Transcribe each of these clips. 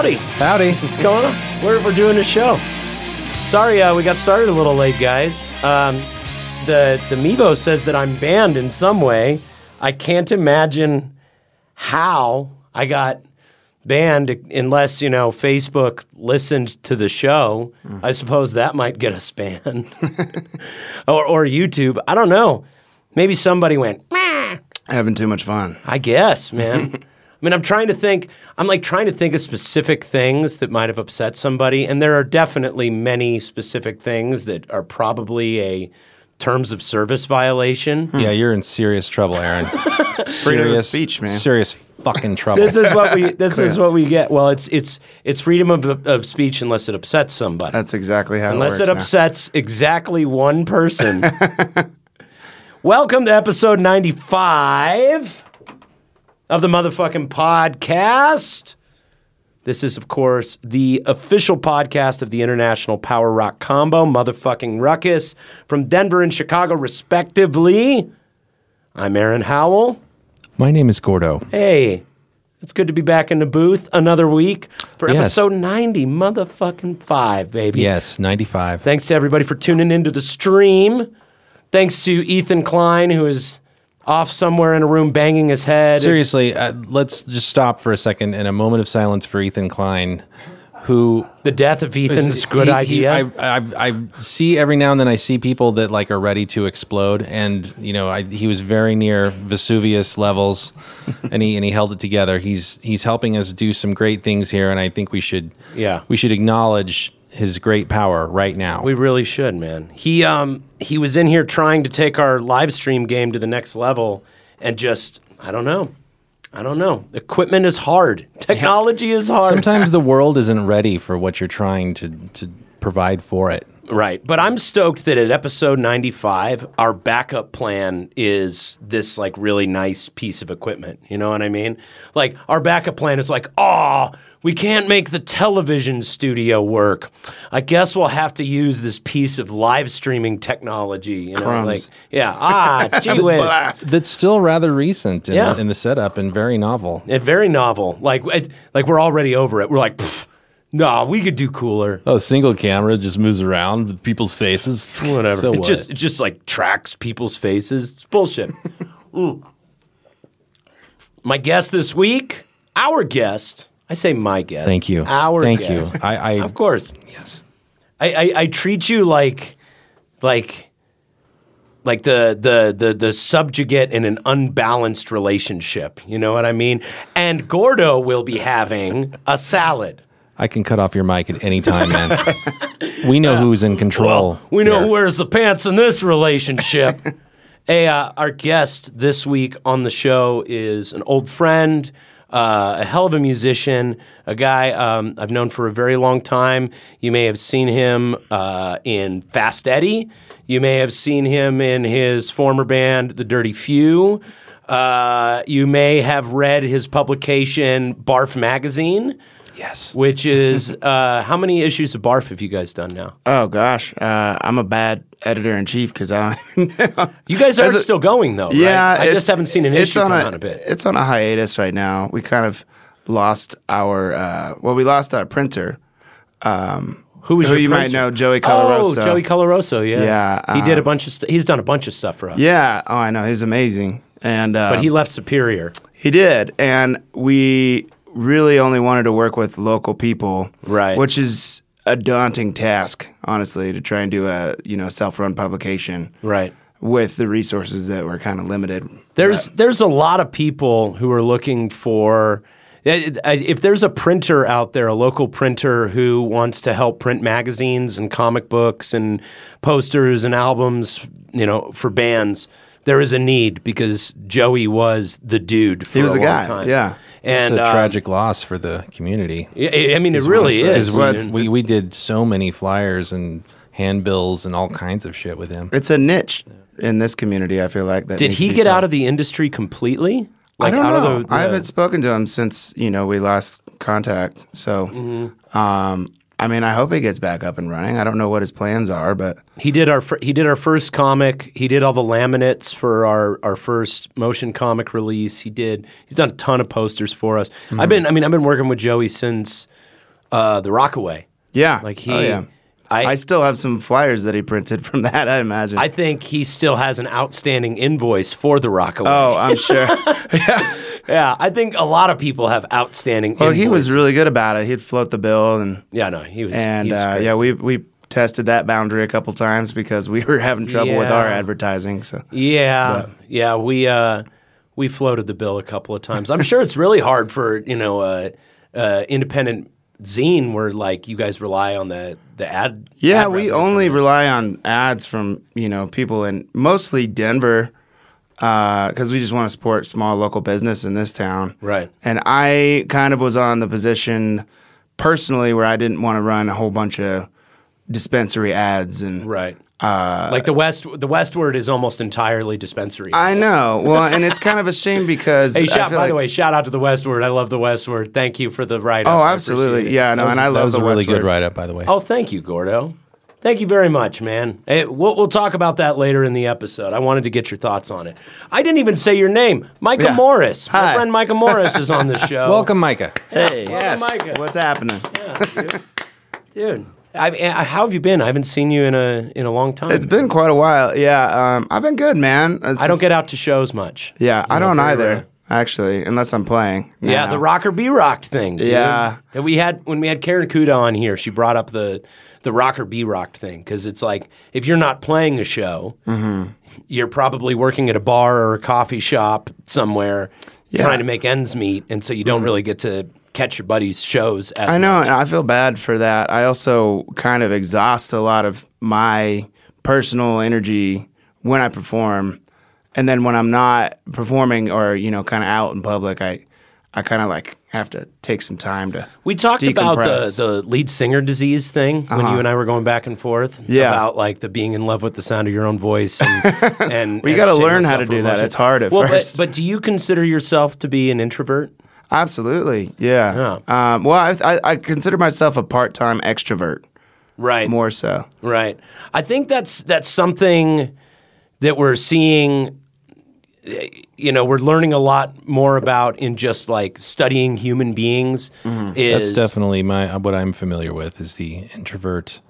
Howdy. Howdy. What's going on? We're, we're doing a show. Sorry, uh, we got started a little late, guys. Um, the the Mevo says that I'm banned in some way. I can't imagine how I got banned unless you know Facebook listened to the show. I suppose that might get us banned, or or YouTube. I don't know. Maybe somebody went. "Meh." Having too much fun. I guess, man. I mean, I'm trying to think. I'm like trying to think of specific things that might have upset somebody, and there are definitely many specific things that are probably a terms of service violation. Hmm. Yeah, you're in serious trouble, Aaron. Freedom of serious speech, man. Serious fucking trouble. This is what we. This is what we get. Well, it's it's it's freedom of, of speech unless it upsets somebody. That's exactly how unless it it works. now. upsets exactly one person. Welcome to episode 95 of the motherfucking podcast. This is, of course, the official podcast of the International Power Rock Combo, Motherfucking Ruckus, from Denver and Chicago, respectively. I'm Aaron Howell. My name is Gordo. Hey, it's good to be back in the booth another week for Yes. episode 90, motherfucking five, baby. Yes, 95. Thanks to everybody for tuning into the stream. Thanks to Ethan Klein, who is off somewhere in a room banging his head. Seriously, uh, let's just stop for a second and a moment of silence for Ethan Klein, who The death of Ethan's good he- he- idea. I, I, I see every now and then I see people that like are ready to explode, and you know I, he was very near Vesuvius levels, and he and he held it together. He's he's helping us do some great things here, and I think we should Yeah. we should acknowledge his great power right now. we really should, man. He um he was in here trying to take our live stream game to the next level and just I don't know. I don't know. Equipment is hard. Technology is hard. Sometimes the world isn't ready for what you're trying to to provide for it. Right. But I'm stoked that at episode 95, our backup plan is this like really nice piece of equipment. You know what I mean? Like our backup plan is like, oh, we can't make the television studio work. I guess we'll have to use this piece of live streaming technology. You know, Crumbs. like yeah, ah, gee whiz. That's still rather recent in, Yeah. in the setup and very novel. It's very novel. Like it, like we're already over it. We're like, "Pff, nah, we could do cooler. Oh, single camera just moves around with people's faces. Whatever. So it what? just it just like tracks people's faces. It's bullshit. Mm. My guest this week, our guest. I say my guest. Thank you. Our Thank guest. you. I, I Of course. yes. I, I, I treat you like like like the the the the subjugate in an unbalanced relationship. You know what I mean? And Gordo will be having a salad. I can cut off your mic at any time, man. we know who's in control. We know who wears the pants in this relationship. hey, uh, our guest this week on the show is an old friend, uh, a hell of a musician, a guy um, I've known for a very long time. You may have seen him uh, in Fast Eddy. You may have seen him in his former band, The Dirty Few. Uh, you may have read his publication, Barf Magazine. Yes. Which is uh, how many issues of Barf have you guys done now? Oh gosh, uh, I'm a bad editor in chief because I don't know. You guys are a- still going though, yeah, right? I just haven't seen an it's issue on a, out a bit. It's on a hiatus right now. We kind of lost our uh, well, we lost our printer. Who was who your you might know, Joey Coloroso. Oh, Joey Coloroso, yeah. Yeah, he did a um, bunch of stuff. He's done a bunch of stuff for us. Yeah. Oh, I know. He's amazing. And uh, But he left Superior. He did, and we really only wanted to work with local people, Right. Which is a daunting task, honestly, to try and do a you know self-run publication, Right. With the resources that were kind of limited. There's there's a lot of people who are looking for eh, if there's a printer out there, a local printer who wants to help print magazines and comic books and posters and albums, you know, for bands, there is a need because Joey was the dude. For He was a guy, Time. yeah. And it's a um, tragic loss for the community. I I mean, it really honestly, is. it's we, we did so many flyers and handbills and all kinds of shit with him. It's a niche in this community. I feel like that. Did he get filled. out of the industry completely? I don't out know. of the, I haven't spoken to him since you know we lost contact. So, Mm-hmm. um, I mean, I hope he gets back up and running. I don't know what his plans are, but He did our fir- he did our first comic. He did all the laminates for our, our first motion comic release. He did he's done a ton of posters for us. Mm-hmm. I've been I mean I've been working with Joey since uh, the Rockaway. yeah, Like he Oh, yeah. I, I still have some flyers that he printed from that. I imagine. I think he still has an outstanding invoice for the Rockaway. oh, I'm sure. yeah, yeah, I think a lot of people have outstanding. well, he was really good about it. He'd float the bill, and yeah no he was and uh, yeah, we we tested that boundary a couple times because we were having trouble with our advertising. So Yeah, yeah, we uh, we floated the bill a couple of times. I'm sure it's really hard for you know uh, uh, independent zine where like you guys rely on the the ad. Yeah, ad we only rely on ads from you know people in mostly Denver uh, because we just want to support small local business in this town. Right. And I kind of was on the position personally where I didn't want to run a whole bunch of dispensary ads and right. Uh, like the west, the Westword is almost entirely dispensary. I know. Well, and it's kind of a shame because Hey, I shout, feel by like, the way, shout out to the Westword. I love the Westword. Thank you for the write up. Oh, absolutely. Yeah, no, and I that love was the a really good write up, by the way. Oh, thank you, Gordo. Thank you very much, man. Hey, we'll, we'll talk about that later in the episode. I wanted to get your thoughts on it. I didn't even say your name, Micah Yeah. Morris. My friend Micah Morris is on the show. Welcome, Micah. Hey, Welcome, Micah. what's happening? dude. I, I, how have you been? I haven't seen you in a in a long time. It's been quite a while. Yeah, um, I've been good, man. It's I don't get out to shows much. Yeah, I know, don't either. rare. Actually, unless I'm playing. Yeah, the rocker be rocked thing. Dude. Yeah. that we had when we had Karen Kuda on here. She brought up the the rocker be rocked thing because it's like if you're not playing a show, Mm-hmm. you're probably working at a bar or a coffee shop somewhere Yeah. Mm-hmm. trying to make ends meet, and so you don't really get to catch your buddies' shows. As I know. much. I feel bad for that. I also kind of exhaust a lot of my personal energy when I perform, and then when I'm not performing or you know, kind of out in public, I, I kind of like have to take some time to. We talked about the, the lead singer disease thing when you and I were going back and forth. Uh-huh. Yeah. About like the being in love with the sound of your own voice. And, and We gotta learn how to do that. It's hard at well, first. But, but do you consider yourself to be an introvert? Absolutely, yeah. Um, well, I, I, I consider myself a part-time extrovert, Right. more so. Right. I think that's that's something that we're seeing you know, we're learning a lot more about in just like studying human beings Mm-hmm. is That's definitely my what I'm familiar with is the introvert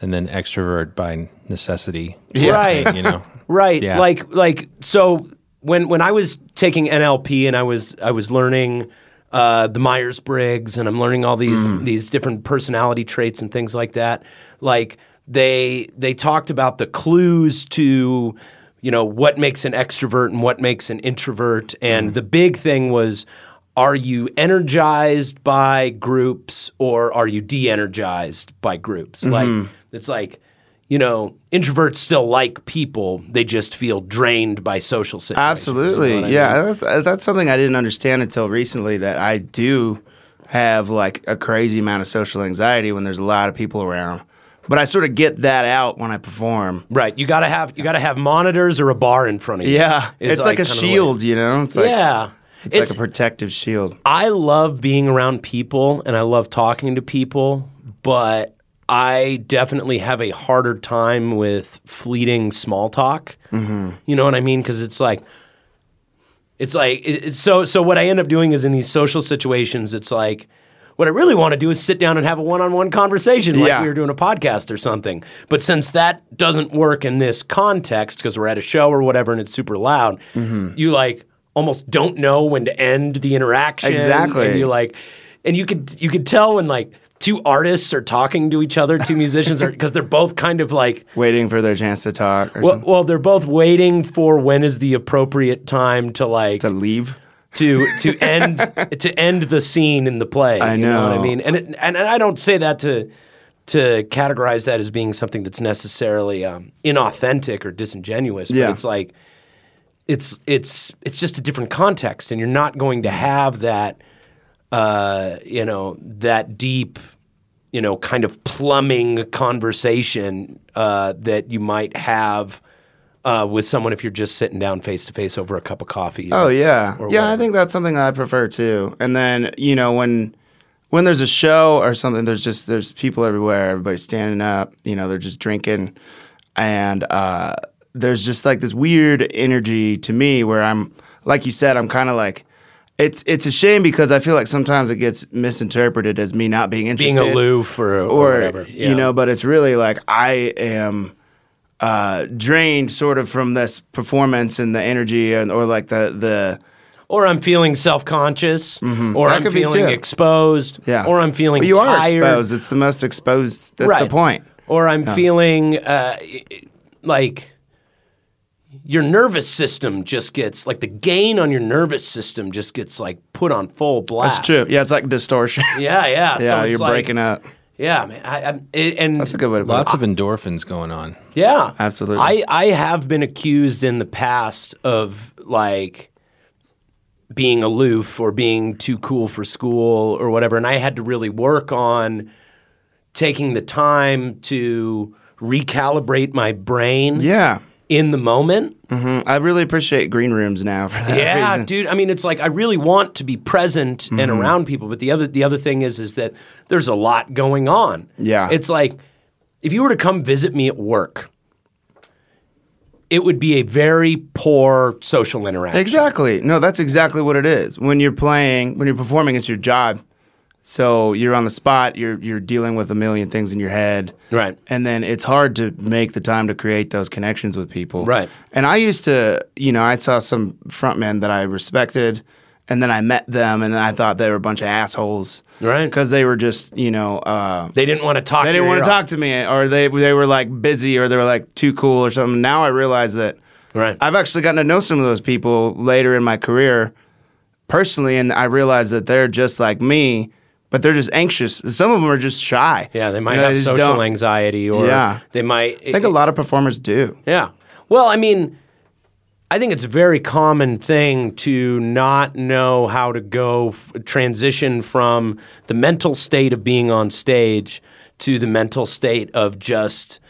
and then extrovert by necessity. Right. You know. Right. Yeah. Like like so when when I was taking NLP and I was I was learning uh, the Myers Briggs and I'm learning all these mm-hmm. these different personality traits and things like that. Like they they talked about the clues to you know what makes an extrovert and what makes an introvert. And mm-hmm. the big thing was are you energized by groups or are you de-energized by groups? Mm-hmm. Like it's like you know, introverts still like people. They just feel drained by social situations. Absolutely, You know yeah. mean? That's, uh, that's something I didn't understand until recently. That I do have like a crazy amount of social anxiety when there's a lot of people around, but I sort of get that out when I perform. Right. You gotta have you gotta have monitors or a bar in front of you. Yeah, it's like, a the way- shield, you know. It's like yeah. it's, like a protective shield. I love being around people and I love talking to people, but I definitely have a harder time with fleeting small talk. Mm-hmm. You know what I mean? Because it's like, it's like, it's so. So what I end up doing is in these social situations, it's like. What I really want to do is sit down and have a one-on-one conversation, like Yeah. we were doing a podcast or something. But since that doesn't work in this context, because we're at a show or whatever, and it's super loud, Mm-hmm. you like almost don't know when to end the interaction. Exactly. And you like, and you could you could tell when like two artists are talking to each other, two musicians are because they're both kind of like. Waiting for their chance to talk or Well, something. well, they're both waiting for when is the appropriate time to like to leave. to to end to end the scene in the play. I You know what I mean? And it, and, and I don't say that to to categorize that as being something that's necessarily um, inauthentic or disingenuous. But Yeah. it's like it's it's it's just a different context, and you're not going to have that uh, you know that deep you know kind of plumbing conversation uh, that you might have. Uh, with someone, if you're just sitting down face to face over a cup of coffee. Oh or- yeah, or yeah. I think that's something I prefer too. And then you know when when there's a show or something, there's just there's people everywhere. Everybody's standing up. You know, they're just drinking, and uh, there's just like this weird energy to me where I'm like you said, I'm kind of like. It's it's a shame because I feel like sometimes it gets misinterpreted as me not being interested, being aloof or, or, or whatever. Yeah. you know but it's really like i am uh drained sort of from this performance and the energy and or like the the or I'm feeling self conscious, or Mm-hmm. That I'm feeling exposed, yeah or I'm feeling But you tired, are exposed it's the most exposed that's the point or I'm feeling uh, like your nervous system just gets like the gain on your nervous system just gets like put on full blast. that's true yeah it's like distortion Yeah, yeah. yeah it's you're like, breaking up Yeah, man. I, I, it, and that's a good way to put Lots it of endorphins going on. Yeah, Absolutely. I I have been accused in the past of like being aloof or being too cool for school or whatever, and I had to really work on taking the time to recalibrate my brain yeah in the moment. Mhm. i really appreciate green rooms now for that Yeah, reason. dude. I mean, it's like I really want to be present and Mm-hmm. around people, but the other the other thing is is that there's a lot going on. Yeah. it's like if you were to come visit me at work, it would be a very poor social interaction. Exactly. No, that's exactly what it is. When you're playing, when you're performing, it's your job. So you're on the spot. You're you're dealing with a million things in your head. Right. And then it's hard to make the time to create those connections with people. Right. And I used to, you know, I saw some frontmen that I respected, and then I met them, and then I thought they were a bunch of assholes. Right. Because they were just, you know, uh, They didn't want to talk. they didn't want to talk to me, or they they were like busy, or they were like too cool, or something. Now I realize that Right. I've actually gotten to know some of those people later in my career personally, and I realize that they're just like me, but they're just anxious. Some of them are just shy. yeah, they might You know, have just social anxiety, or Yeah. they might. I think a lot of performers do. Yeah. Well, I mean, I think it's a very common thing to not know how to go f- transition from the mental state of being on stage to the mental state of just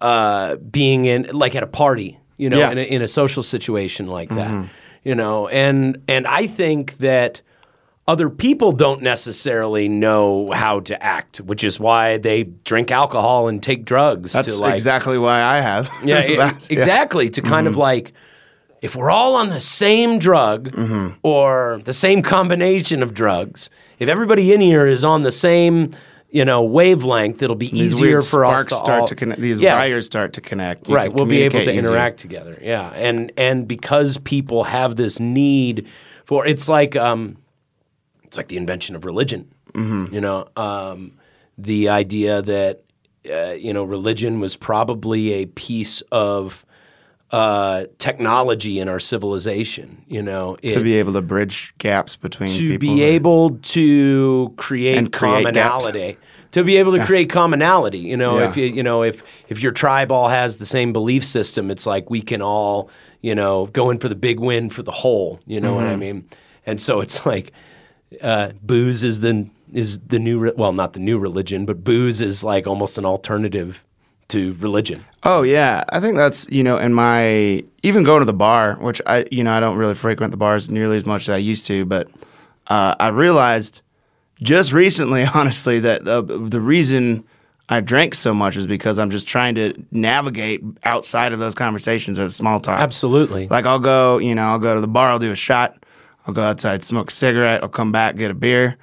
uh, being in like at a party, you know, Yeah. in, a, in a social situation like that, you know, and and I think that other people don't necessarily know how to act, which is why they drink alcohol and take drugs. That's to like, exactly why I have. yeah, it- That's- yeah. exactly. To kind of like, if we're all on the same drug or the same combination of drugs, if everybody in here is on the same, you know, wavelength, it'll be These easier for us to start all, to connect. These Yeah. wires start to connect. You right. We'll be able to easier. interact together. Yeah, and and because people have this need for, it's like um, it's like the invention of religion. Mm-hmm. You know, um, the idea that uh, you know religion was probably a piece of uh, technology in our civilization. You know, to be able to bridge gaps between to people. be able to create And create gaps. commonality. To be able to create commonality, you know, Yeah. if you you know if if your tribe all has the same belief system, it's like we can all you know go in for the big win for the whole. You know Mm-hmm. what I mean? And so it's like uh, booze is the is the new re- well not the new religion, but booze is like almost an alternative to religion. Oh yeah, I think that's you know in my even going to the bar, which I you know I don't really frequent the bars nearly as much as I used to, but uh, I realized just recently, honestly, that the, the reason I drank so much is because I'm just trying to navigate outside of those conversations of small talk. Absolutely. Like I'll go, you know, I'll go to the bar, I'll do a shot, I'll go outside, smoke a cigarette, I'll come back, get a beer,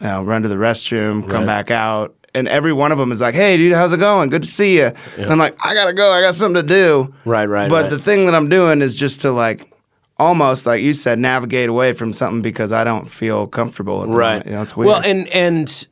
I'll run to the restroom, come Right. back out, and every one of them is like, "Hey, dude, how's it going? Good to see you." And I'm like, "I gotta go, I got something to do." Right, right, But right. the thing that I'm doing is just to like, almost like you said, navigate away from something because I don't feel comfortable. Right. You know, it's weird. well and and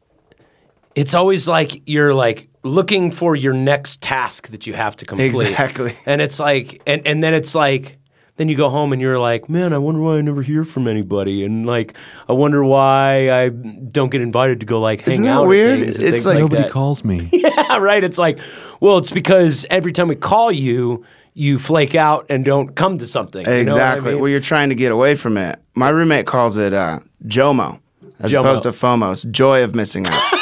it's always like you're like looking for your next task that you have to complete Exactly. and it's like and and then it's like then you go home and you're like man i wonder why i never hear from anybody and like i wonder why i don't get invited to go like hang Isn't that out at weird? and It's like- like Nobody that. calls me. yeah right it's like well it's because every time we call you you flake out and don't come to something. You know I Exactly. mean? Well, you're trying to get away from it. My roommate calls it uh, JOMO as JOMO. opposed to FOMO. Joy of missing out.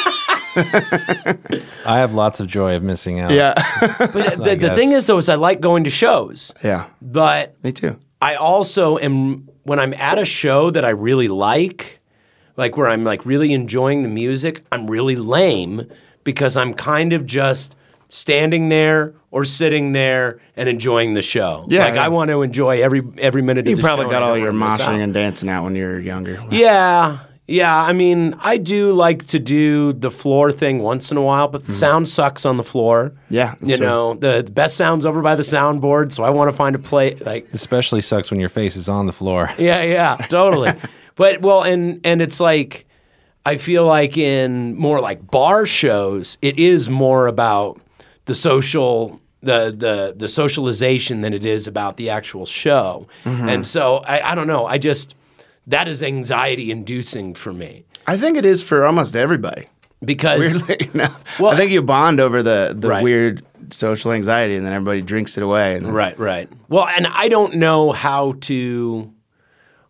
I have lots of joy of missing out. yeah. but the, the thing is, though, is I like going to shows, yeah. but Me too. I also am when I'm at a show that I really like, like where I'm like really enjoying the music, I'm really lame because I'm kind of just standing there or sitting there and enjoying the show. Yeah, like yeah. I want to enjoy every every minute You of the probably show. got and I all your moshing and dancing out when you were younger. Yeah. Yeah, I mean, I do like to do the floor thing once in a while, but the sound sucks on the floor. Yeah, you true. know, the, the best sound's over by the soundboard, so I want to find a play like Especially sucks when your face is on the floor. Yeah, yeah, totally. but well, and and it's like I feel like in more like bar shows, it is more about the social the the the socialization than it is about the actual show. Mm-hmm. And so I, I don't know. I just that is anxiety inducing for me I think it is for almost everybody. because Weirdly enough. Well, I think you bond over the, the Right. weird social anxiety and then everybody drinks it away. And then- Right, right. Well, and I don't know how to,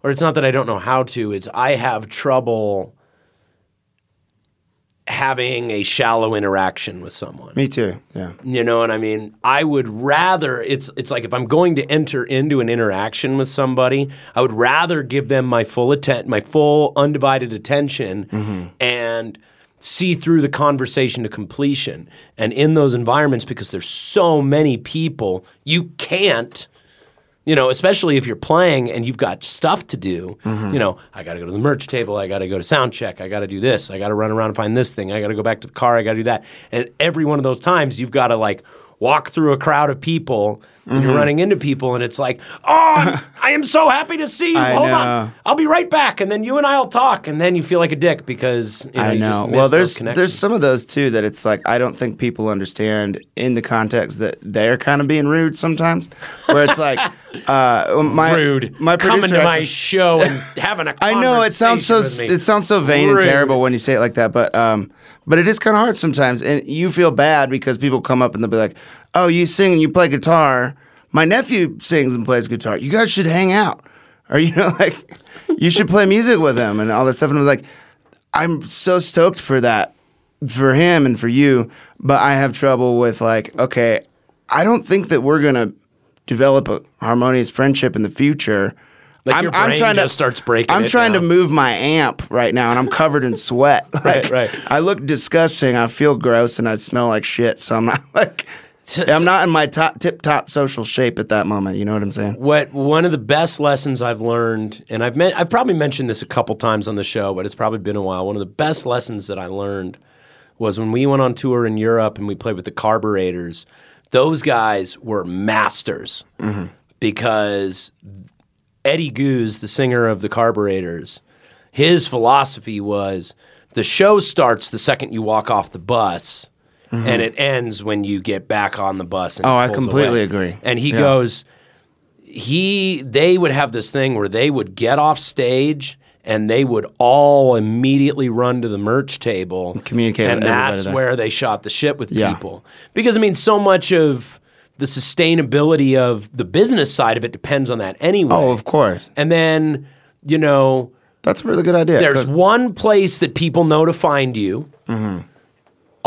or it's not that I don't know how to, it's I have trouble having a shallow interaction with someone. Me too. Yeah. You know what I mean? I would rather it's it's like if I'm going to enter into an interaction with somebody, I would rather give them my full atten- my full undivided attention mm-hmm. and see through the conversation to completion. And in those environments because there's so many people, you can't you know, especially if you're playing and you've got stuff to do. Mm-hmm. You know, I got to go to the merch table. I got to go to sound check. I got to do this. I got to run around and find this thing. I got to go back to the car. I got to do that. And every one of those times, you've got to like walk through a crowd of people. And you're running into people, and it's like, oh, I am so happy to see you. I Hold know. on, I'll be right back. And then you and I'll talk, and then you feel like a dick because you know, I know. Well, there's there's some of those too that it's like I don't think people understand in the context that they're kind of being rude sometimes. Where it's like uh, my rude. my coming to my show and having a I know it sounds so conversation with me. it sounds so vain Rude. and terrible when you say it like that, but um, but it is kind of hard sometimes, and you feel bad because people come up and they'll be like, "Oh, you sing and you play guitar. My nephew sings and plays guitar. You guys should hang out, or you know, like you should play music with him and all this stuff." And I was like, "I'm so stoked for that, for him and for you, but I have trouble with like, okay, I don't think that we're gonna develop a harmonious friendship in the future." Like your brain just starts breaking I'm trying to move my amp right now, and I'm covered in sweat. Like, right. I look disgusting. I feel gross, and I smell like shit. So I'm not like, I'm not in my top tip top social shape at that moment. You know what I'm saying? what one of the best lessons I've learned, and I've men- I've probably mentioned this a couple times on the show, but it's probably been a while. One of the best lessons that I learned was when we went on tour in Europe and we played with the Carburetors. Those guys were masters mm-hmm. because Eddie Guz, the singer of the Carburetors, his philosophy was the show starts the second you walk off the bus. And it ends when you get back on the bus. And Oh, I completely away. agree. And he Yeah. goes, he they would have this thing where they would get off stage and they would all immediately run to the merch table Communicate and that's there. where they shot the shit with Yeah. people because i mean so much of the sustainability of the business side of it depends on that anyway Oh, of course. and then you know That's a really good idea. There's one place that people know to find you. Mm-hmm.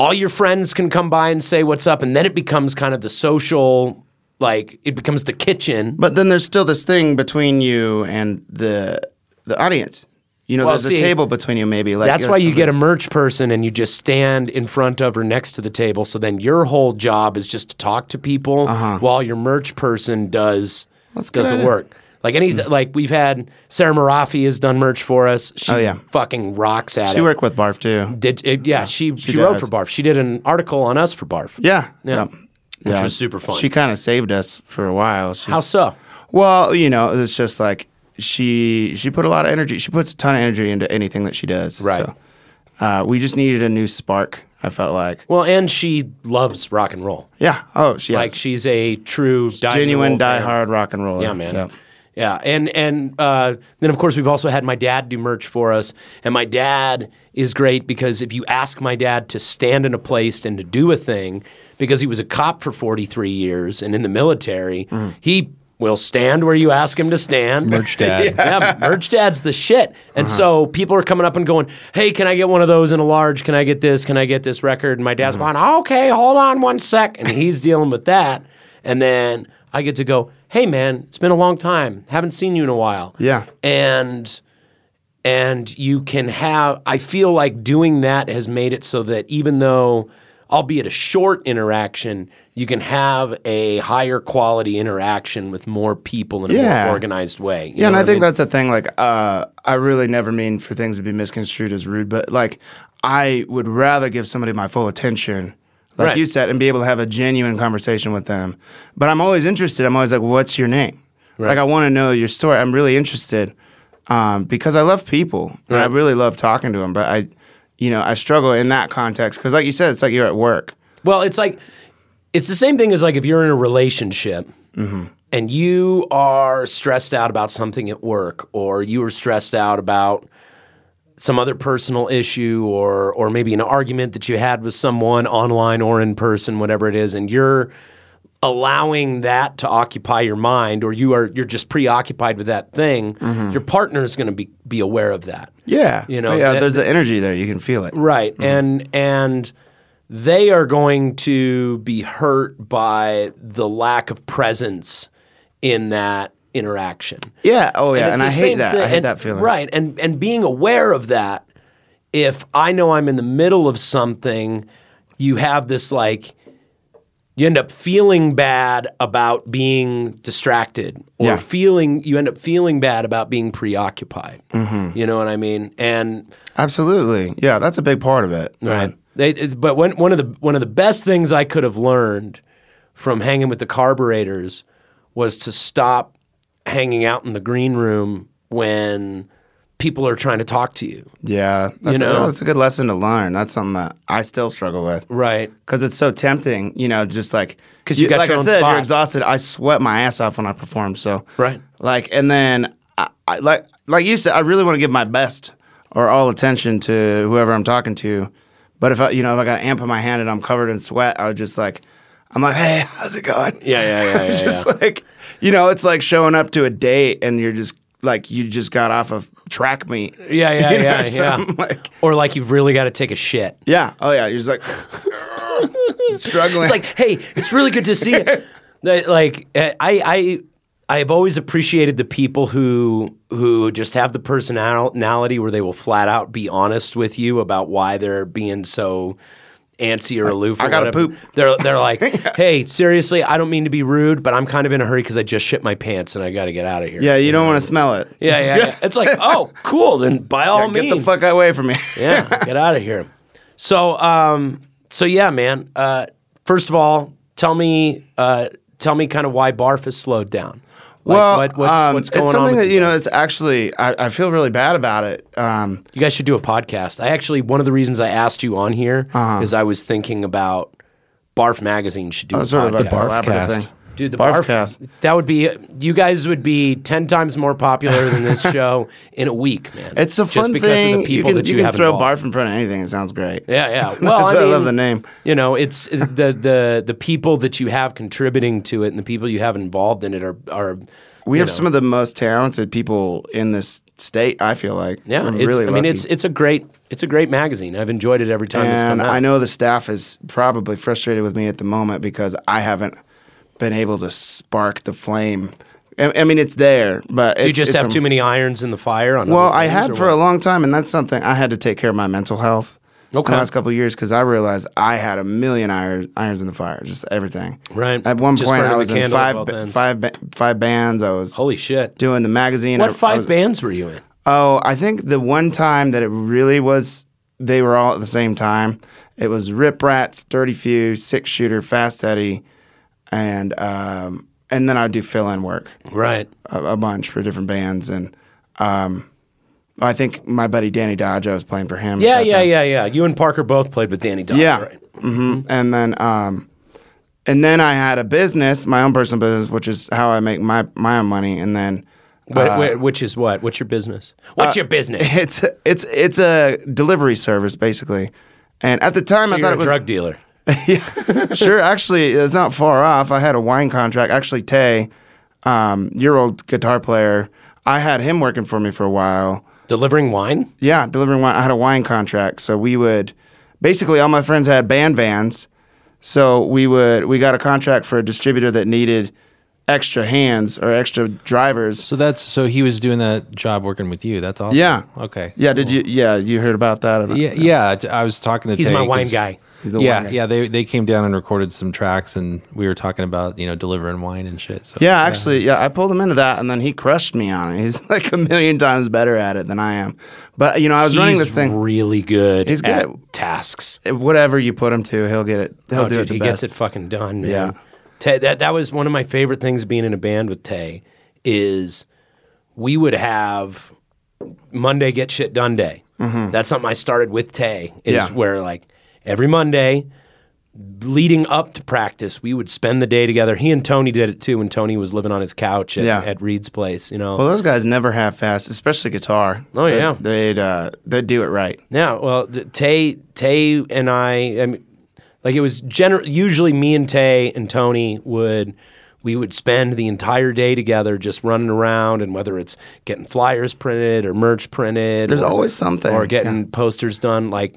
All your friends can come by and say what's up, and then it becomes kind of the social, like it becomes the kitchen. but then there's still this thing between you and the the audience. You know, Well, there's see, a table between you, maybe. Like That's why you get a merch person and you just stand in front of or next to the table. So then your whole job is just to talk to people while your merch person does does Uh-huh. good the work. Like any like we've had Sarah Marafi has done merch for us. She Oh, yeah. fucking rocks at She it. She worked with Barf too. Did it, yeah, she she, wrote for Barf. She did an article on us for Barf. Yeah, Yeah. yeah, Which was super fun. She kind of saved us for a while. She, How so? Well, you know, it's just like she she put a lot of energy. She puts a ton of energy into anything that she does. Right. So, uh, we just needed a new spark. I felt like. Well, and she loves rock and roll. Yeah. Oh, she Like she's a true genuine die diehard rock and roller. Yeah, man. Yeah. Yeah, and and uh, then of course we've also had my dad do merch for us, and my dad is great because if you ask my dad to stand in a place and to do a thing, because he was a cop for 43 years and in the military, Mm. he will stand where you ask him to stand. Merch dad. yeah, merch dad's the shit. And Uh-huh. so people are coming up and going, "Hey, can I get one of those in a large? Can I get this? Can I get this record?" And my dad's Mm-hmm. going, "Okay, hold on one sec." And he's dealing with that. And then I get to go, "Hey, man, it's been a long time. Haven't seen you in a while." Yeah. And and you can have I feel like doing that has made it so that even though albeit a short interaction, you can have a higher quality interaction with more people in a Yeah. more organized way. You Yeah, and I think mean? that's a thing. Like, uh, I really never mean for things to be misconstrued as rude, but like, I would rather give somebody my full attention, like Right. you said, and be able to have a genuine conversation with them. But I'm always interested. I'm always like, "What's your name?" Like, I want to know your story. I'm really interested um, because I love people and I really love talking to them. But I, you know, I struggle in that context because, like you said, it's like you're at work. Well, it's like it's the same thing as like if you're in a relationship and you are stressed out about something at work, or you are stressed out about some other personal issue, or or maybe an argument that you had with someone online or in person, whatever it is, and you're allowing that to occupy your mind, or you are you're just preoccupied with that thing. Mm-hmm. Your partner is going to be be aware of that. Yeah, You know, yeah. that- there's the energy there. You can feel it. Right. Mm-hmm. And and they are going to be hurt by the lack of presence in that interaction. Yeah. Oh, yeah. it's And, I hate that. thing- I hate and- that feeling. Right. And and being aware of that, if I know I'm in the middle of something, you have this like you end up feeling bad about being distracted or Yeah. feeling you end up feeling bad about being preoccupied. Mm-hmm. You know what I mean? And Absolutely. Yeah, that's a big part of it. Right. They, it- but one, one of the one of the best things I could have learned from hanging with the carburetors was to stop hanging out in the green room when people are trying to talk to you. Yeah. That's, know? a, that's a good lesson to learn. That's something that I still struggle with. Right. Because it's so tempting, you know, just like 'Cause you got like your I own said, spot. you're exhausted. I sweat my ass off when I perform. So Right. like, and then I, I like like you said, I really want to give my best or all attention to whoever I'm talking to. But if I, you know, if I got an amp in my hand and I'm covered in sweat, I would just like, I'm like, hey, how's it going? Yeah, yeah, yeah, yeah. just yeah. like, you know, it's like showing up to a date and you're just like you just got off of track meet. Yeah, yeah, You know, yeah, yeah. Like, or like you've really got to take a shit. yeah, oh yeah, you're just like struggling. It's like, hey, it's really good to see you. Like, eh, I, I, I have always appreciated the people who who just have the personality where they will flat out be honest with you about why they're being so antsy or aloof. Or I gotta whatever. poop. They're they're like, hey, seriously, I don't mean to be rude, but I'm kind of in a hurry because I just shit my pants and I got to get out of here. yeah, you don't want to smell it. yeah, yeah, yeah. It's like, oh, cool. Then by all Get means, the fuck away from me. yeah, get out of here. So, um, so yeah, man. Uh, first of all, tell me, uh, tell me, kind of why Barf has slowed down. Like, well, what, what's, um, what's going it's something with that you know. It's actually I, I feel really bad about it. Um, you guys should do a podcast. I actually one of the reasons I asked you on here Uh-huh. is I was thinking about Barf Magazine should do a sort of a podcast. collaborative Barfcast. thing. Dude, the Barfcast. Barf that would be you guys would be ten times more popular than this show in a week, man. It's a just fun because thing. of the people you can, that you, can have throw involved. barf in front of anything. It sounds great. Yeah, yeah. Well, I, why I love the name. You know, it's the the the people that you have contributing to it and the people you have involved in it are are. We have know, some of the most talented people in this state. I feel like. Yeah, We're it's, really I mean, lucky. it's it's a great it's a great magazine. I've enjoyed it every time it's come and out. I know the staff is probably frustrated with me at the moment because I haven't been able to spark the flame. I, I mean, it's there, but Do you just have a- too many irons in the fire on. Well, I had for what? a long time, and that's something I had to take care of my mental health. Okay. The last couple of years, because I realized I had a million irons, irons in the fire, just everything. Right. At one Just point, I was in five, ba- five, ba- five bands. I was Holy shit! doing the magazine. What I- I five was- bands were you in? Oh, I think the one time that it really was, they were all at the same time. It was Rip Rats, Dirty Few, Six Shooter, Fast Eddy, and um, and then I'd do fill in work Right. a, a bunch for different bands, and um, I think my buddy Danny Dodge, I was playing for him. Yeah, yeah, time. yeah, yeah. You and Parker both played with Danny Dodge, Yeah. right? hmm And then um, and then I had a business, my own personal business, which is how I make my my own money, and then. Wh- uh, wh- which is what? What's your business? What's your business? It's it's it's a delivery service basically, and at the time So I thought it was a drug dealer. sure. Actually, it's not far off. I had a wine contract. Actually, Tay, um, your old guitar player, I had him working for me for a while. Delivering wine? Yeah, delivering wine. I had a wine contract, so we would basically all my friends had band vans, so we would we got a contract for a distributor that needed extra hands or extra drivers. So that's so he was doing that job working with you. That's awesome. Yeah. Okay. Yeah, did you? Yeah, you heard about that? Yeah, yeah. t- I was talking to. He's Tay my wine guy. He's the yeah, wine yeah. They they came down and recorded some tracks, and we were talking about you know delivering wine and shit. So Yeah, actually, yeah, I pulled him into that, and then he crushed me on it. He's like a million times better at it than I am. But you know, I was running this thing. really good He's good at at- tasks. Whatever you put him to, he'll get it. He'll oh, do dude, it the he best. gets it fucking done. Man. Yeah. Tay, that that was one of my favorite things being in a band with Tay is we would have Monday get shit done day. That's something I started with Tay. Is Mm-hmm. Yeah. where like every Monday. Leading up to practice, we would spend the day together. He and Tony did it too when Tony was living on his couch at, Yeah. at Reed's place. You know, Well, those guys never half fast, especially guitar. Oh, yeah. they'd uh, they'd do it right. Yeah, well, Tay, Tay, and I, I mean, like it was gener- usually me and Tay and Tony would we would spend the entire day together just running around, and whether it's getting flyers printed or merch printed, There's or, always something. or getting posters done. Like,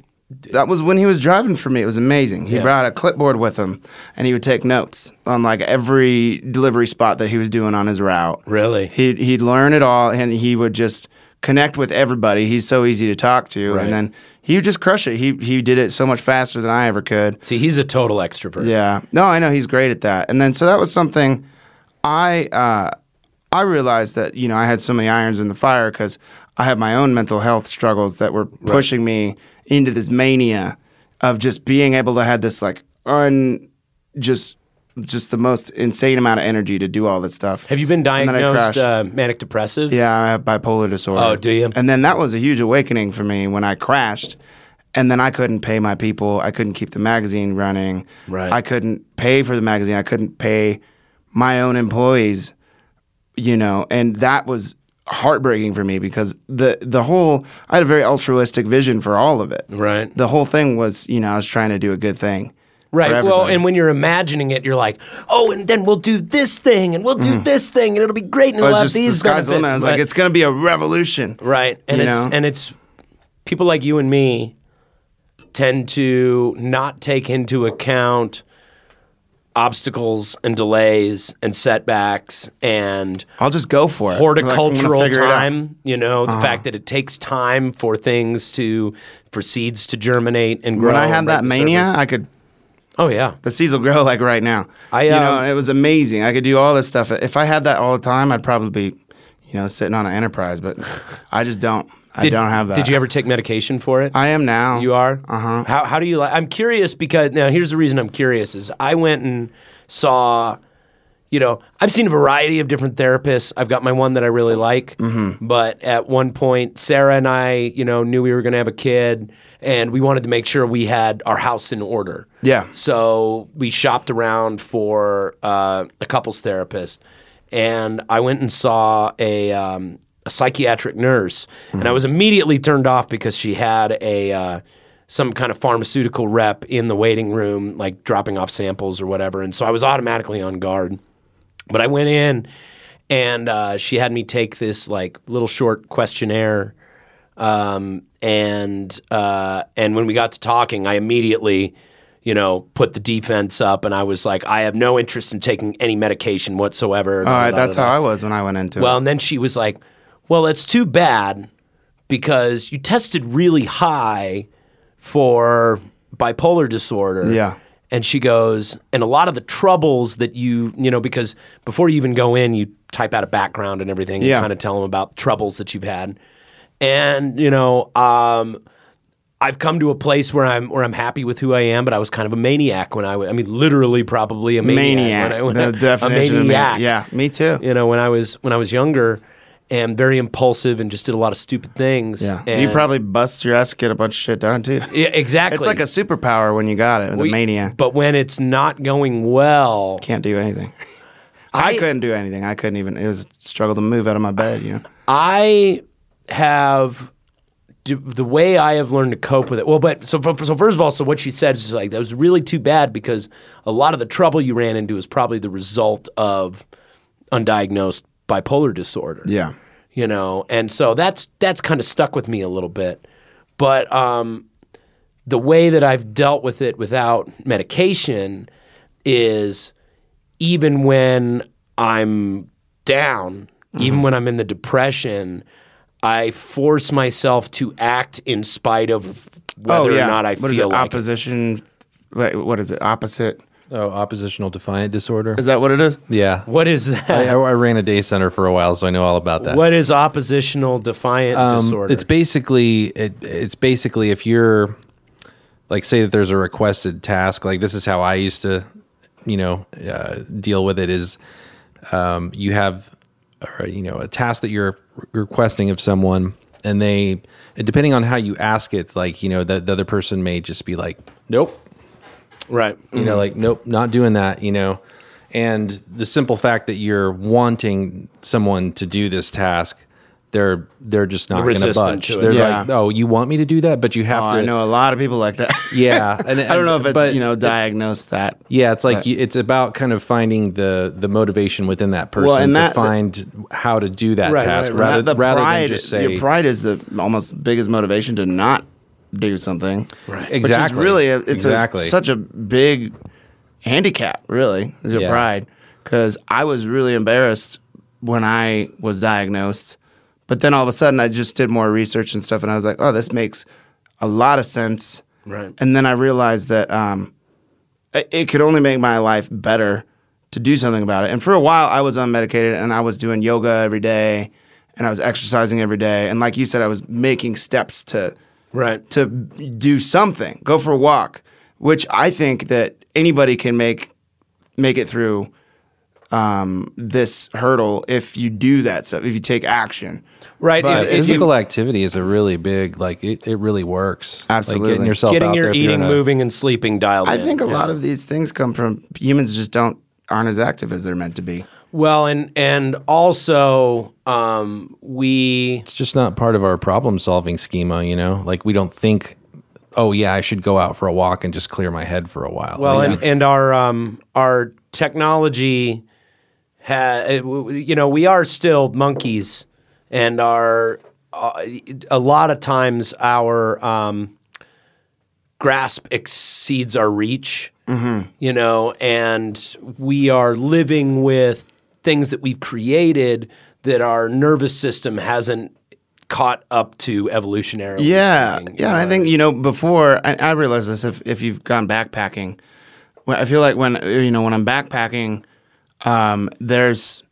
That was when he was driving for me. It was amazing. He Yeah. brought a clipboard with him, and he would take notes on like every delivery spot that he was doing on his route. Really? He'd he'd learn it all, and he would just connect with everybody. He's so easy to talk to, Right. and then he would just crush it. He he did it so much faster than I ever could. see, he's a total extrovert. Yeah. No, I know he's great at that. And then so that was something I uh, I realized that you know I had so many irons in the fire because I had my own mental health struggles that were pushing me into this mania of just being able to have this like un just just the most insane amount of energy to do all this stuff. Have you been And then I diagnosed uh, manic depressive? Yeah, I have bipolar disorder. Oh, do you? And then that was a huge awakening for me when I crashed. And then I couldn't pay my people. I couldn't keep the magazine running. Right. I couldn't pay for the magazine. I couldn't pay my own employees, you know, and that was heartbreaking for me because the the whole I had a very altruistic vision for all of it. Right. The whole thing was, you know, I was trying to do a good thing. Right. Well, and when you're imagining it, you're like, oh, and then we'll do this thing, and we'll do mm-hmm. this thing, and it'll be great, and But we'll have just the these sky's the limit. I was benefits. like, it's gonna be a revolution. Right. And You it's know? and it's people like you and me tend to not take into account obstacles and delays and setbacks and I'll just go for it. Like, horticultural it. Uh-huh. time, you know, the fact that it takes time for things to for seeds to germinate and grow. When I had that mania, surface. I could oh yeah. the seeds will grow like right now. I, you know, um, it was amazing. I could do all this stuff. If I had that all the time, I'd probably be, you know, sitting on an enterprise. But I just don't. I don't have that. Did you ever take medication for it? I am now. You are. Uh huh. How how do you like? I'm curious because now here's the reason I'm curious is I went and saw, you know, I've seen a variety of different therapists. I've got my one that I really like, Mm-hmm. but at one point Sarah and I, you know, knew we were going to have a kid, and we wanted to make sure we had our house in order. Yeah. So we shopped around for uh, a couples therapist, and I went and saw a, um, a psychiatric nurse, and I was immediately turned off because she had a uh, some kind of pharmaceutical rep in the waiting room, like dropping off samples or whatever, and so I was automatically on guard. But I went in, and uh, she had me take this like little short questionnaire um, and uh, and when we got to talking, I immediately, you know, put the defense up, and I was like, I have no interest in taking any medication whatsoever. All right, that's how I was when I went into Well, it. and then she was like, "Well, it's too bad because you tested really high for bipolar disorder." Yeah. And she goes, and a lot of the troubles that you, you know, because before you even go in, you type out a background and everything, and kind of tell them about troubles that you've had. And you know, um, I've come to a place where I'm where I'm happy with who I am, but I was kind of a maniac when I was. I mean, literally, probably a maniac. Maniac. When I, when the I- definition a of maniac. maniac. Yeah, me too. You know, when I was when I was younger, and very impulsive, and just did a lot of stupid things. Yeah. And- you probably bust your ass to get a bunch of shit done too. yeah, exactly. It's like a superpower when you got it, the We- mania. But when it's not going well, Can't do anything. I, I- couldn't do anything. I couldn't even. It was a struggle to move out of my bed. You know. I have the way I have learned to cope with it. Well, but so so first of all, so what she said is like that was really too bad because a lot of the trouble you ran into is probably the result of undiagnosed bipolar disorder Yeah. you know and so that's that's kind of stuck with me a little bit but um, the way that i've dealt with it without medication is even when i'm down even when i'm in the depression i force myself to act in spite of whether or not i Oh, What is feel it? like it. opposition. Wait, what is it? Opposite. Oh, oppositional defiant disorder. Is that what it is? Yeah. what is that I, I ran a day center for a while, so I know all about that. what is oppositional defiant Um, disorder It's basically it, it's basically if you're like say that there's a requested task, like this is how I used to, you know, uh, deal with it is um, you have or, you know a task that you're requesting of someone, and they depending on how you ask it, like you know the, the other person may just be like, nope, right you know mm-hmm. like nope not doing that you know and the simple fact that you're wanting someone to do this task they're they're just not going to budge they're Yeah. like oh you want me to do that but you have Oh, to I know a lot of people like that. yeah and I don't know if it's but you know it- diagnosed that. yeah it's like you, it's about kind of finding the the motivation within that person and that- to find how to do that Right, task right, right. rather, the rather pride, than just say your pride is the almost biggest motivation to not do something. Right. exactly Which is really a, it's exactly a, such a big handicap, really, is your Yeah. pride. Because I was really embarrassed when I was diagnosed, but then all of a sudden I just did more research and stuff, and I was like, oh, this makes a lot of sense. Right. And then I realized that um, it, it could only make my life better to do something about it. And for a while, I was unmedicated and I was doing yoga every day and I was exercising every day. And like you said, I was making steps to right to do something, go for a walk, which I think that anybody can make make it through um, this hurdle if you do that stuff, if you take action. right But If- if you- physical activity is a really big like it, it really works like Absolutely. getting yourself getting out your there eating, a- moving, and sleeping dialed I in. think a Yeah. lot of these things come from humans just don't aren't as active as they're meant to be. Well, and and also um, we it's just not part of our problem solving schema, you know? Like we don't think, oh yeah, I should go out for a walk and just clear my head for a while. well, Like, and and our um, our technology, ha, you know, we are still monkeys, and our uh, a lot of times our um, grasp exceeds our reach. You know, and we are living with things that we've created that our nervous system hasn't caught up to evolutionarily. Yeah, speaking. yeah. And I think you know before I, I realized this. If if you've gone backpacking, I feel like when you know when I'm backpacking, um, there's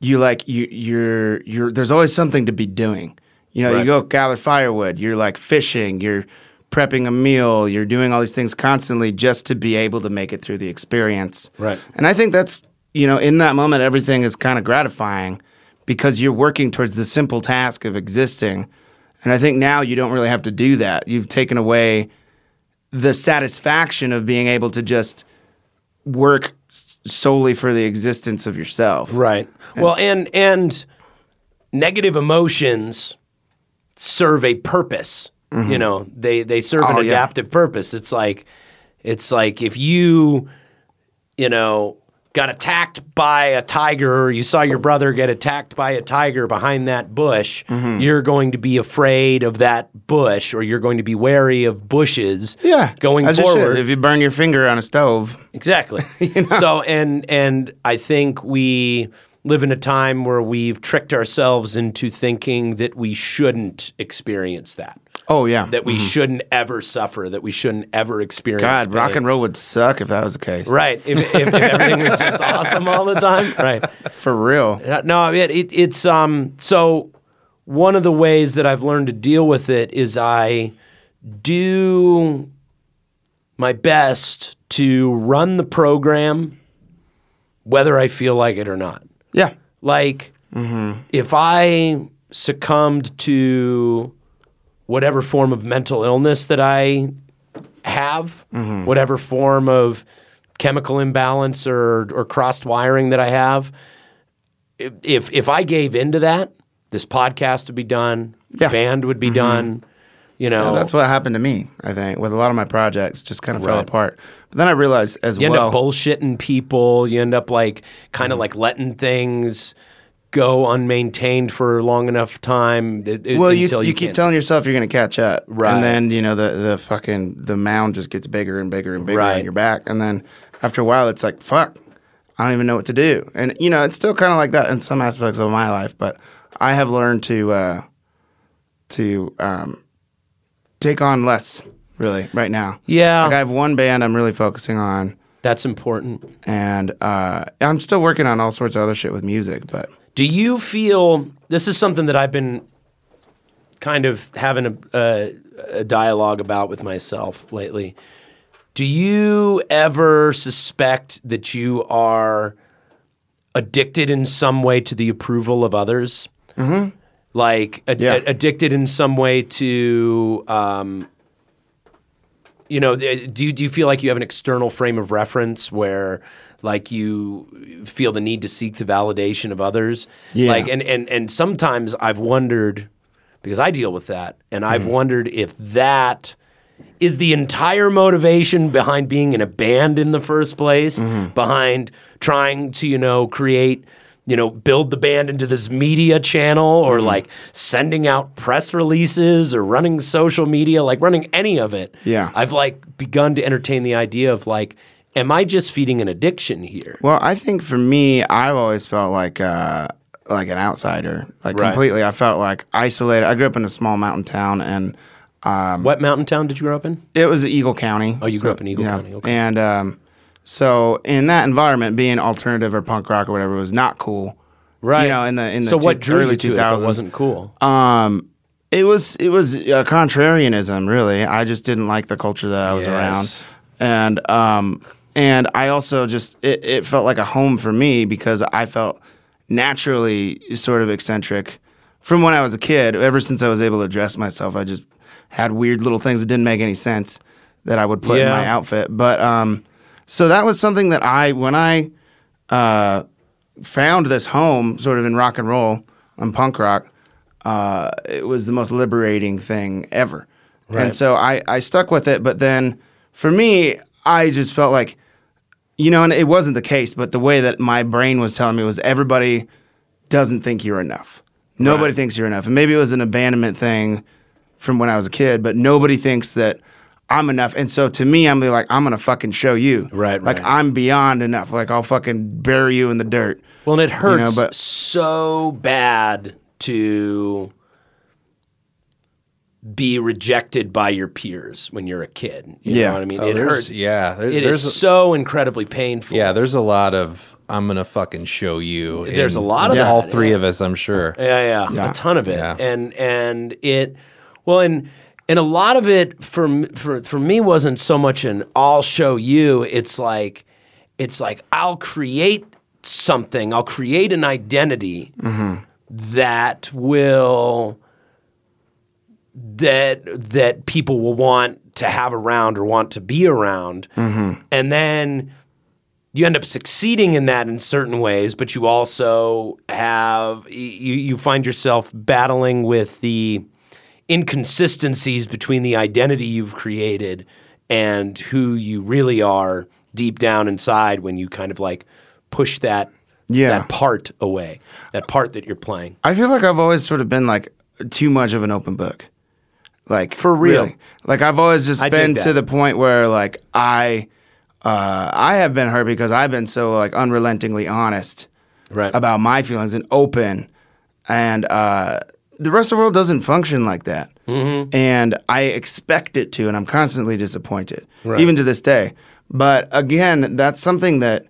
you like you you're you're there's always something to be doing. You know, Right. you go gather firewood. You're like fishing. You're prepping a meal. You're doing all these things constantly just to be able to make it through the experience. Right. And I think that's you know in that moment everything is kind of gratifying because you're working towards the simple task of existing. And I think now you don't really have to do that. You've taken away the satisfaction of being able to just work solely for the existence of yourself. Right. Well, and and negative emotions serve a purpose. You mm-hmm. know, they they serve Oh, an yeah. adaptive purpose. It's like it's like if you you know got attacked by a tiger or you saw your brother get attacked by a tiger behind that bush, Mm-hmm. you're going to be afraid of that bush or you're going to be wary of bushes Yeah. going you forward. If you burn your finger on a stove, Exactly. So and and I think we live in a time where we've tricked ourselves into thinking that we shouldn't experience that. Oh yeah. That we shouldn't ever suffer, that we shouldn't ever experience God, rock and roll would suck if that was the case. Right. If, if, if everything was just awesome all the time. Right. For real. No, it, it, it's um. So one of the ways that I've learned to deal with it is I do my best to run the program, whether I feel like it or not. Yeah. Like if I succumbed to whatever form of mental illness that I have, whatever form of chemical imbalance or or crossed wiring that I have, if if I gave into that, this podcast would be done, Yeah. band would be done. You know, that's what happened to me. I think with a lot of my projects, just kind of fell apart. But then I realized as you end up bullshitting people. You end up like kind Mm-hmm. of like letting things go unmaintained for long enough time. it- well, you, you, you, keep telling yourself you're going to catch up, Right. And then you know the the fucking the mound just gets bigger and bigger and bigger Right. on your back, and then after a while, it's like fuck, I don't even know what to do. And you know, it's still kind of like that in some aspects of my life, but I have learned to uh, to um, take on less really right now. Yeah. like I have one band I'm really focusing on. That's important. and uh, I'm still working on all sorts of other shit with music. But Do you feel this is something that I've been kind of having a, a, a dialogue about with myself lately? Do you ever suspect that you are addicted in some way to the approval of others? Mm-hmm. Like ad- Yeah. addicted in some way to, um, you know, do you, do you feel like you have an external frame of reference where, like, you feel the need to seek the validation of others? Yeah. Like, and and and sometimes I've wondered because I deal with that, and I've mm-hmm. wondered if that is the entire motivation behind being in a band in the first place, mm-hmm. behind trying to, you know, create, you know, build the band into this media channel or mm-hmm. like sending out press releases or running social media, like running any of it. Yeah. I've like begun to entertain the idea of like, am I just feeding an addiction here? well, I think for me, I've always felt like uh, like an outsider, like Right. completely. I felt like isolated. I grew up in a small mountain town, and what mountain town did you grow up in? it was Eagle County. Oh, you grew up in Eagle County, okay. And um, so in that environment, being alternative or punk rock or whatever was not cool. Right. You know, in the in the so two- what drew early you to it if 2000s. it wasn't cool? Um, it was it was a contrarianism, really. I just didn't like the culture that I was Yes. around, and um, and I also just it, it felt like a home for me because I felt naturally sort of eccentric from when I was a kid. Ever since I was able to dress myself, I just had weird little things that didn't make any sense that I would put in my outfit. But um, so that was something that I when I uh, found this home sort of in rock and roll and punk rock, uh, it was the most liberating thing ever. And so I, I stuck with it. But then for me, I just felt like, you know, and it wasn't the case, but the way that my brain was telling me was everybody doesn't think you're enough. Nobody Right. thinks you're enough. And maybe it was an abandonment thing from when I was a kid, but nobody thinks that I'm enough. And so to me, I'm like, I'm gonna fucking show you. Right, Like right. I'm beyond enough. Like I'll fucking bury you in the dirt. Well, and it hurts but- so bad to be rejected by your peers when you're a kid. You Yeah. know what I mean? Oh, it hurts. Yeah, there, It there's is so incredibly painful. yeah. There's a lot of I'm gonna fucking show you. There's a lot of all that, three yeah. of us, I'm sure. Yeah, yeah, Yeah. a ton of it, Yeah. and and it, well, and and a lot of it for for for me wasn't so much an I'll show you. It's like, it's like I'll create something. I'll create an identity mm-hmm. that will that that people will want to have around or want to be around, mm-hmm. and then you end up succeeding in that in certain ways, but you also have you you find yourself battling with the inconsistencies between the identity you've created and who you really are deep down inside when you kind of like push that Yeah. that part away, that part that you're playing. I feel like I've always sort of been like too much of an open book. Like For real. really. Like I've always just I been to the point where like I uh I have been hurt because I've been so like unrelentingly honest Right. about my feelings and open and uh the rest of the world doesn't function like that. Mm-hmm. And I expect it to and I'm constantly disappointed Right. even to this day. But again, that's something that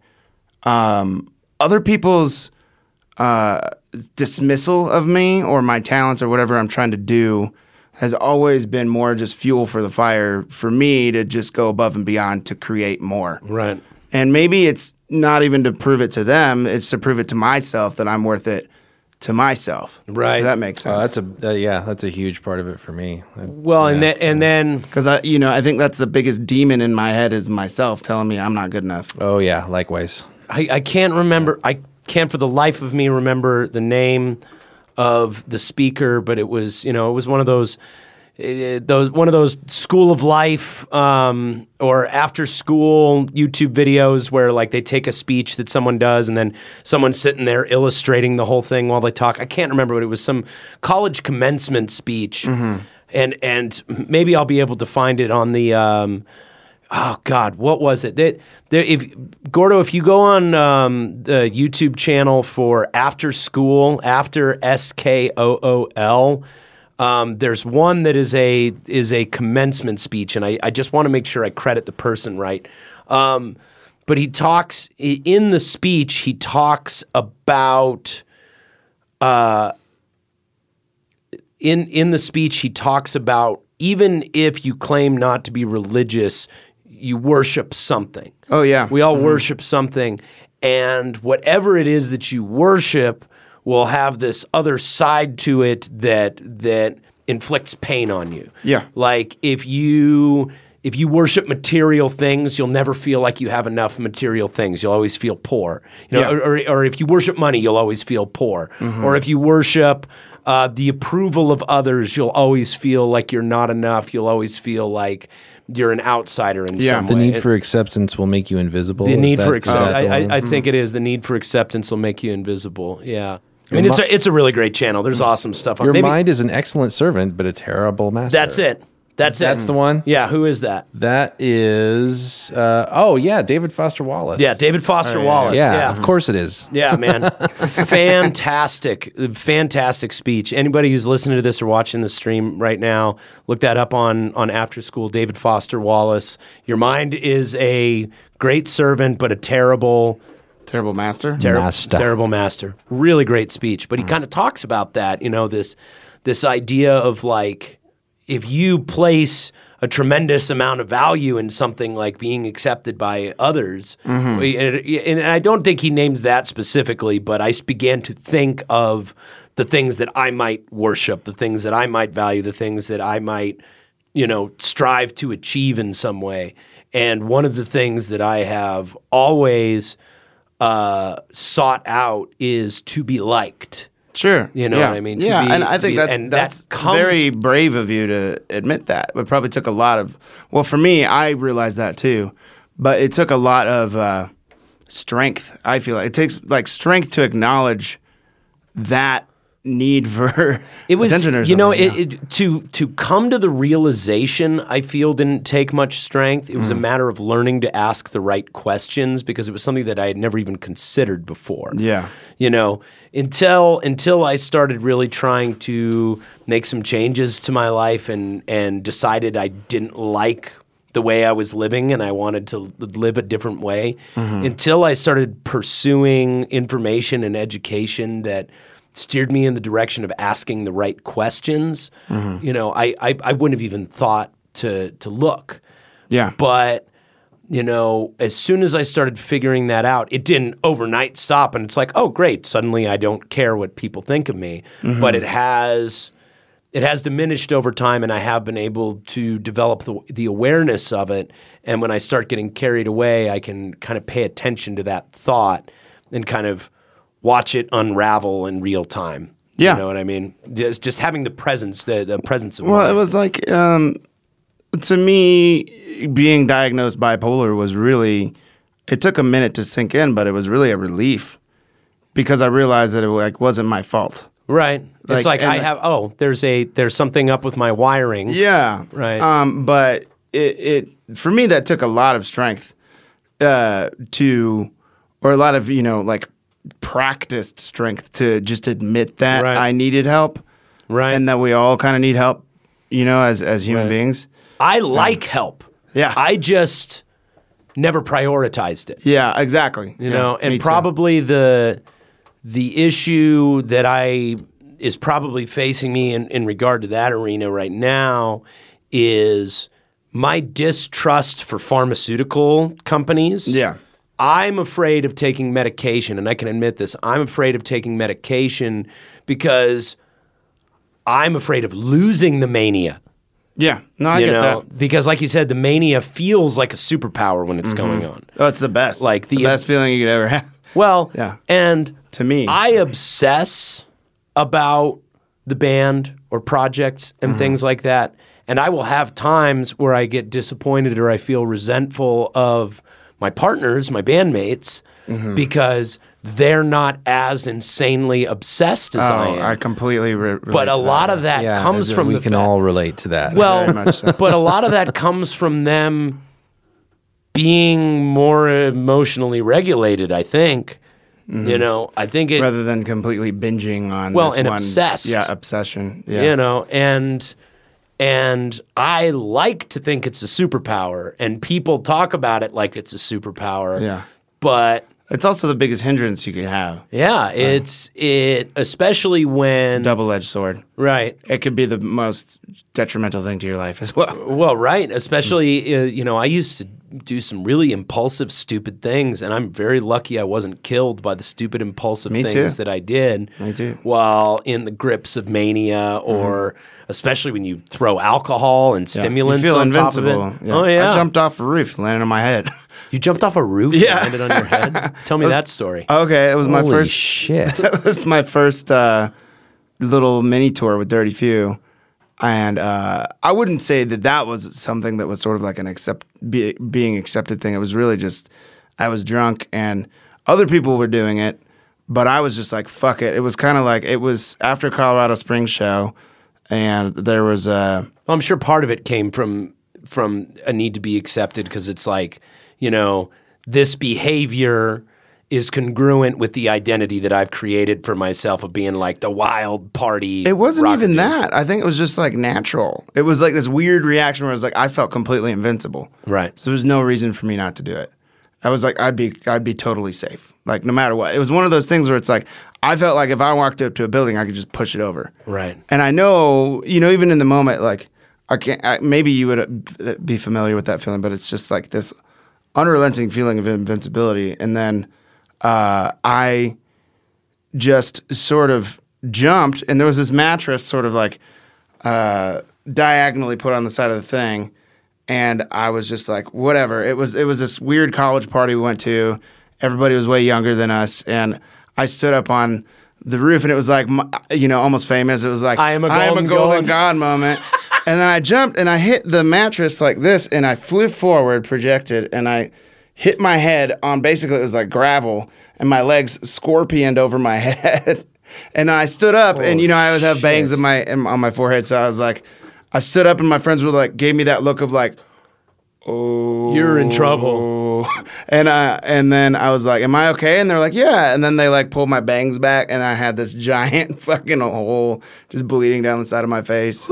um other people's uh, dismissal of me or my talents or whatever I'm trying to do has always been more just fuel for the fire for me to just go above and beyond to create more. right. And maybe it's not even to prove it to them, it's to prove it to myself that I'm worth it to myself. Right. If that makes sense. Uh, that's a uh, yeah, that's a huge part of it for me. I- Well, and then and then because I, you know, I think that's the biggest demon in my head is myself telling me I'm not good enough. oh yeah, likewise. I, I can't remember. I can't for the life of me remember the name of the speaker, but it was you know it was one of those uh, those one of those school of life um, or after school YouTube videos where like they take a speech that someone does and then someone's sitting there illustrating the whole thing while they talk. I can't remember what it was. Some college commencement speech, and and maybe I'll be able to find it on the. Um, oh God, what was it? That there, if Gordo, if you go on um, the YouTube channel for After Skool, after S K O O L, um, there's one that is a is a commencement speech, and I, I just want to make sure I credit the person right. Um, but he talks in the speech. He talks about uh, in in the speech he talks about even if you claim not to be religious, you worship something. Oh, yeah. We all worship something and whatever it is that you worship will have this other side to it that that inflicts pain on you. Yeah. Like if you if you worship material things, you'll never feel like you have enough material things. You'll always feel poor. You know, Yeah. or, or, or if you worship money, you'll always feel poor. Or if you worship uh, the approval of others, you'll always feel like you're not enough. You'll always feel like you're an outsider in Yeah. some The way. The need for acceptance will make you invisible. the need that- for acceptance. that the I, one? I, I mm-hmm. think it is. The need for acceptance will make you invisible. Yeah. I mean, it's a, it's a really great channel. There's mm. awesome stuff on Your Maybe- mind is an excellent servant, but a terrible master. That's it. That's it. That's the one. Yeah. Who is that? That is. Uh, oh yeah, David Foster Wallace. Yeah. David Foster Wallace. Yeah, yeah. of course it is. Yeah, man. fantastic, fantastic speech. Anybody who's listening to this or watching the stream right now, look that up on on After Skool. David Foster Wallace. Your mind is a great servant, but a terrible, Terrible master. ter- Master. terrible master. Really great speech. But he kind of talks about that. You know this this idea of like if you place a tremendous amount of value in something like being accepted by others, and, and I don't think he names that specifically, but I began to think of the things that I might worship, the things that I might value, the things that I might, you know, strive to achieve in some way. And one of the things that I have always uh, sought out is to be liked. Sure. You know yeah. what I mean? To Yeah, be- and I think be- that's and that that's comes- very brave of you to admit that. It probably took a lot of. Well, for me, I realized that too, but it took a lot of uh, strength. I feel like it takes like strength to acknowledge that need for It was, attention or you know, something, it, it, to to come to the realization. I feel didn't take much strength. It was Mm. a matter of learning to ask the right questions because it was something that I had never even considered before. Yeah. you know, until until I started really trying to make some changes to my life and and decided I didn't like the way I was living and I wanted to live a different way. Until I started pursuing information and education that steered me in the direction of asking the right questions, mm-hmm. you know, I, I I wouldn't have even thought to to look. yeah. But you know, as soon as I started figuring that out, it didn't overnight stop. And it's like, oh, great! Suddenly, I don't care what people think of me. Mm-hmm. But it has, it has diminished over time, and I have been able to develop the the awareness of it. And when I start getting carried away, I can kind of pay attention to that thought and kind of watch it unravel in real time. Yeah. you know what I mean. Just just having the presence, the, the presence of Well, mind. it was like um, to me, being diagnosed bipolar was really. It took a minute to sink in, but it was really a relief because I realized that it like wasn't my fault. Right. Like, it's like I have oh, there's a there's something up with my wiring. Yeah. Right. Um, but it, it for me that took a lot of strength uh, to, or a lot of you know like practiced strength to just admit that Right. I needed help, Right. and that we all kind of need help, you know, as as human Right. beings. I like help. Yeah. I just never prioritized it. Yeah. Exactly. You know, and probably the the issue that I is probably facing me in, in regard to that arena right now is my distrust for pharmaceutical companies. Yeah. I'm afraid of taking medication, and I can admit this. I'm afraid of taking medication because I'm afraid of losing the mania. Yeah. No, I you get know, that. because like you said, the mania feels like a superpower when it's mm-hmm. going on. Oh, it's the best. Like the, the- best feeling you could ever have. Well, Yeah. and To me. I obsess about the band or projects and mm-hmm. things like that. And I will have times where I get disappointed or I feel resentful of my partners, my bandmates, mm-hmm. because they're not as insanely obsessed as oh, I Oh, am. I completely re- relate but a lot that. of that Yeah, comes we from the can fact- all relate to that. well, much so. but a lot of that comes from them being more emotionally regulated. I think. You mm-hmm. know, I think it. rather than completely binging on Well, this and one, obsessed. Yeah, obsession. Yeah. You know, and and I like to think it's a superpower, and people talk about it like it's a superpower. Yeah. But It's also the biggest hindrance you could have. yeah, it's it, especially when Double-edged sword. right. It could be the most detrimental thing to your life as well. Well, right. Especially, uh, you know, I used to do some really impulsive, stupid things, and I'm very lucky I wasn't killed by the stupid, impulsive Me things too. that I did. Me too. While in the grips of mania, or especially when you throw alcohol and You stimulants feel on invincible. top of it. Yeah. Oh yeah, I jumped off a roof, landed on my head. You jumped off a roof Yeah. and landed on your head. Tell me that story. okay, it was my first. shit. That was my first uh, little mini tour with Dirty Few, and uh, I wouldn't say that that was something that was sort of like an accept be, being accepted thing. It was really just I was drunk and other people were doing it, but I was just like fuck it. It was kind of like it was after Colorado Springs show, and there was a. I'm sure part of it came from from a need to be accepted because it's like, you know, this behavior is congruent with the identity that I've created for myself of being like the wild party. It wasn't even dude. that. I think it was just like natural. It was like this weird reaction where I was like, I felt completely invincible. Right. So there was no reason for me not to do it. I was like, I'd be, I'd be totally safe. Like no matter what. It was one of those things where it's like, I felt like if I walked up to a building, I could just push it over. Right. And I know, you know, even in the moment, like I can't. I, maybe you would be familiar with that feeling, but it's just like this unrelenting feeling of invincibility. And then uh, I just sort of jumped, and there was this mattress sort of like uh, diagonally put on the side of the thing, and I was just like, whatever. It was it was this weird college party we went to. Everybody was way younger than us, and I stood up on the roof, and it was like, you know, almost famous. It was like, I am a I am a golden golden god." god moment. and then I jumped and I hit the mattress like this, and I flew forward, projected, and I hit my head on basically it was like gravel, and my legs scorpioned over my head. and I stood up, and you know I always have bangs in my in, on my forehead, so I was like, I stood up, and my friends were like, gave me that look of like, oh, You're in oh. trouble. and I and then I was like, "Am I okay?" And they're like, "Yeah." And then they like pulled my bangs back, and I had this giant fucking hole just bleeding down the side of my face.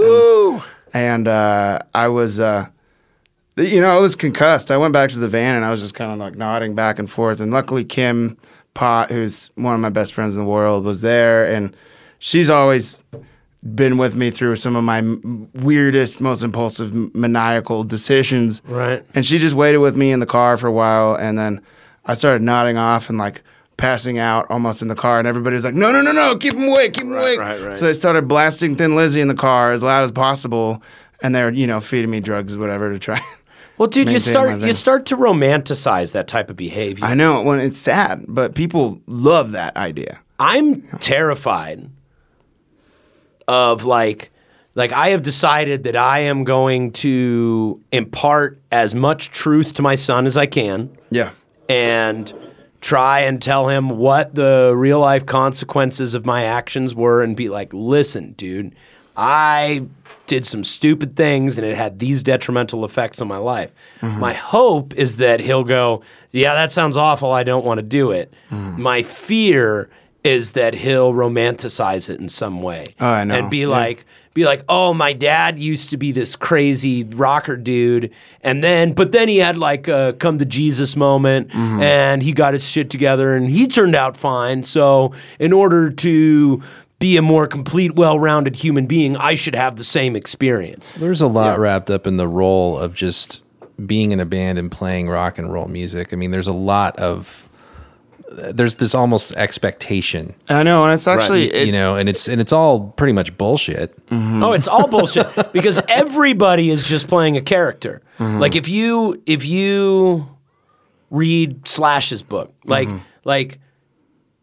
And, uh, I was, uh, you know, I was concussed. I went back to the van, and I was just kind of like nodding back and forth. And luckily, Kim Pot, who's one of my best friends in the world, was there, and she's always been with me through some of my weirdest, most impulsive, maniacal decisions. Right. And she just waited with me in the car for a while, and then I started nodding off and like passing out almost in the car, and everybody was like, "No, no, no, no, keep him awake, keep him awake." right, right. So they started blasting Thin Lizzy in the car as loud as possible, and they're you know feeding me drugs, whatever, to try. Well, dude, you start you start to romanticize that type of behavior. I know when it's sad, but people love that idea. I'm terrified of like like I have decided that I am going to impart as much truth to my son as I can Yeah. and try and tell him what the real life consequences of my actions were and be like, "Listen, dude, I did some stupid things and it had these detrimental effects on my life." Mm-hmm. My hope is that he'll go, "Yeah, that sounds awful. I don't want to do it." Mm. My fear is that he'll romanticize it in some way. Oh, I know. And be Yeah. like be like, "Oh, my dad used to be this crazy rocker dude, and then but then he had like a come to Jesus moment, Mm-hmm. and he got his shit together, and he turned out fine. So, in order to be a more complete, well-rounded human being, I should have the same experience." There's a lot wrapped up in the role of just being in a band and playing rock and roll music. I mean, there's a lot of there's this almost expectation, I know, and it's actually it's, you know, and it's and it's all pretty much bullshit. Mm-hmm. Oh, it's all bullshit because everybody is just playing a character. Mm-hmm. Like if you if you read Slash's book, like mm-hmm. like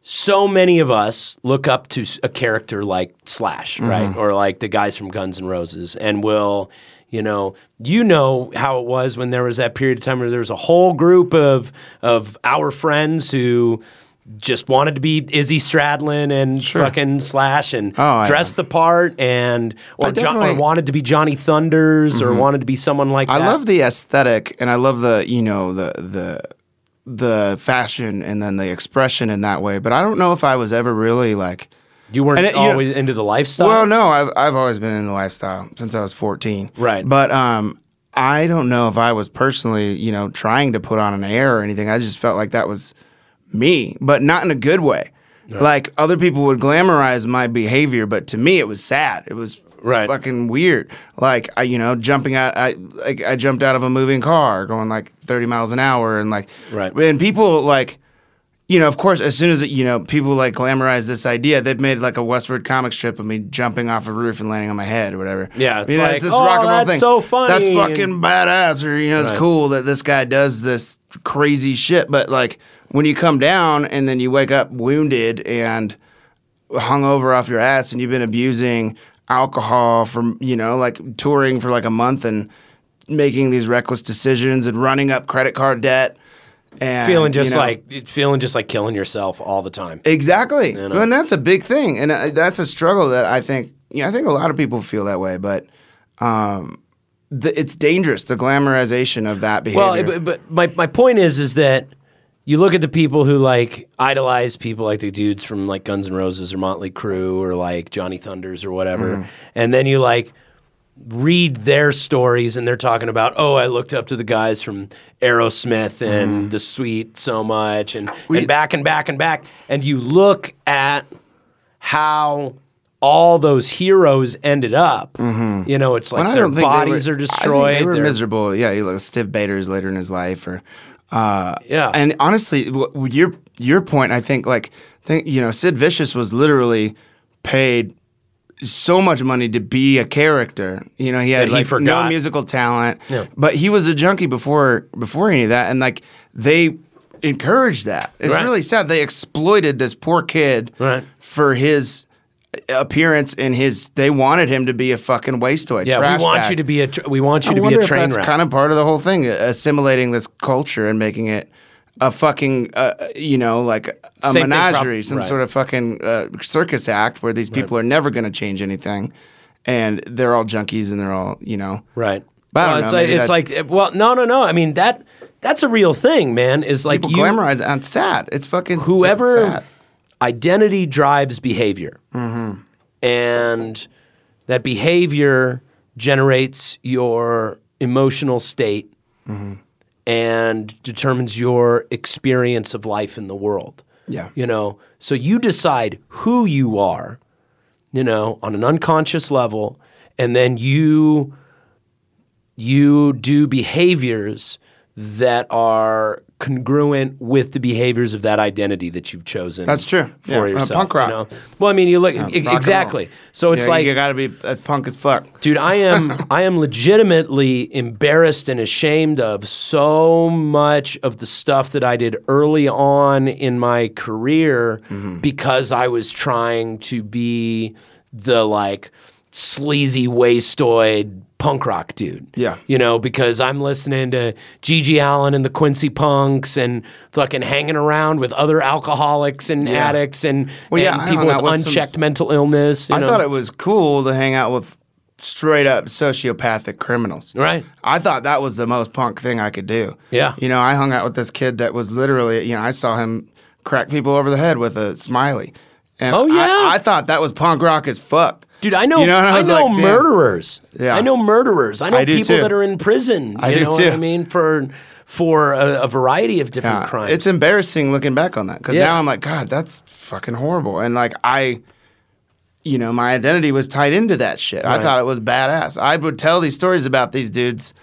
so many of us look up to a character like Slash, Mm-hmm. right? Or like the guys from Guns N' Roses, and will, you know, you know how it was when there was that period of time where there was a whole group of of our friends who just wanted to be Izzy Stradlin and fucking Slash and Oh, dress the part and or, I jo- or Mm-hmm. wanted to be Johnny Thunders or wanted to be someone like I that. love the aesthetic and I love the you know the the the fashion and then the expression in that way. But I don't know if I was ever really like. You weren't it- you know- always into the lifestyle. Well, no, I've I've always been in the lifestyle since I was fourteen. Right. But um, I don't know if I was personally you know trying to put on an air or anything. I just felt like that was me, but not in a good way. Like other people would glamorize my behavior, but to me it was sad. It was Right. fucking weird. Like I, you know, jumping out. I like I jumped out of a moving car, going like thirty miles an hour, and like, Right. And people like, you know, of course, as soon as it, you know, people like glamorize this idea, they've made like a Westword comic strip of me jumping off a roof and landing on my head or whatever. Yeah, it's you know, like, "Oh, that's so funny," That's fucking badass, or you know, it's Right. cool that this guy does this crazy shit. But like when you come down and then you wake up wounded and hung over off your ass and you've been abusing alcohol from you know like touring for like a month and making these reckless decisions and running up credit card debt and feeling just you know- like feeling just like killing yourself all the time. exactly know? and that's a big thing and uh, that's a struggle that i think you know, i think a lot of people feel that way but um the, it's dangerous the glamorization of that behavior Well, but, but my my point is is that you look at the people who like idolize people like the dudes from like Guns N' Roses or Motley Crue or like Johnny Thunders or whatever, Mm-hmm. and then you like read their stories and they're talking about oh I looked up to the guys from Aerosmith and The Sweet so much and and back and back and back and you look at how all those heroes ended up. You know, it's like I their don't think they bodies were- are destroyed. they were they're- miserable. Yeah, you look at Stiv Bators later in his life, or uh, Yeah. And honestly, your your point, I think, like, think you know, Sid Vicious was literally paid so much money to be a character. You know, he had he like no musical talent, Yeah. but he was a junkie before before any of that, and like they encouraged that. It's Right. really sad. They exploited this poor kid Right. for his appearance and his they wanted him to be a fucking waste toy Yeah, trash we want bag. you to be a we want you I to be a if train that's wreck. kind of part of the whole thing, assimilating this culture and making it a fucking, uh, you know, like a Same thing prob- menagerie, some right. sort of fucking uh, circus act where these people are never going to change anything, and they're all junkies and they're all, you know, right. But I well, don't it's like it's like well, no, no, no. I mean that that's a real thing, man. Is like people you glamorize it. Sad. It's fucking whoever sad. identity drives behavior, Mm-hmm. and that behavior generates your emotional state Mm-hmm. And determines your experience of life in the world. Yeah. You know, so you decide who you are, you know, on an unconscious level, and then you you do behaviors that are congruent with the behaviors of that identity that you've chosen. That's true. for Yeah, uh, yourself. punk rock. You know? Well, I mean, you look e- exactly. So it's Yeah, like you got to be as punk as fuck. Dude, I am I am legitimately embarrassed and ashamed of so much of the stuff that I did early on in my career Mm-hmm. because I was trying to be the like sleazy wastoid punk rock dude. Yeah. You know, because I'm listening to GG Allin and the Quincy Punks and fucking hanging around with other alcoholics and Yeah. addicts and, Well, and people with with some- unchecked mental illness. you I know? thought it was cool to hang out with straight up sociopathic criminals. Right. I thought that was the most punk thing I could do. Yeah. You know, I hung out with this kid that was literally, you know, I saw him crack people over the head with a smiley. And Oh, yeah? I, I thought that was punk rock as fuck. Dude, I know, You know, I I, know like, murderers. Yeah. I know murderers. I know I people too. that are in prison. I you do know too. what I mean? For for a, a variety of different Yeah, crimes. It's embarrassing looking back on that because Yeah. now I'm like, God, that's fucking horrible. And like, I, you know, my identity was tied into that shit. I thought it was badass. I would tell these stories about these dudes,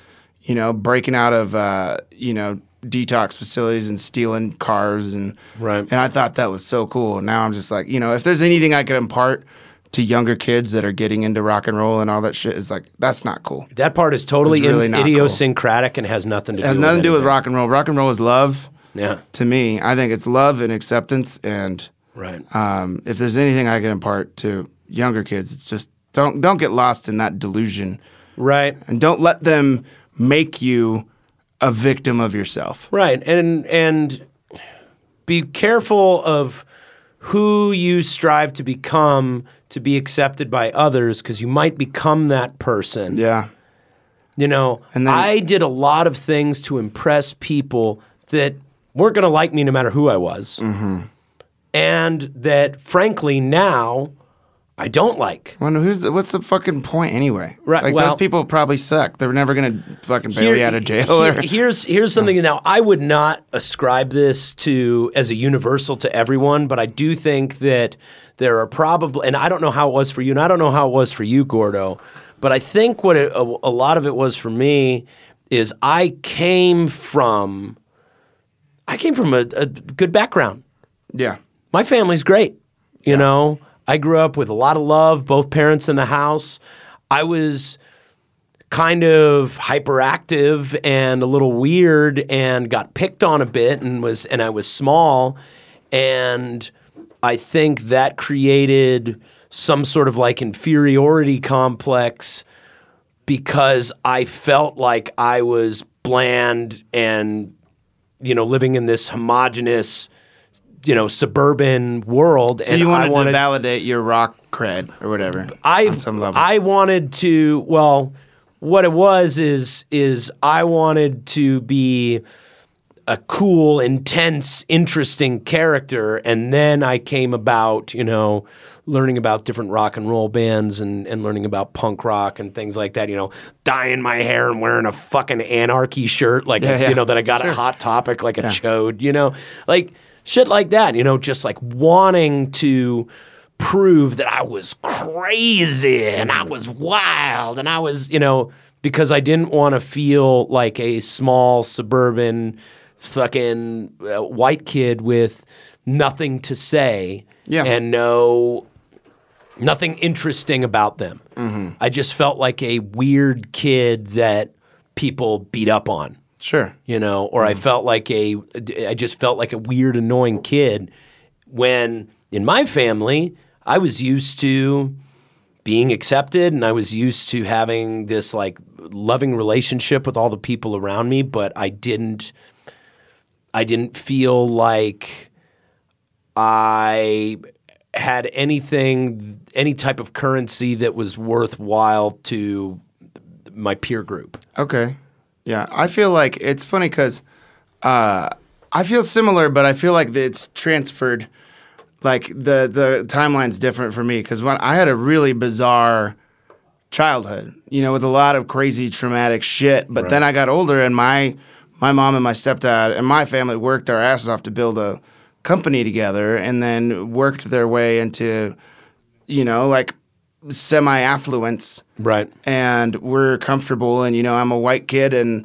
you know, breaking out of, uh, you know, detox facilities and stealing cars and Right. and I thought that was so cool. Now I'm just like, you know, if there's anything I could impart to younger kids that are getting into rock and roll and all that shit, is like that's not cool. that part is totally really in- not cool. idiosyncratic and has nothing to It do has with to do with rock and roll. Rock and roll is love Yeah. to me. I think it's love and acceptance and Right. Um, if there's anything I can impart to younger kids, it's just don't don't get lost in that delusion, right. and don't let them make you a victim of yourself. Right. And and be careful of who you strive to become to be accepted by others because you might become that person. Yeah, You know, And then- I did a lot of things to impress people that weren't going to like me no matter who I was. Mm-hmm. And that, frankly, now I don't like. well, who's the, what's the fucking point anyway? Right, Like well- those people probably suck. They're never gonna fucking bail Here- you out of jail. here- or, here's here's something. Now, I would not ascribe this to as a universal to everyone, but I do think that there are probably, and I don't know how it was for you, and I don't know how it was for you, Gordo, but I think what it, a, a lot of it was for me is I came from, I came from a, a good background. yeah, My family's great. You know, I grew up with a lot of love, both parents in the house. I was kind of hyperactive and a little weird and got picked on a bit and was and I was small and I think that created some sort of like inferiority complex because I felt like I was bland and you know living in this homogenous you know suburban world so and you I wanted wanted to validate your rock cred or whatever. I on some level. I wanted to well what it was is is I wanted to be a cool, intense, interesting character and then I came about, you know, learning about different rock and roll bands and, and learning about punk rock and things like that, you know, dyeing my hair and wearing a fucking anarchy shirt like Yeah, yeah. you know that I got Sure. a hot topic like a chode, you know. Like shit like that, you know, just like wanting to prove that I was crazy and I was wild and I was, you know, because I didn't want to feel like a small suburban fucking uh, white kid with nothing to say Yeah. and no nothing interesting about them. I just felt like a weird kid that people beat up on Sure. you know, or I felt like a, I just felt like a weird, annoying kid when in my family, I was used to being accepted and I was used to having this like loving relationship with all the people around me, but I didn't, I didn't feel like I had anything, any type of currency that was worthwhile to my peer group. Okay. Yeah, I feel like it's funny because uh, I feel similar, but I feel like it's transferred. Like the the timeline's different for me because when I had a really bizarre childhood, you know, with a lot of crazy traumatic shit. But then I got older, and my my mom and my stepdad and my family worked our asses off to build a company together, and then worked their way into, you know, like semi affluence Right. and we're comfortable and you know i'm a white kid and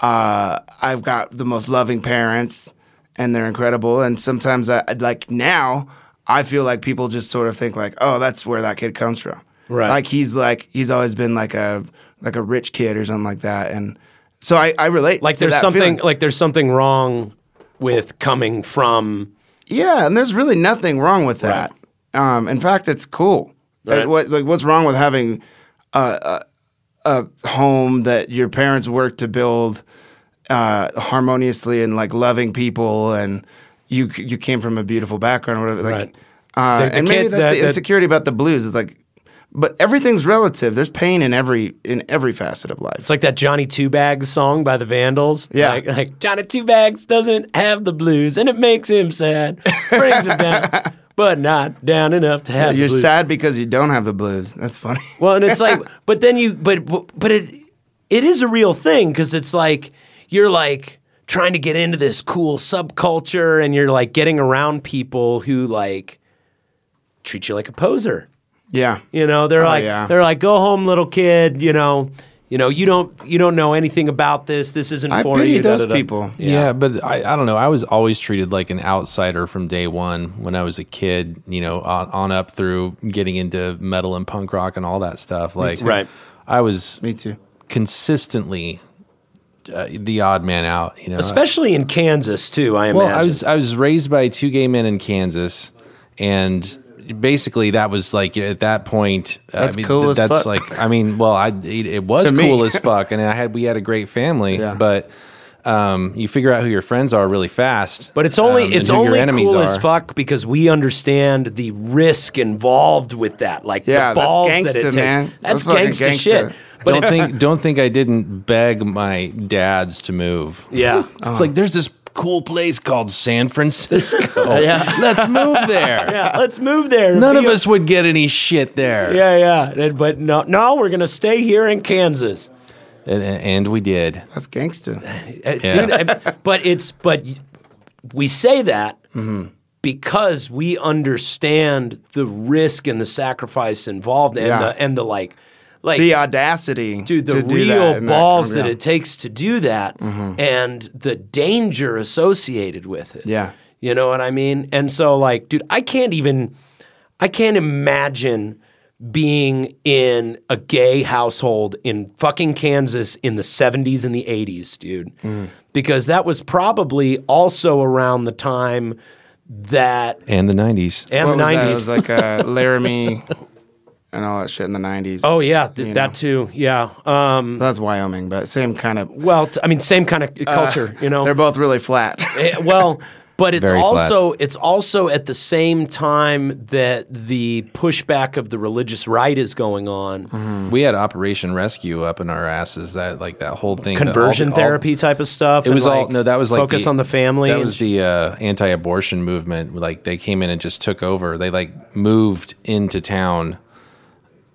uh, i've got the most loving parents and they're incredible and sometimes i like now i feel like people just sort of think like oh that's where that kid comes from Right. like he's like he's always been like a like a rich kid or something like that and so i, I relate like there's something feeling. like there's something wrong with coming from Yeah, and there's really nothing wrong with that. Um, in fact, it's cool. Right. What like what's wrong with having a, a, a home that your parents worked to build uh, harmoniously and like loving people, and you you came from a beautiful background or whatever. Like, Right. uh, The- the and maybe kid that's that- the that- insecurity about the blues. It's like, but everything's relative. There's pain in every in every facet of life. it's like that Johnny Two Bags song by the Vandals. Yeah. Like, like Johnny Two Bags doesn't have the blues and it makes him sad. Brings him down, but not down enough to have the You're sad because you don't have the blues. That's funny. Well, and it's like, but then you, but but it it is a real thing because it's like you're like trying to get into this cool subculture, and you're like getting around people who like treat you like a poser. Yeah. You know, they're like yeah. they're like, go home, little kid. You know, you know, you don't you don't know anything about this. This isn't I for pity you. those da, da. people. Yeah, but I, I don't know. I was always treated like an outsider from day one when I was a kid, you know, on, on up through getting into metal and punk rock and all that stuff. Like, Right. I was Me too. consistently uh, the odd man out, you know. Especially in Kansas too. I imagine. well. I was I was raised by two gay men in Kansas, and basically that was like at that point. That's I mean, cool as That's fuck. like I mean, well, I it, it was cool as fuck, and I had we had a great family, Yeah. but. Um, you figure out who your friends are really fast, But it's only um, it's only cool are. as fuck because we understand the risk involved with that. Like Yeah, the that's balls gangsta, that it takes. man. That's, That's gangsta, gangsta. shit. But don't think don't think I didn't beg my dads to move. yeah. It's like there's this cool place called San Francisco. Yeah. Let's move there. yeah, let's move there. None of Be- us would get any shit there. Yeah, yeah. But no, no, we're gonna stay here in Kansas. And, and we did. That's gangster. Uh, Yeah. dude, I- but it's but we say that Mm-hmm. because we understand the risk and the sacrifice involved and Yeah. the and the like like The audacity, dude the to real that and that balls kind that it takes to do that and the danger associated with it. Yeah. you know what i mean? And so like dude i can't even i can't imagine being in a gay household in fucking kansas in the 70s and the 80s dude. Because that was probably also around the time that And the 90s. and What the 90s that? It was like uh, Laramie and all that shit in the 90s. oh yeah th- that know. too yeah um That's Wyoming, but same kind of. well t- i mean same kind of culture you know They're both really flat. Eh, well, but it's Very flat. also it's also at the same time that the pushback of the religious right is going on. We had Operation Rescue up in our asses. That like that whole thing. the- all Conversion the- all- therapy type of stuff. It and, was all like, no. That was like focus on the family. That was the uh, anti-abortion movement. Like they came in and just took over. They like moved into town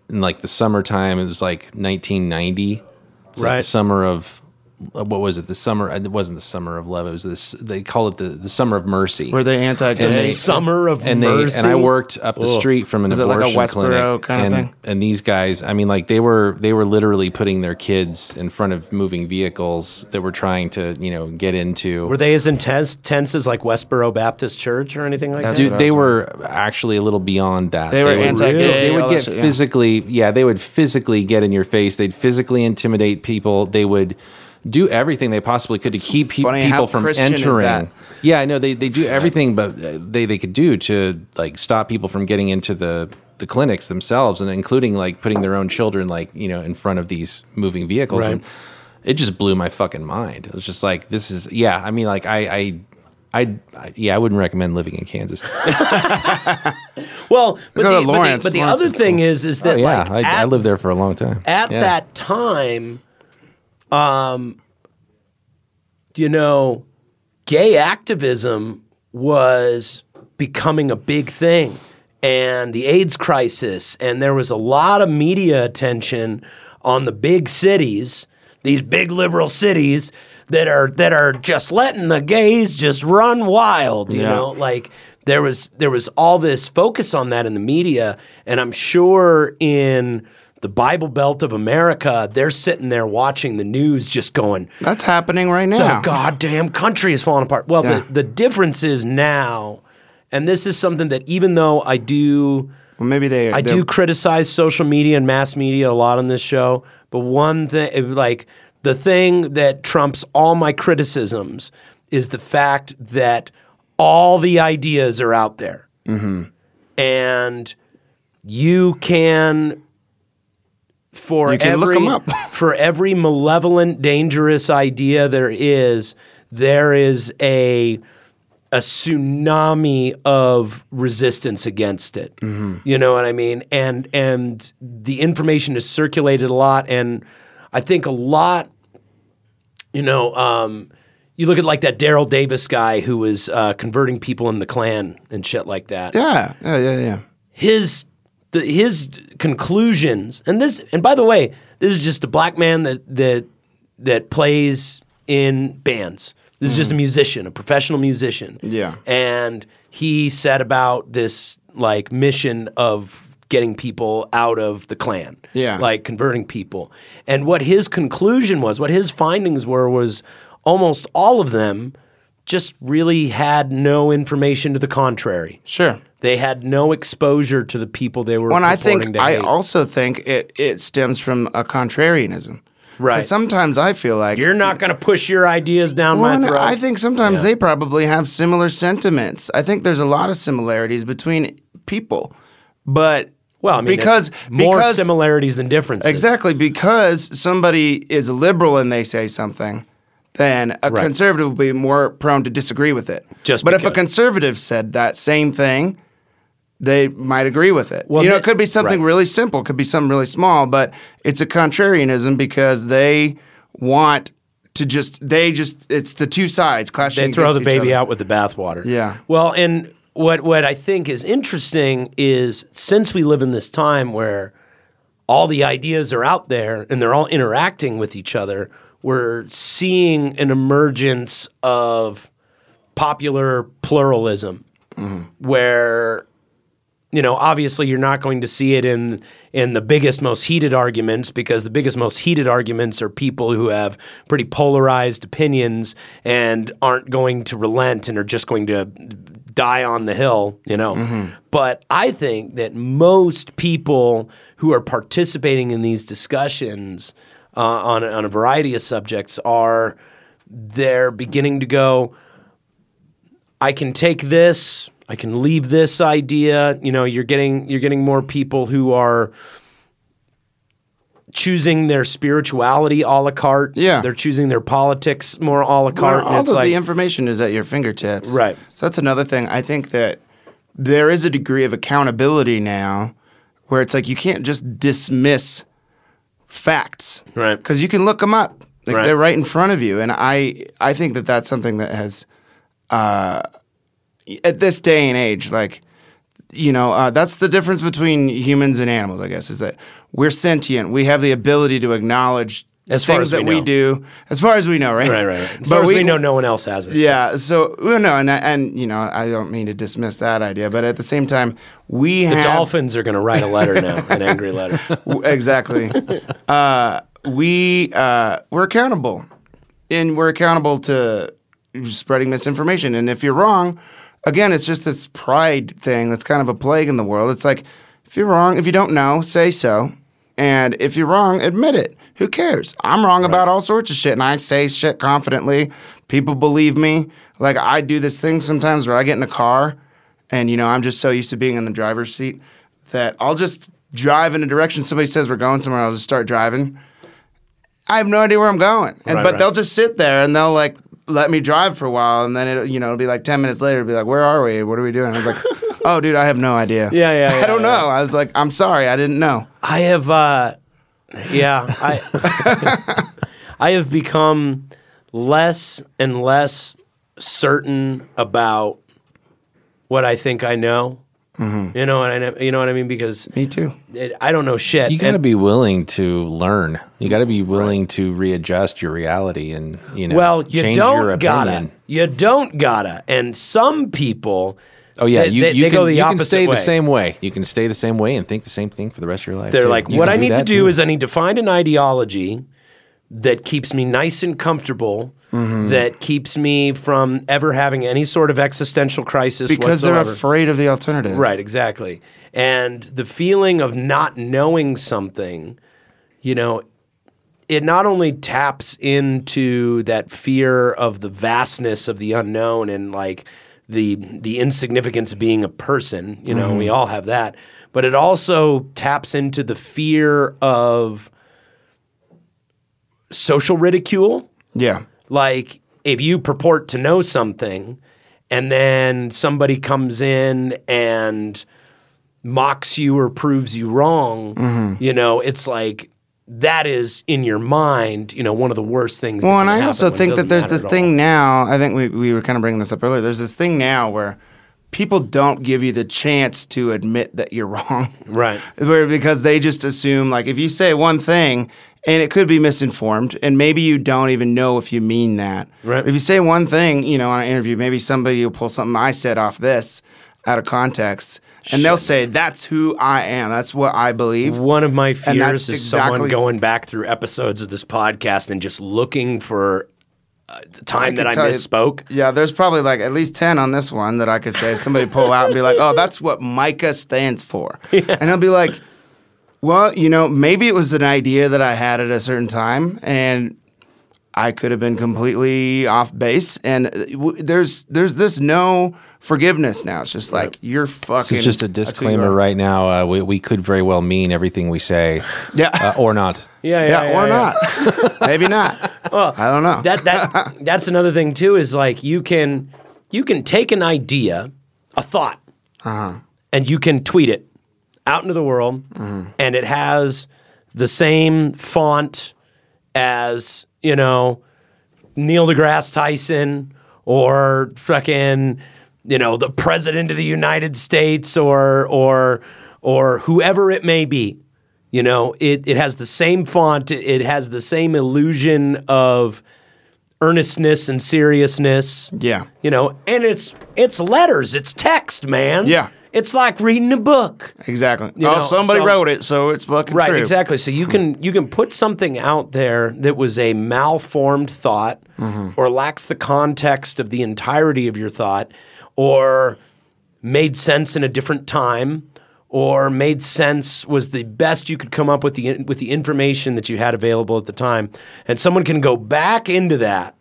in like the summertime. It was like 1990. It was like Right. the summer of Uh, what was it? The summer. Uh, it wasn't the summer of love. It was this. They call it the the summer of mercy. Were they anti And summer of and they and I worked up the street from an Was it like a abortion Westboro clinic, kinda and, thing? and these guys, I mean, like they were they were literally putting their kids in front of moving vehicles that were trying to you know get into. Were they as intense tense as like Westboro Baptist Church or anything like That's that? Dude, they was were actually a little beyond that. They were would, anti-gay, They would get shit, yeah. physically, yeah, they would physically get in your face. They'd physically intimidate people. They would do everything they possibly could to keep pe- funny, how people from Christian is entering. that? Yeah, I know they they do everything, but uh, they they could do to like stop people from getting into the the clinics themselves, and including like putting their own children like you know in front of these moving vehicles. Right. And it just blew my fucking mind. It was just like this is yeah. I mean, like I I. I, I yeah, I wouldn't recommend living in Kansas. well, but Go the, to but the- Lawrence. but the, other is thing cool. is is that Oh, yeah, like I, I lived there for a long time. at Yeah. that time, um, you know, gay activism was becoming a big thing, and the AIDS crisis, and there was a lot of media attention on the big cities, these big liberal cities that are that are just letting the gays just run wild, you Yeah. know, like there was there was all this focus on that in the media, and I'm sure in the Bible Belt of America, they're sitting there watching the news, just going, That's happening right now. "The goddamn country is falling apart." Well, Yeah. the the difference is now, and this is something that even though I do. Well, maybe they. I do criticize social media and mass media a lot on this show, but one thing, like the thing that trumps all my criticisms is the fact that all the ideas are out there, Mm-hmm. and you can. For You can every look 'em up. for every malevolent, dangerous idea there is, there is a a tsunami of resistance against it. You know what I mean? And and the information is circulated a lot, and I think a lot. You know, um, you look at like that Daryl Davis guy who was uh, converting people in the Klan and shit like that Yeah, yeah, yeah, yeah. his the, his conclusions and this and by the way this is just a black man that that that plays in bands this is just a mm-hmm. musician a professional musician Yeah. and he said about this like mission of getting people out of the Klan. Yeah. like converting people and what his conclusion was what his findings were was almost all of them just really had no information to the contrary Sure. they had no exposure to the people they were. And I think I also think it it stems from a contrarianism. Right. Sometimes I feel like You're not going to push your ideas down Well, my throat. I think sometimes they probably have similar sentiments. I think there's a lot of similarities between people, but well, I mean, because more because similarities than differences. exactly because somebody is liberal and they say something, then a Right. conservative will be more prone to disagree with it. Just but if a conservative said that same thing, they might agree with it. Well, you know, it could be something right. really simple, it could be something really small, but it's a contrarianism because they want to just they just it's the two sides clashing. they throw the baby out with the bathwater. Yeah. Well, and what what I think is interesting is since we live in this time where all the ideas are out there and they're all interacting with each other, we're seeing an emergence of popular pluralism where you know, obviously you're not going to see it in in the biggest, most heated arguments because the biggest, most heated arguments are people who have pretty polarized opinions and aren't going to relent and are just going to die on the hill, you know. Mm-hmm. But I think that most people who are participating in these discussions uh, on a- on a variety of subjects are they're beginning to go. I can take this, I can leave this idea. You know, you're getting you're getting more people who are choosing their spirituality a la carte. Yeah. They're choosing their politics more a la Well, carte. all and it's of like the information is at your fingertips. Right. So that's another thing. I think that there is a degree of accountability now where it's like you can't just dismiss facts. Right. Because you can look them up. Like Right. they're right in front of you. And I I think that that's something that has uh, at this day and age like you know uh, that's the difference between humans and animals i guess is that we're sentient we have the ability to acknowledge As far things as that we we know. do as far as we know right right, right, right. As But far as we- we know, no one else has it. yeah. So well, no, and and you know, I don't mean to dismiss that idea, but at the same time, we The have dolphins are going to write a letter now, an angry letter. exactly. uh, we uh, we're accountable, and we're accountable to spreading misinformation. And if you're wrong, again, it's just this pride thing that's kind of a plague in the world. It's like if you're wrong, if you don't know, say so, and if you're wrong, admit it. Who cares? I'm wrong about all sorts of shit, and I say shit confidently. People believe me. Like I do this thing sometimes where I get in a car, and you know I'm just so used to being in the driver's seat that I'll just drive in a direction somebody says we're going somewhere. I'll just start driving. I have no idea where I'm going, and Right, but right. they'll just sit there and they'll like let me drive for a while, and then it you know it'll be like ten minutes later, it'll be like, where are we? What are we doing? I was like, oh, dude, I have no idea. Yeah, yeah, yeah, I don't yeah. know. I was like, I'm sorry, I didn't know. I have, uh, yeah, I, I have become less and less certain about what I think I know. Mm-hmm. You know what I you know what I mean because Me too. it, I don't know shit. You got to And- be willing to learn. You got to be willing to readjust your reality and you know. well, you change don't gotta. You don't gotta. And some people, Oh yeah, they, you, they, you they can, go the you opposite can stay way. the same way. You can stay the same way and think the same thing for the rest of your life. They're too. like, You what I need to do too. is I need to find an ideology that keeps me nice and comfortable, Mm-hmm. that keeps me from ever having any sort of existential crisis Because they're afraid of the alternative. Right, exactly. And the feeling of not knowing something, you know, it not only taps into that fear of the vastness of the unknown and like the the insignificance of being a person, you know, we all have that, but it also taps into the fear of social ridicule Yeah. like if you purport to know something and then somebody comes in and mocks you or proves you wrong, Mm-hmm. you know, it's like that is in your mind, you know, one of the worst things. Well, and I also think that there's this thing now. I think we, we were kind of bringing this up earlier. There's this thing now where people don't give you the chance to admit that you're wrong. Right. Where because they just assume like if you say one thing and it could be misinformed and maybe you don't even know if you mean that. Right. If you say one thing, you know, on an interview, maybe somebody will pull something I said off this out of context and they'll say that's who I am. That's what I believe. One of my fears is someone going back through episodes of this podcast and just looking for uh, the time that I tell you- misspoke. Yeah, there's probably like at least 10 on this one that I could say somebody pull out and be like, oh, that's what Micah stands for. And I'll be like, Well, you know, maybe it was an idea that I had at a certain time, and I could have been completely off base. And uh, w- there's there's this no forgiveness now. It's just like you're fucking. It's just a that's who you disclaimer are. right now. Uh, we, we could very well mean everything we say, Yeah. uh, or not. Yeah, yeah, or not. Maybe not. Well, I don't know. That that that's another thing too. Is like you can you can take an idea, a thought, Uh-huh. and you can tweet it out into the world, Mm-hmm. and it has the same font as you know Neil deGrasse Tyson or fucking you know the president of the United States or or or whoever it may be. You know, it, it has the same font, it, it has the same illusion of earnestness and seriousness. Yeah. You know, and it's it's letters, it's text, man. Yeah. It's like reading a book. Exactly. You oh, know, somebody so- wrote it, so it's fucking Right, true. exactly. So you can you can put something out there that was a malformed thought mm-hmm. or lacks the context of the entirety of your thought or made sense in a different time or made sense was the best you could come up with the with the information that you had available at the time and someone can go back into that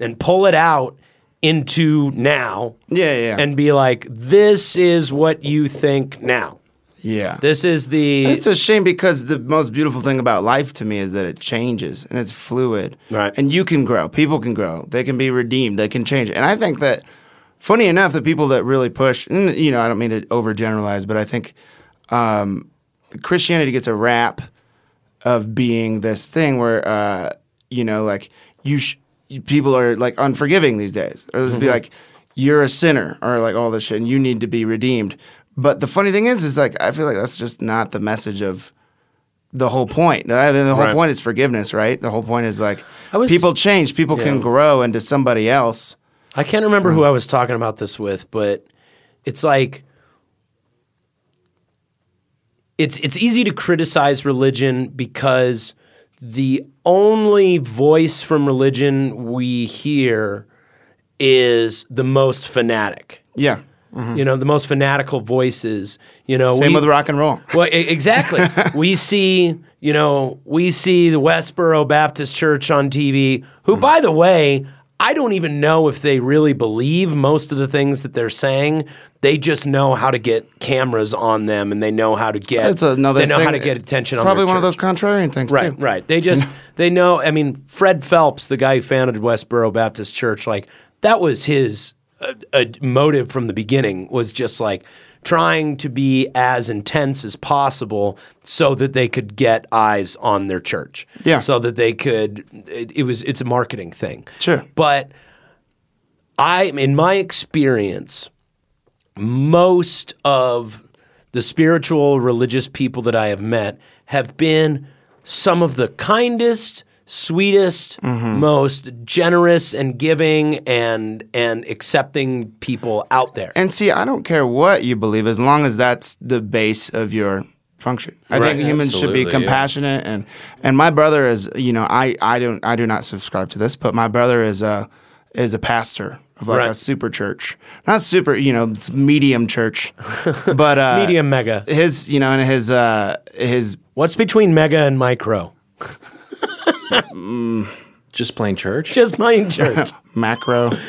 and pull it out into now Yeah, yeah, and be like this is what you think now yeah. this is the It's a shame because the most beautiful thing about life to me is that it changes and it's fluid. Right. And you can grow. People can grow. They can be redeemed. They can change. And I think that, funny enough, the people that really push, you know, I don't mean to overgeneralize, but I think um, Christianity gets a rap of being this thing where, uh, you know, like you, sh- you people are like unforgiving these days, or just be mm-hmm. like, you're a sinner, or like all this shit, and you need to be redeemed. But the funny thing is, is like I feel like that's just not the message of the whole point. I think the whole Right. point is forgiveness, right? The whole point is like I was- people change, people can grow into somebody else. I can't remember who mm. I was talking about this with, but it's like it's it's easy to criticize religion because the only voice from religion we hear is the most fanatic. Yeah. You know, the most fanatical voices. You know, Same we- with rock and roll. well, exactly. we see, you know, we see the Westboro Baptist Church on TV, who, mm. by the way, I don't even know if they really believe most of the things that they're saying. They just know how to get cameras on them, and they know how to get. That's another. They know thing. how to get It's attention. on Probably one of those contrarian things Right, too. right. They just they know. I mean, Fred Phelps, the guy who founded Westboro Baptist Church, like that was his uh, uh, motive from the beginning. Was just like trying to be as intense as possible so that they could get eyes on their church. Yeah. So that they could. It, it was. It's a marketing thing. Sure. But I, in my experience, most of the spiritual religious people that I have met have been some of the kindest, sweetest, Mm-hmm. most generous and giving and and accepting people out there. And see, I don't care what you believe as long as that's the base of your function. I think humans should be yeah. compassionate and and my brother is, you know, I I don't I do not subscribe to this, but my brother is a is a pastor of like a super church. Not super, you know, it's medium church. but uh Medium mega. his, you know, and his uh his What's between mega and micro? Just plain church. Just plain church. macro.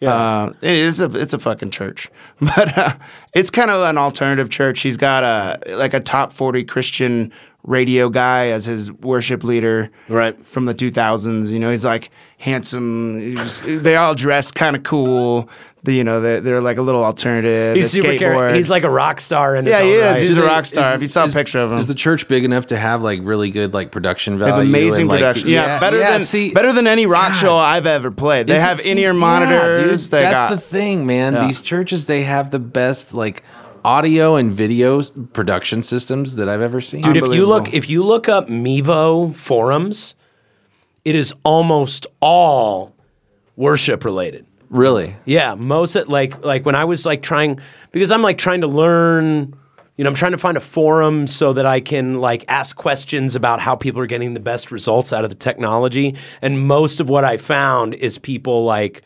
Uh, it is a it's a fucking church, but uh, it's kind of an alternative church. He's got a like a top forty Christian radio guy as his worship leader, Right. from the two thousands. You know, he's like handsome. He's just- they all dress kind of cool. The, you know, they're, they're like a little alternative. He's super skateboard. He's like a rock star in his yeah, own he is. right. He's Do a rock star. is- if you saw is- a picture of him, Is the church big enough to have like really good like production value? They have amazing and, like, production. yeah, better yeah, than see, better than any rock God. show I've ever played. They have in-ear yeah, monitors. dude, they that's got the thing, man. Yeah. These churches they have the best like audio and video production systems that I've ever seen. Dude, if you look Unbelievable. if you look up Mevo forums, it is almost all worship related. really, Yeah, most of, like like when I was like trying because I'm like trying to learn, you know, I'm trying to find a forum so that I can like ask questions about how people are getting the best results out of the technology. And most of what I found is people like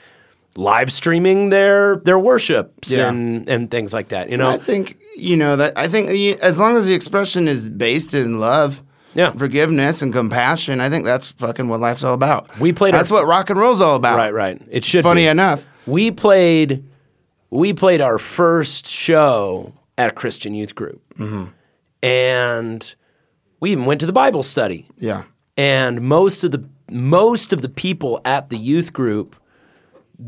live streaming their their worships Yeah. and and things like that. You know, I think you know that. I think as long as the expression is based in love, Yeah. forgiveness and compassion, I think that's fucking what life's all about. We played That's our- what rock and roll's all about. right, right. It should Funny be. enough. we played we played our first show at a Christian youth group, Mm-hmm. and we even went to the Bible study. Yeah. and most of the most of the people at the youth group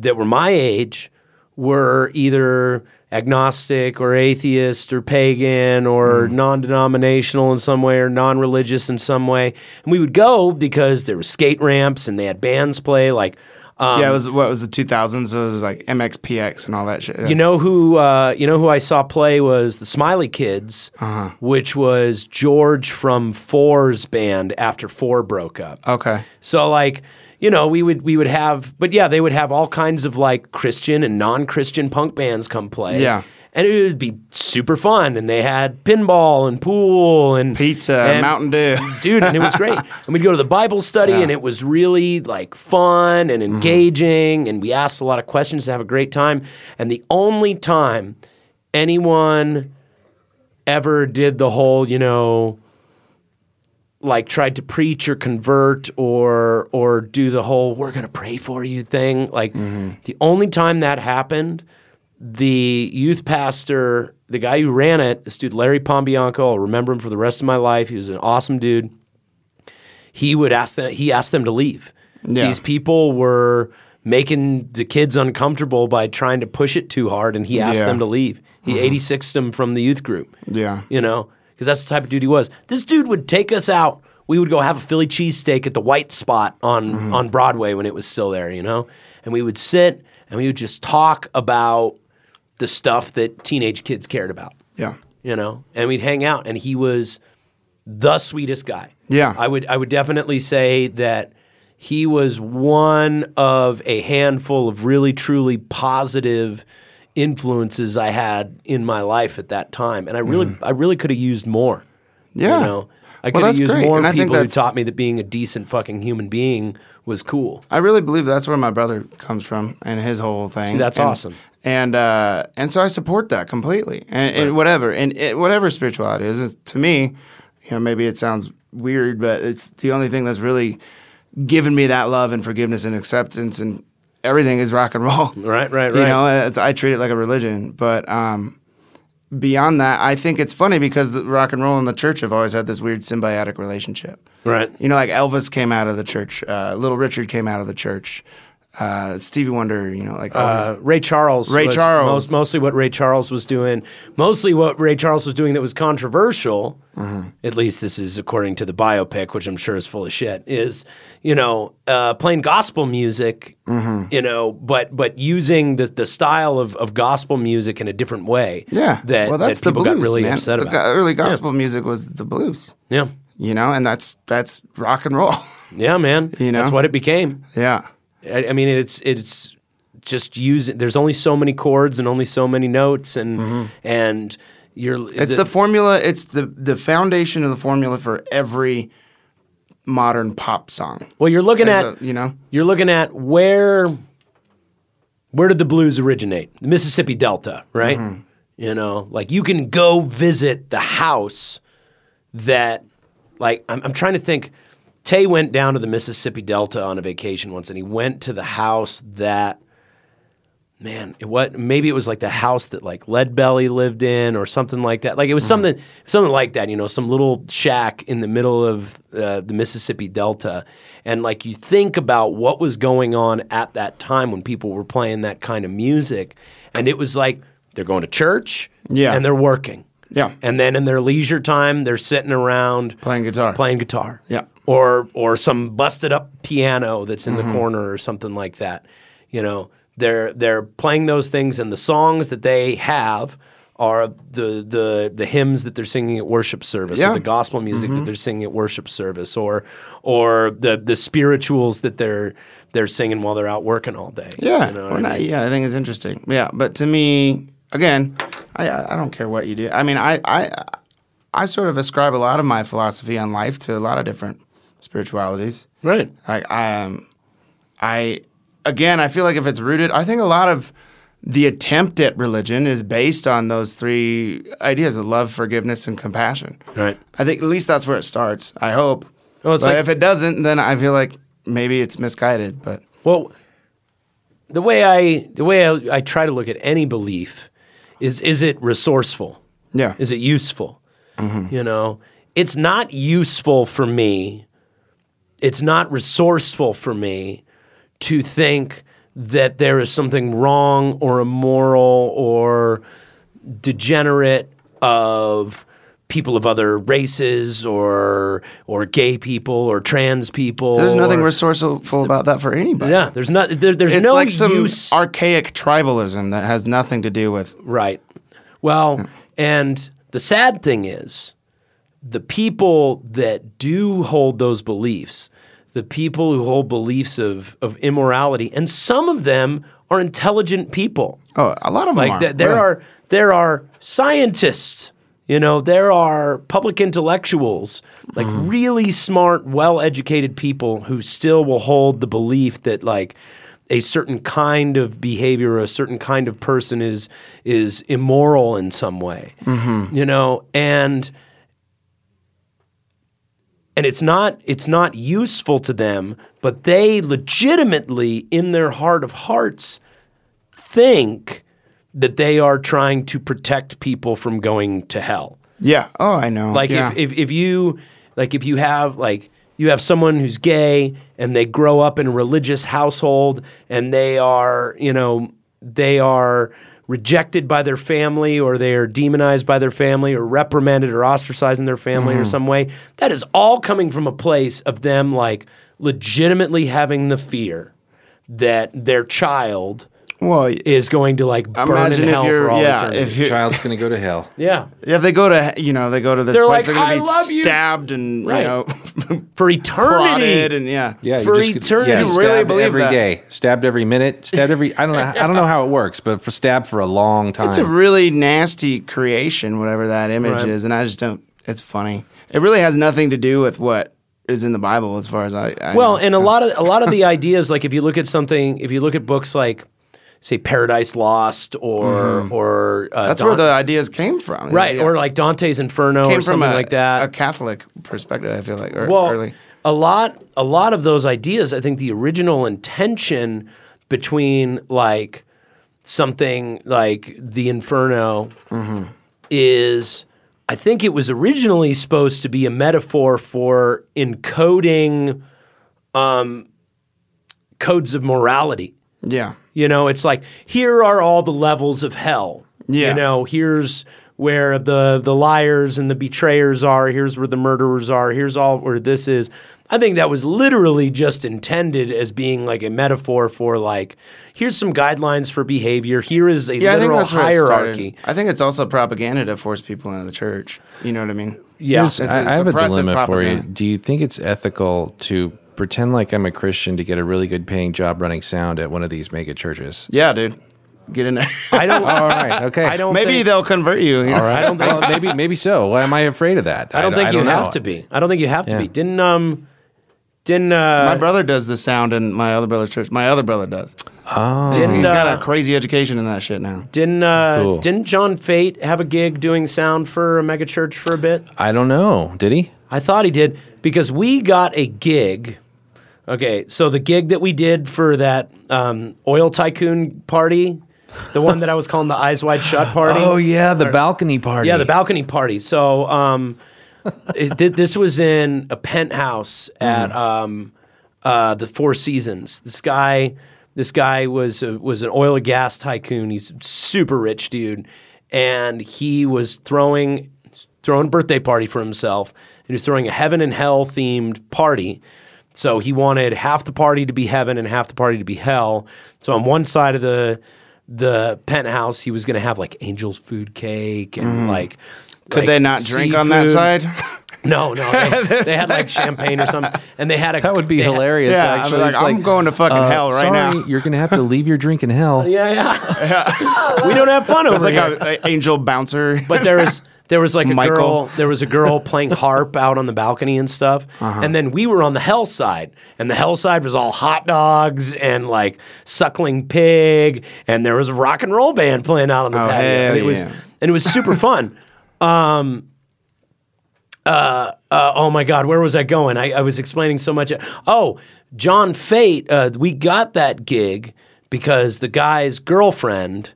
that were my age were either agnostic or atheist or pagan or non-denominational in some way or non-religious in some way and we would go because there were skate ramps and they had bands play like um, yeah, it was what was the 2000s? So it was like MXPX and all that shit. you know who uh, you know who I saw play was the Smiley Kids, Uh-huh. which was George from Four's band after Four broke up. Okay. So like, you know, we would we would have but yeah, they would have all kinds of like Christian and non-Christian punk bands come play. Yeah. And it would be super fun and they had pinball and pool and Pizza, and- Mountain Dew. Dude, and it was great. And we'd go to the Bible study and it was really like fun and Mm-hmm. engaging and we asked a lot of questions to have a great time. And the only time anyone ever did the whole, you know, like tried to preach or convert or or do the whole we're going to pray for you thing. Like mm-hmm. the only time that happened the youth pastor the guy who ran it this dude Larry Pombianco I'll remember him for the rest of my life. He was an awesome dude. He would ask them he asked them to leave. Yeah. these people were making the kids uncomfortable by trying to push it too hard and he asked Yeah. them to leave. He mm-hmm. 86'd them from the youth group. Yeah. you know, because that's the type of dude he was. This dude would take us out. We would go have a Philly cheesesteak at the White Spot on mm-hmm. on Broadway when it was still there, you know, and we would sit and we would just talk about the stuff that teenage kids cared about, Yeah. you know, and we'd hang out. And he was the sweetest guy. Yeah. I would I would definitely say that he was one of a handful of really truly positive influences I had in my life at that time, and I really I really could have used more. Mm. Yeah. you know, I Well, could have used great, more and people who taught me that being a decent fucking human being was cool. I really believe that's where my brother comes from and his whole thing. See, that's And- awesome. And uh, and so I support that completely. And, and whatever and it, whatever spirituality is, is, to me, you know, maybe it sounds weird, but it's the only thing that's really given me that love and forgiveness and acceptance and everything is rock and roll. Right, right, right. You know, it's, I treat it like a religion, but um, beyond that, I think it's funny because rock and roll and the church have always had this weird symbiotic relationship. Right. You know, like Elvis came out of the church, uh, Little Richard came out of the church, uh, Stevie Wonder. You know, like Uh, Ray Charles. Ray Charles. Most, mostly what Ray Charles was doing. Mostly what Ray Charles was doing that was controversial. Mm-hmm. At least this is according to the biopic, which I'm sure is full of shit. Is you know uh, playing gospel music. Mm-hmm. You know, but but using the the style of, of gospel music in a different way. yeah. That well, that's that people the blues, got really man. upset the about. early gospel music was the blues. yeah. You know, and that's that's rock and roll. Yeah, man. You know? That's what it became. yeah. I, I mean, it's it's just using. There's only so many chords and only so many notes, and and you're. Mm-hmm. It's the, formula. It's the the foundation of the formula for every modern pop song. well. You're looking at a- you know, you're looking at where where did the blues originate? The Mississippi Delta, right? Mm-hmm. You know, like you can go visit the house that, like, I'm, I'm trying to think. Tay went down to the Mississippi Delta on a vacation once, and he went to the house that, man, it, what maybe it was like the house that like Leadbelly lived in, or something like that. Like it was something, something like that. You know, some little shack in the middle of uh, the Mississippi Delta, and like you think about what was going on at that time when people were playing that kind of music, and it was like they're going to church, Yeah. and they're working. Yeah. And then in their leisure time, they're sitting around playing guitar. playing guitar. Yeah. Or or some busted up piano that's in Mm-hmm. the corner or something like that. You know, they're they're playing those things and the songs that they have are the the the hymns that they're singing at worship service Yeah. Mm-hmm. or the gospel music that they're singing at worship service or or the the spirituals that they're they're singing while they're out working all day. Yeah, You know I not- mean? yeah, I think it's interesting. Yeah, but to me, again, I I I don't care what you do. I mean, I I I sort of ascribe a lot of my philosophy on life to a lot of different spiritualities. Right. Like I um, I again, I feel like if it's rooted, I think a lot of the attempt at religion is based on those three ideas of love, forgiveness, and compassion. Right. I think at least that's where it starts. I hope. Well, it's but like- if it doesn't, then I feel like maybe it's misguided. But Well, the way I the way I, I try to look at any belief is is it resourceful? yeah, Is it useful? Mm-hmm. You know, it's not useful for me. It's not resourceful for me to think that there is something wrong or immoral or degenerate of people of other races or or gay people or trans people. there's nothing or- resourceful about that for anybody. yeah, there's not. There, there's It's no like some use. archaic tribalism that has nothing to do with. right. Well, and the sad thing is, the people that do hold those beliefs, the people who hold beliefs of of immorality, and some of them are intelligent people. Oh, a lot of them Like are. th- there really. are there are scientists, you know, there are public intellectuals, like Mm-hmm. really smart, well-educated people who still will hold the belief that like a certain kind of behavior, a certain kind of person is is immoral in some way. Mm-hmm. You know, and and it's not it's not useful to them, but they legitimately in their heart of hearts think that they are trying to protect people from going to hell. Yeah. Oh, I know. Like yeah. if, if if you like if you have like you have someone who's gay and they grow up in a religious household and they are, you know, they are rejected by their family or they are demonized by their family or reprimanded or ostracized in their family or mm-hmm. some way. That is all coming from a place of them like legitimately having the fear that their child well, is going to like burn imagine in if hell you're for all yeah, eternity. if you Child's gonna go to hell. yeah. if they go to you know they go to this They're place, like, they're gonna love be you." stabbed and Right. you know For eternity. and yeah. Yeah, For just, eternity. Yeah, You really stabbed believe every that? day, stabbed every minute, stabbed every. I don't know. I don't know how it works, but for stabbed for a long time. It's a really nasty creation, whatever that image Right. is, and I just don't. It's funny. It really has nothing to do with what is in the Bible, as far as I. I Well, know. and a lot of a lot of the ideas, like if you look at something, if you look at books like, say, Paradise Lost, or or uh, Mm-hmm. that's where the ideas came from, right, Yeah. or like Dante's Inferno, came or something a, like that. a Catholic perspective. I feel like, or well, early. a lot a lot of those ideas, I think the original intention between like something like the Inferno Mm-hmm. is I think it was originally supposed to be a metaphor for encoding um, codes of morality. Yeah, You know, it's like here are all the levels of hell. Yeah. You know, here's where the the liars and the betrayers are. Here's where the murderers are. Here's all where this is. I think that was literally just intended as being like a metaphor for like here's some guidelines for behavior. Here is a yeah. Literal that's where it hierarchy. I think it's also propaganda to force people into the church. You know what I mean? Yeah. Here's- It's- I, it's I have a oppressive dilemma for you. propaganda. Do you think it's ethical to pretend like I'm a Christian to get a really good paying job running sound at one of these mega churches? Yeah, dude. Get in there. I don't. All right. Okay. I don't. Maybe think, they'll convert you. you know? All right. I don't well, maybe maybe so. Why am I afraid of that? I don't think you know. have to be. I don't think you have to Yeah. be. Didn't um. Didn't uh. My brother does the sound in my other brother's church. My other brother does. Oh. didn't, He's got uh, a crazy education in that shit now. Didn't uh, Cool. didn't John Fate have a gig doing sound for a megachurch for a bit? I don't know. Did he? I thought he did because we got a gig. Okay, so the gig that we did for that um, oil tycoon party, the one that I was calling the Eyes Wide Shut party. Oh yeah, the balcony party. Yeah, the balcony party. So um, it, thi- this was in a penthouse at um, uh, the Four Seasons. This guy, this guy was a, was an oil and gas tycoon. He's a super rich dude, and he was throwing throwing a birthday party for himself. And he was throwing a heaven and hell themed party. So he wanted half the party to be heaven and half the party to be hell. So on one side of the the penthouse, he was going to have like angels food cake and like. Could like they not drink on that side? No, no, they, they had like champagne or something, and they had a. That would be they had- hilarious. Yeah, I'd be actually, like, It's I'm going to fucking uh, hell right sorry, now. You're gonna have to leave your drink in hell. Yeah, yeah. yeah. we don't have fun over there. It's like here. a, a angel bouncer. but there was There was like a Michael. girl. There was a girl playing harp out on the balcony and stuff. Uh-huh. And then we were on the hell side, and the hell side was all hot dogs and like suckling pig, and there was a rock and roll band playing out on the Oh, patio, and it was and it was super fun. Um, uh, uh, oh my God, where was I going? I, I was explaining so much. Oh, John Fate, uh, we got that gig because the guy's girlfriend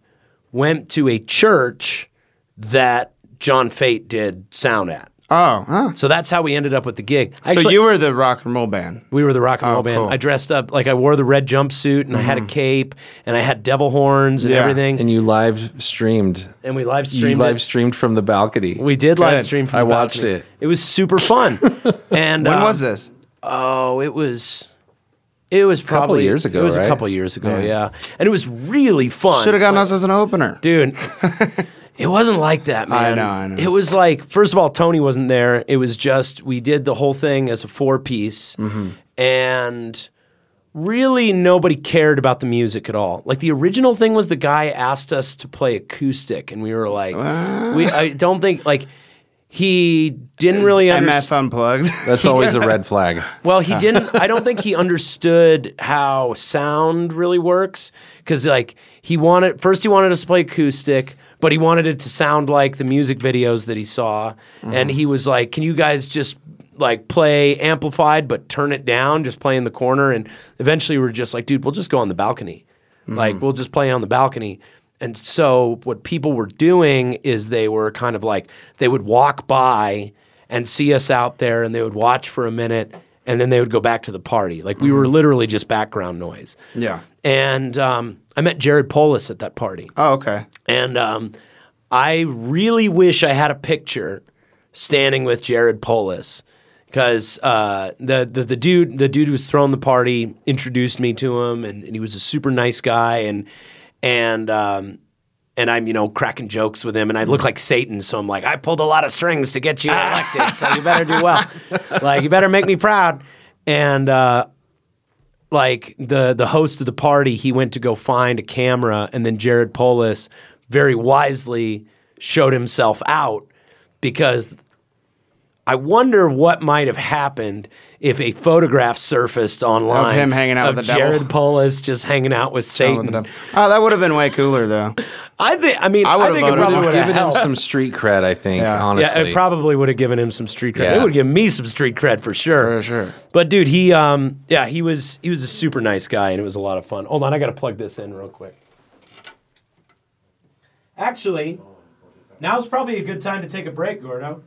went to a church that John Fate did sound at. Oh, huh. So that's how we ended up with the gig. so you were the rock and roll band. we were the rock and roll Oh, band. cool. Mm-hmm. I dressed up like I wore the red jumpsuit and I had a cape and I had devil horns and Yeah. everything. And you live streamed. And we live streamed. You live streamed from the balcony. We did live Good. stream. From I the watched balcony. it. It was super fun. and When um, was this? Oh, it was. It was probably years ago, It was a couple years ago, yeah. And it was really fun, Should have gotten us as an opener. dude. it wasn't like that, I man. know, I know. It was like, first of all, Tony wasn't there. It was just we did the whole thing as a four piece, Mm-hmm. and really nobody cared about the music at all. Like the original thing was the guy asked us to play acoustic, and we were like, we. I don't think like he didn't really understand. MF Unplugged. That's always a red flag. Well, he didn't. I don't think he understood how sound really works because, like, he wanted first he wanted us to play acoustic, but he wanted it to sound like the music videos that he saw, and mm-hmm. he was like, "Can you guys just like play amplified but turn it down, just play in the corner?" And eventually, we are just like, "Dude, we'll just go on the balcony, like mm. we'll just play on the balcony." And so, what people were doing is they were kind of like they would walk by and see us out there and they would watch for a minute and then they would go back to the party. Like we were literally just background noise. yeah. And um, I met Jared Polis at that party. Oh, okay. And um, I really wish I had a picture standing with Jared Polis because uh, the, the the dude the dude who was throwing the party introduced me to him and, and he was a super nice guy and and um, and I'm you know cracking jokes with him and I look like Satan so I'm like I pulled a lot of strings to get you elected so you better do well. Like you better make me proud. And uh, like the the host of the party, he went to go find a camera, and then Jared Polis very wisely showed himself out because I wonder what might have happened if a photograph surfaced online of him hanging out of with the devil. Jared Polis just hanging out with Satan. Oh, that would have been way cooler though. I think. I mean, I I, would've think it probably him. would have Given him some street cred, I think. Yeah. Honestly, Yeah, it probably would have given him some street cred. Yeah. It would give me some street cred for sure. For sure. But dude, he um yeah, he was he was a super nice guy and it was a lot of fun. Hold on, I gotta plug this in real quick. Actually, now's probably a good time to take a break, Gordo.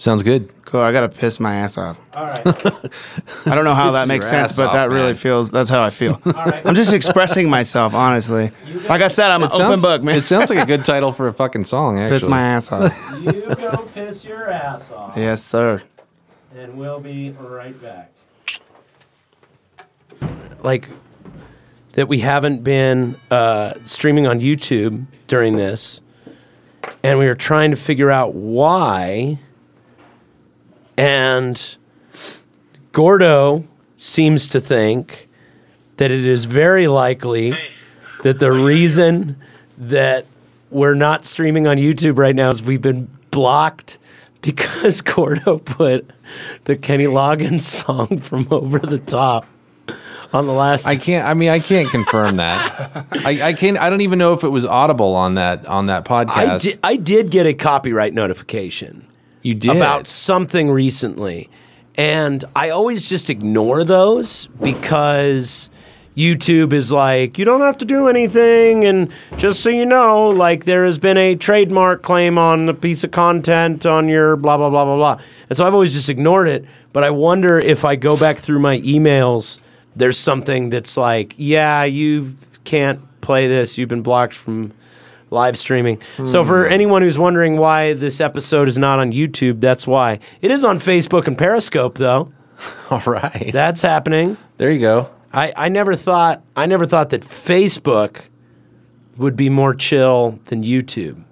Sounds good. Cool. I gotta piss my ass off. All right. I don't know how that makes sense, but off, that really man. feels. That's how I feel. right. I'm just expressing myself, honestly. Like I said, I'm an It open book, man. It sounds like a good title for a fucking song. Actually, piss my ass off. you go piss your ass off. yes, sir. and we'll be right back. Like that we haven't been uh, streaming on YouTube during this, and we were trying to figure out why. And Gordo seems to think that it is very likely that the reason that we're not streaming on YouTube right now is we've been blocked because Gordo put the Kenny Loggins song from Over the Top on the last. I can't. I mean, I can't confirm that. I, I can't. I don't even know if it was audible on that on that podcast. I did, I did get a copyright notification you did about something recently, and I always just ignore those because YouTube is like, you don't have to do anything, and just so you know, like there has been a trademark claim on a piece of content on your blah blah blah blah blah, and so I've always just ignored it. But I wonder if I go back through my emails, there's something that's like, yeah, you can't play this. You've been blocked from live streaming. So for anyone who's wondering why this episode is not on YouTube, that's why. It is on Facebook and Periscope though. All right. That's happening. there you go. I, I never thought I never thought that Facebook would be more chill than YouTube.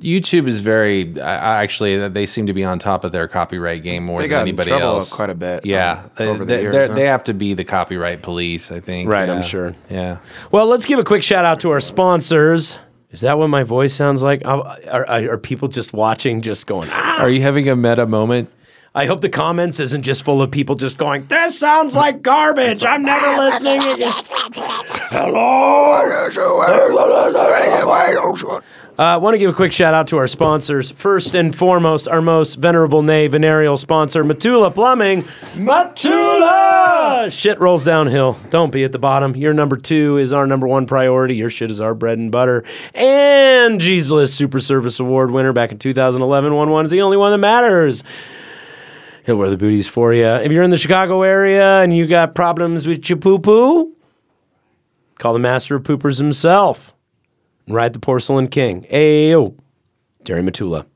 YouTube is very. I, I actually, they seem to be on top of their copyright game more They than got in anybody trouble else. quite a bit, Yeah, um, they, over the they, years, they're- huh? they have to be the copyright police. I think. Right, I'm sure. Yeah. Well, let's give a quick shout out to our sponsors. Is that what my voice sounds like? Are, are, are people just watching, just going, ah? Are you having a meta moment? I hope the comments isn't just full of people just going, this sounds like garbage. I'm never listening again. Hello. I uh, want to give a quick shout out to our sponsors. First and foremost, our most venerable nay venereal sponsor, Matula Plumbing. Matula! Shit rolls downhill. Don't be at the bottom. Your number two is our number one priority. Your shit is our bread and butter. And Angie's List Super Service Award winner back in 2011 1 one is the only one that matters. He'll wear the booties for you. If you're in the Chicago area and you got problems with your poo poo, call the master of poopers himself. Ride the Porcelain King. Ayo. Terry Matula.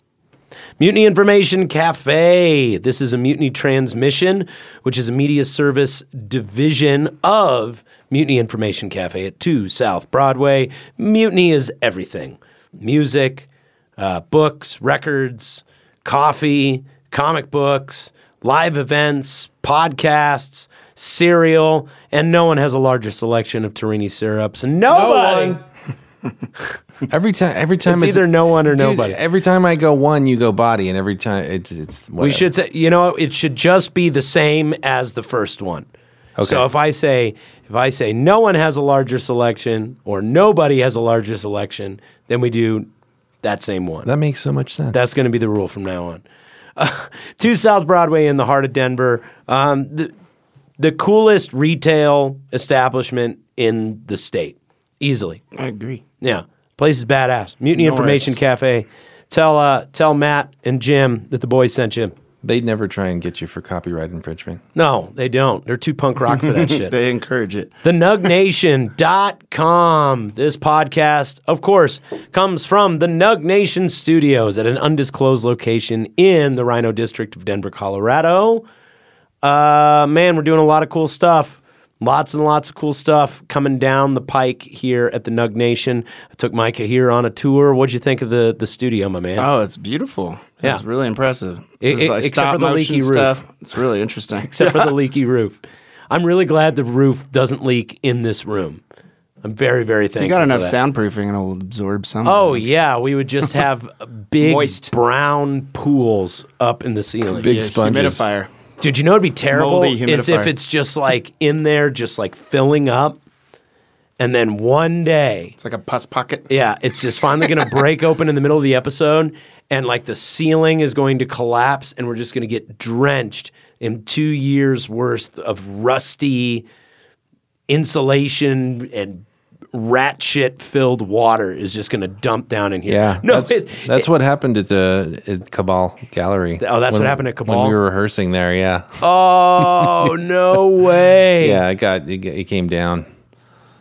Mutiny Information Cafe. This is a Mutiny Transmission, which is a media service division of Mutiny Information Cafe at 2 South Broadway. Mutiny is everything music, uh, books, records, coffee, comic books, live events, podcasts, cereal, and no one has a larger selection of Torani syrups. Nobody. one. Every time, every time It's either no one or Dude, nobody. Every time I go one, you go body, and every time it's it's. We should say, you know, it should just be the same as the first one. Okay. So if I say, if I say no one has a larger selection or nobody has a larger selection, then we do that same one. That makes so much sense. That's going to be the rule from now on. Uh, two South Broadway in the heart of Denver. Um, the, the coolest retail establishment in the state, easily. I agree. Yeah, place is badass. Mutiny Norris. Information Cafe. Tell uh, tell Matt and Jim that the boys sent you. They'd never try and get you for copyright infringement. No, they don't. They're too punk rock for that shit. They encourage it. TheNugNation.com. This podcast, of course, comes from the Nug Nation Studios at an undisclosed location in the RiNo District of Denver, Colorado. Uh, man, we're doing a lot of cool stuff. Lots and lots of cool stuff coming down the pike here at the Nug Nation. I took Micah here on a tour. What'd you think of the the studio, my man? Oh, it's beautiful. Yeah. It's really impressive. It- It's it- like except for the motion leaky roof. It's really interesting. except for the leaky roof. I'm really glad the roof doesn't leak in this room. I'm very, very thankful. you got enough for that. soundproofing and it'll absorb some. Oh of yeah, we would just have big Moist. brown pools up in the ceiling. Big Yeah, sponges. humidifier. Dude, you know what'd be terrible Moldy is if it's just like in there, just like filling up, and then one day, It's like a pus pocket. yeah, it's just finally going to break open in the middle of the episode, and like the ceiling is going to collapse, and we're just going to get drenched in two years worth of rusty insulation and rat shit filled water is just going to dump down in here. Yeah, no, that's, it- that's what happened at the at Cabal Gallery. Oh, that's what happened at Cabal? when we were rehearsing there. Yeah, Oh no way! yeah, it got it, it came down.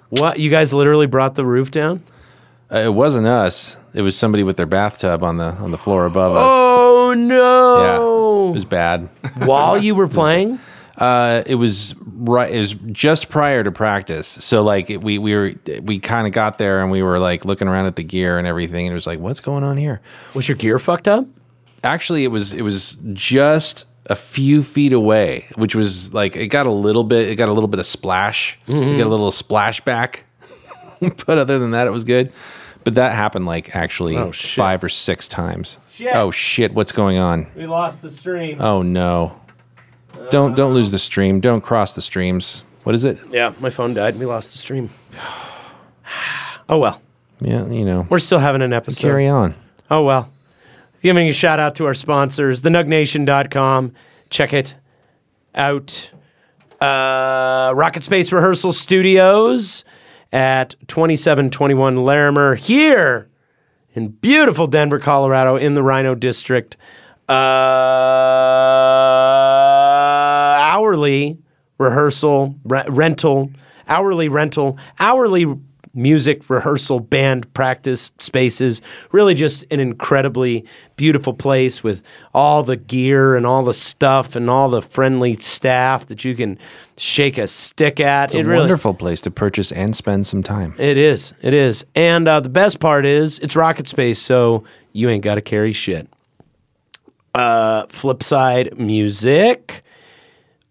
What you guys literally brought the roof down? Uh, it wasn't us. It was somebody with their bathtub on the on the floor above us. Oh Yeah, no! it was bad. While you were playing, Uh, it was right. It was just prior to practice, so like it, we we were we kind of got there and we were like looking around at the gear and everything, and it was like, what's going on here? was your gear fucked up? Actually, it was it was just a few feet away, which was like it got a little bit. It got a little bit of splash. It got a little splashback, but other than that, it was good. But that happened like actually Oh, shit. five or six times. Shit. Oh shit! What's going on? We lost the stream. Oh no! Don't don't lose the stream. Don't cross the streams. What is it? yeah, my phone died. We lost the stream. Oh well, Yeah, you know. we're still having an episode. Carry on. Oh well. Giving a shout out to our sponsors, thenugnation.com. Check it out. Uh, RocketSpace Rehearsal Studios at 2721 Larimer here in beautiful Denver, Colorado, in the RiNo District. Uh, hourly rehearsal, re- rental, hourly rental, hourly music rehearsal, band practice spaces. Really just an incredibly beautiful place with all the gear and all the stuff and all the friendly staff that you can shake a stick at. It's a It really- wonderful place to purchase and spend some time. it is. It is. And uh, the best part is it's RocketSpace, so you ain't got to carry shit. Uh, Flipside Music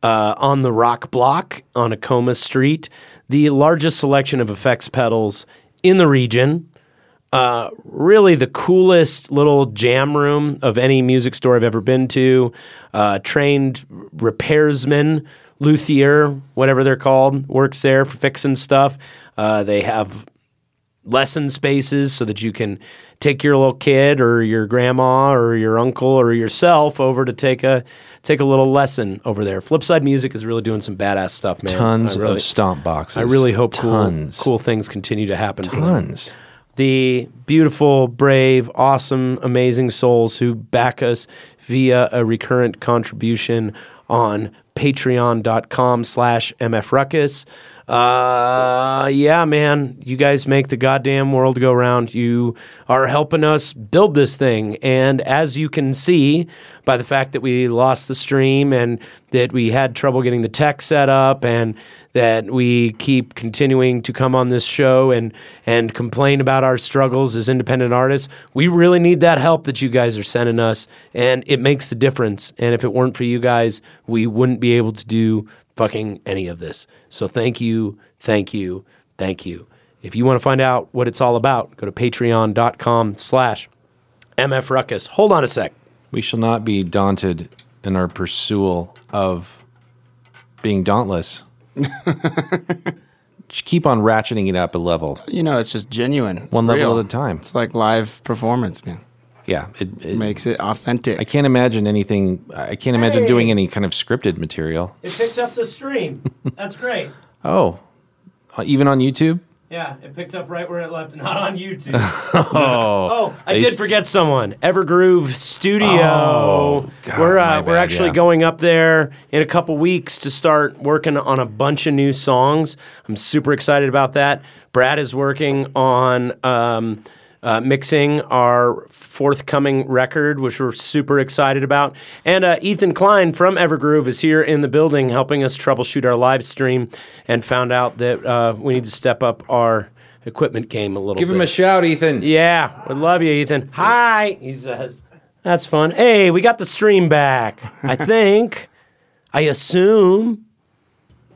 uh, on the rock block on Acoma Street, the largest selection of effects pedals in the region. uh, really the coolest little jam room of any music store I've ever been to. Uh, trained repairsman, luthier, whatever they're called, works there for fixing stuff. Uh, they have lesson spaces so that you can take your little kid or your grandma or your uncle or yourself over to take a take a little lesson over there. Flipside Music is really doing some badass stuff, man. Tons really, of stomp boxes. I really hope tons, cool things continue to happen. tons. The beautiful, brave, awesome, amazing souls who back us via a recurrent contribution on patreon.com slash mfruckus. Uh, yeah, man, you guys make the goddamn world go round. You are helping us build this thing. And as you can see by the fact that we lost the stream and that we had trouble getting the tech set up and that we keep continuing to come on this show and and complain about our struggles as independent artists. We really need that help that you guys are sending us, and it makes a difference. And if it weren't for you guys, we wouldn't be able to do fucking any of this. So thank you, thank you, thank you. If you want to find out what it's all about, go to patreon.com slash mfruckus. Hold on a sec. We shall not be daunted in our pursuit of being dauntless. Just keep on ratcheting it up a level, You know, it's just genuine. It's one level at a time. It's like live performance, man. Yeah, it, it Makes it authentic. I can't imagine anything. I can't imagine doing any kind of scripted material. It picked up the stream. That's great. Oh, uh, even on YouTube. Yeah, it picked up right where it left, not on YouTube. Oh, Oh, I did forget someone. Evergroove Studio. Oh, God, we're my uh, we're bad, actually yeah. going up there in a couple weeks to start working on a bunch of new songs. I'm super excited about that. Brad is working on um, uh, mixing our forthcoming record, which we're super excited about. And uh, Ethan Klein from Evergroove is here in the building helping us troubleshoot our live stream and found out that uh, we need to step up our equipment game a little bit. give bit. him a shout, Ethan. Yeah, we love you, Ethan. Hi, he says. That's fun. Hey, we got the stream back. I think. I assume.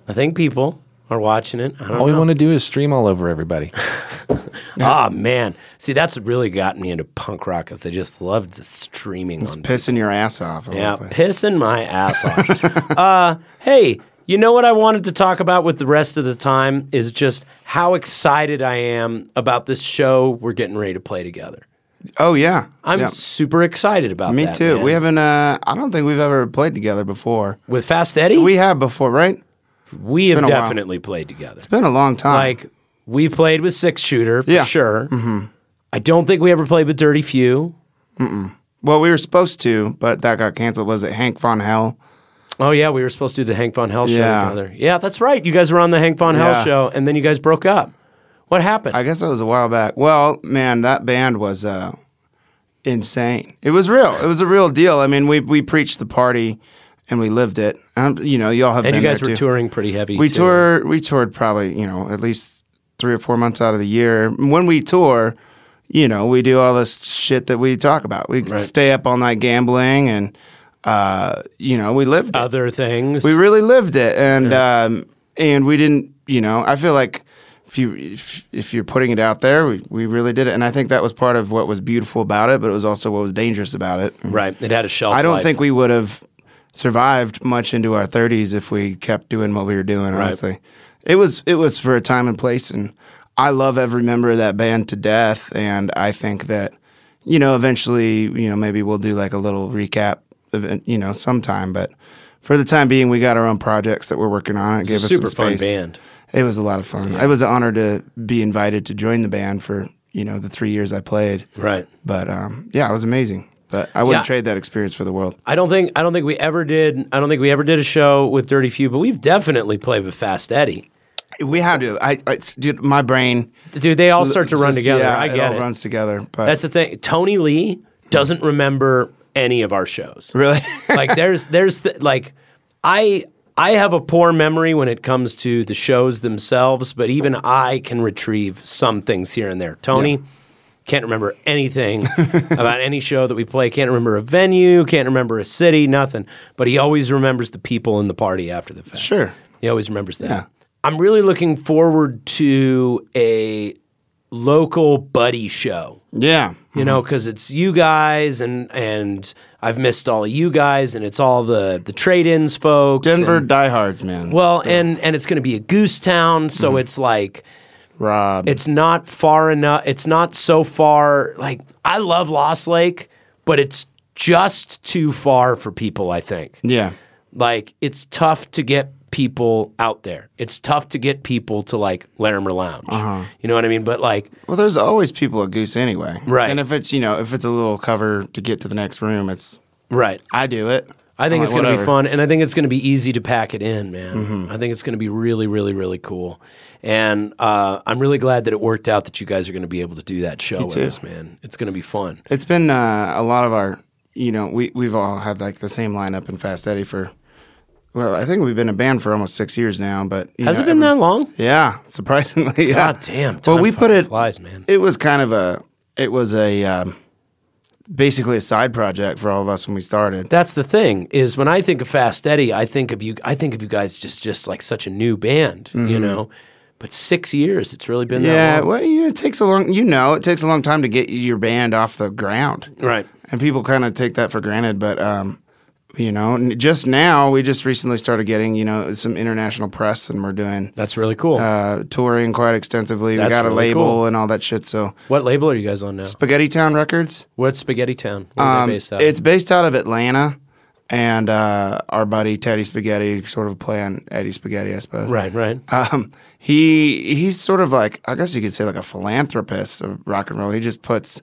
I think people are watching it. I don't All we know. want to do is stream all over everybody. Ah, man. See, that's what really got me into punk rock because I just loved the streaming. It's on pissing your ass off. a Yeah, bit. pissing my ass off. uh, hey, you know what I wanted to talk about with the rest of the time is just how excited I am about this show we're getting ready to play together. Oh yeah, I'm Yeah. super excited about that. Me that. too. man. We haven't. Uh, I don't think we've ever played together before. with Fast Eddy. We have before, right? We have definitely played together. It's been a long time. Like we've played with Six Shooter for Yeah. sure. I don't think we ever played with Dirty Few. well, we were supposed to, but that got canceled. Was it Hank Von Hell? Oh yeah, we were supposed to do the Hank Von Hell show Yeah. together. Yeah, that's right. You guys were on the Hank Von Hell Yeah. show, and then you guys broke up. What happened? I guess that was a while back. Well, man, that band was uh, insane. It was real. It was a real deal. I mean, we we preached the party and we lived it. Um, you know, y'all have and you guys were too. touring pretty heavy. We too. toured. We toured probably you know at least three or four months out of the year. When we tour, you know, we do all this shit that we talk about. We stay up all night gambling, and uh, you know, we lived. it. other things. We really lived it, and um, and we didn't. You know, I feel like if you if, if you're putting it out there, we, we really did it, and I think that was part of what was beautiful about it, but it was also what was dangerous about it. right. It had a shelf. I don't life. think we would have survived much into our 30s if we kept doing what we were doing. Honestly, it was it was for a time and place, and I love every member of that band to death, and I think that you know eventually you know maybe we'll do like a little recap event you know sometime, but for the time being, we got our own projects that we're working on. It It's gave a us super some fun band. It was a lot of fun. It was an honor to be invited to join the band for you know the three years I played. Right. But um, yeah, it was amazing. But I wouldn't Yeah. trade that experience for the world. I don't think I don't think we ever did. I don't think we ever did a show with Dirty Few, but we've definitely played with Fast Eddy. We had to. I, I dude, my brain. Dude, they all start to run just- together. Yeah, I it get all it. runs together. But That's the thing. Tony Lee doesn't remember any of our shows. really, like there's there's the, like I I have a poor memory when it comes to the shows themselves, but even I can retrieve some things here and there. Tony can't remember anything about any show that we play. Can't remember a venue. Can't remember a city. Nothing. But he always remembers the people in the party after the fact. sure. He always remembers that. Yeah. I'm really looking forward to a local buddy show. Yeah. You know, because it's you guys and and I've missed all of you guys, and it's all the the trade-ins folks. Denver and- diehards, man. well, and and it's going to be a goose town, so Mm-hmm. it's like Rob. it's not far enough. It's not so far. Like I love Lost Lake, but it's just too far for people. I think. yeah. Like it's tough to get people out there. It's tough to get people to like Larimer Lounge. Uh-huh. You know what I mean? But like, Well, there's always people at Goose anyway. Right. And if it's, you know, if it's a little cover to get to the next room, it's, right. I do it. I think I'm it's like, going to be fun, and I think it's going to be easy to pack it in, man. Mm-hmm. I think it's going to be really, really, really cool, and uh, I'm really glad that it worked out that you guys are going to be able to do that show with us, man. It's going to be fun. It's been uh, a lot of our, you know, we, we've all had like the same lineup in Fast Eddy for, well, I think we've been a band for almost six years now, but. you Has know, it been every- that long? Yeah, surprisingly. Yeah. God damn! Well, we put it, flies, man. it was kind of a, it was a, um, basically a side project for all of us when we started. That's the thing is when I think of Fast Eddy, I think of you. I think of you guys just just like such a new band, you know. But six years, it's really been. Yeah, well, it takes a long, you know, it takes a long time to get your band off the ground. right? and people kind of take that for granted. But um, you know, just now we just recently started getting you know some international press, and we're doing That's really cool. uh, touring quite extensively. That's we got a label cool. and all that shit. So what label are you guys on now? Spaghetti Town Records. What's Spaghetti Town? Where Um, they based out? it's based out of Atlanta. And uh, our buddy Teddy Spaghetti, sort of a play on Eddie Spaghetti, I suppose. right, right. Um, he he's sort of like I guess you could say like a philanthropist of rock and roll. He just puts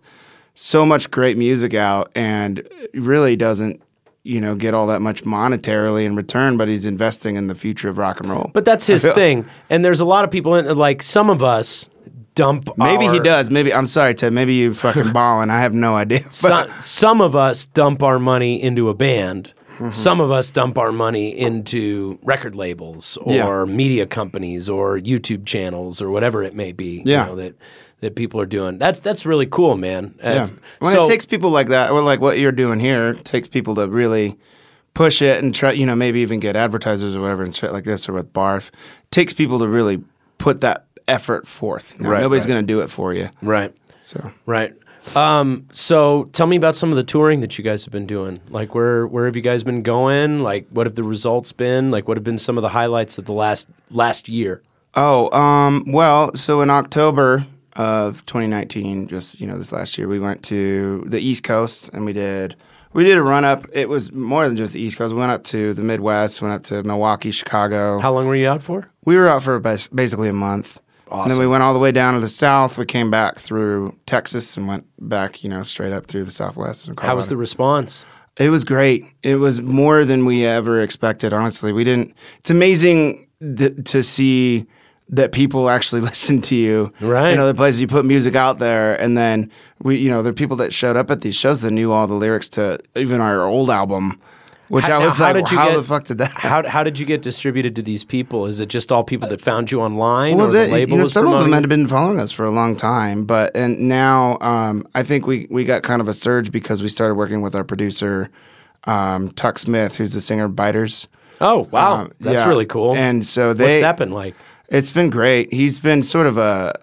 so much great music out and really doesn't you know get all that much monetarily in return, but he's investing in the future of rock and roll. But that's his thing. And there's a lot of people in like some of us dump maybe he does. Maybe I'm sorry, Ted. Maybe you fucking balling. I have no idea. But Some, some of us dump our money into a band. Mm-hmm. Some of us dump our money into record labels or Yeah. media companies or YouTube channels or whatever it may be. Yeah. You know, that that people are doing. That's that's really cool, man. yeah, when so- it takes people like that, or like what you're doing here, takes people to really push it and try. You know, maybe even get advertisers or whatever and shit like this, or with Barf. takes people to really put that effort forth. Now, Right, nobody's right. going to do it for you. right. So Right. Um, so tell me about some of the touring that you guys have been doing. Like where where have you guys been going? Like what have the results been? Like what have been some of the highlights of the last last year? Oh, um, well, so in October of 2019, just you know, this last year, we went to the East Coast and we did we did a run up. It was more than just the East Coast. We went up to the Midwest, went up to Milwaukee, Chicago. How long were you out for? we were out for basically a month. And then we went all the way down to the south. We came back through Texas and went back, you know, straight up through the Southwest. And How was the response? It was great. It was more than we ever expected. Honestly, we didn't. It's amazing th- to see that people actually listen to you. Right. In other places, you put music out there, and then we, you know, there are people that showed up at these shows that knew all the lyrics to even our old album, which How- I now, was how like, you how get- the fuck did that? happen? How how did you get distributed to these people? Is it just all people that found you online, Well, or the, the you know, some of them had been following us for a long time, but and now um, I think we we got kind of a surge because we started working with our producer um, Tuck Smith, who's the singer of Biters. Oh wow, Um, that's yeah. really cool. And so what's they, that been like? It's been great. He's been sort of a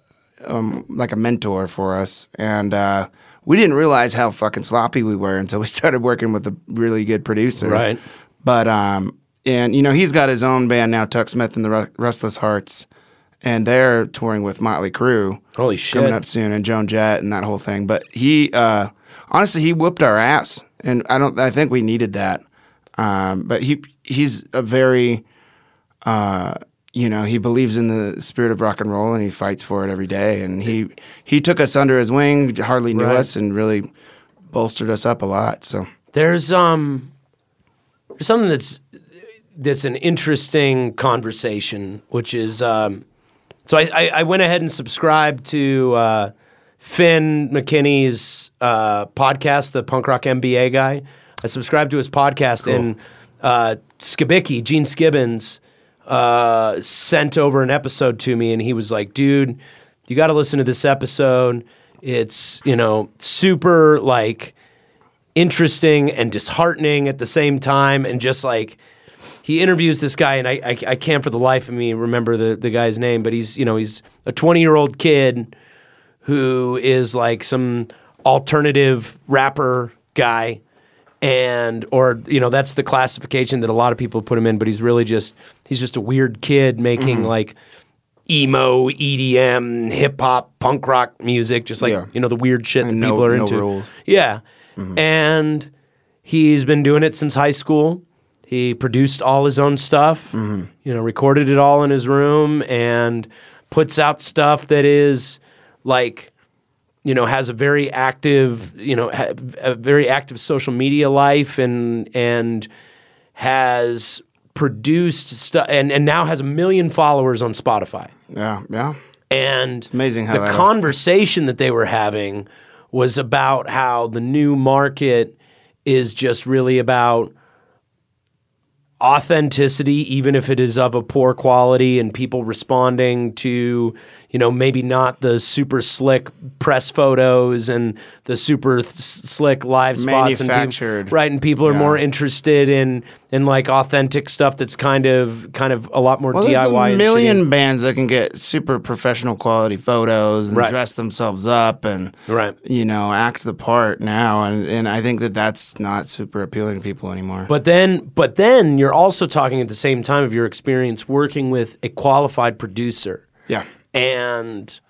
um, like a mentor for us, and uh, we didn't realize how fucking sloppy we were until we started working with a really good producer. Right. But um, and you know he's got his own band now, Tuck Smith and the Restless Hearts, and they're touring with Motley Crue Holy shit! coming up soon, and Joan Jett and that whole thing. But he uh, honestly he whooped our ass, and I don't I think we needed that. Um, but he he's a very uh, you know he believes in the spirit of rock and roll, and he fights for it every day. And he he took us under his wing, hardly knew Right. us, and really bolstered us up a lot. So There's um there's something that's that's an interesting conversation, which is um so I, I, I went ahead and subscribed to uh, Finn McKenty's uh, podcast, the punk rock MBA guy. I subscribed to his podcast and uh, Skibicki, Gene Skibbons, uh, sent over an episode to me and he was like, dude, you got to listen to this episode. It's, you know, super like interesting and disheartening at the same time and just like he interviews this guy and I, I, I can't for the life of me remember the, the guy's name but he's you know he's a 20 year old kid who is like some alternative rapper guy and or you know that's the classification that a lot of people put him in but he's really just he's just a weird kid making Mm-hmm. like emo edm hip hop punk rock music just like Yeah. you know the weird shit that no- people are no into rules. yeah and he's been doing it since high school he produced all his own stuff Mm-hmm. you know recorded it all in his room and puts out stuff that is like you know has a very active you know ha- a very active social media life and and has produced stuff and and now has a million followers on Spotify Yeah, yeah. and amazing how the that- conversation that they were having was about how the new market is just really about authenticity even if it is of a poor quality and people responding to you know maybe not the super slick press photos and the super th- slick live spots and Manufactured. people, right and people are Yeah. more interested in in like authentic stuff that's kind of kind of a lot more Well, DIY there's a million bands that can get super professional quality photos and Right. dress themselves up and Right. you know act the part now, and and I think that that's not super appealing to people anymore. But then, but then you're also talking at the same time of your experience working with a qualified producer, yeah, and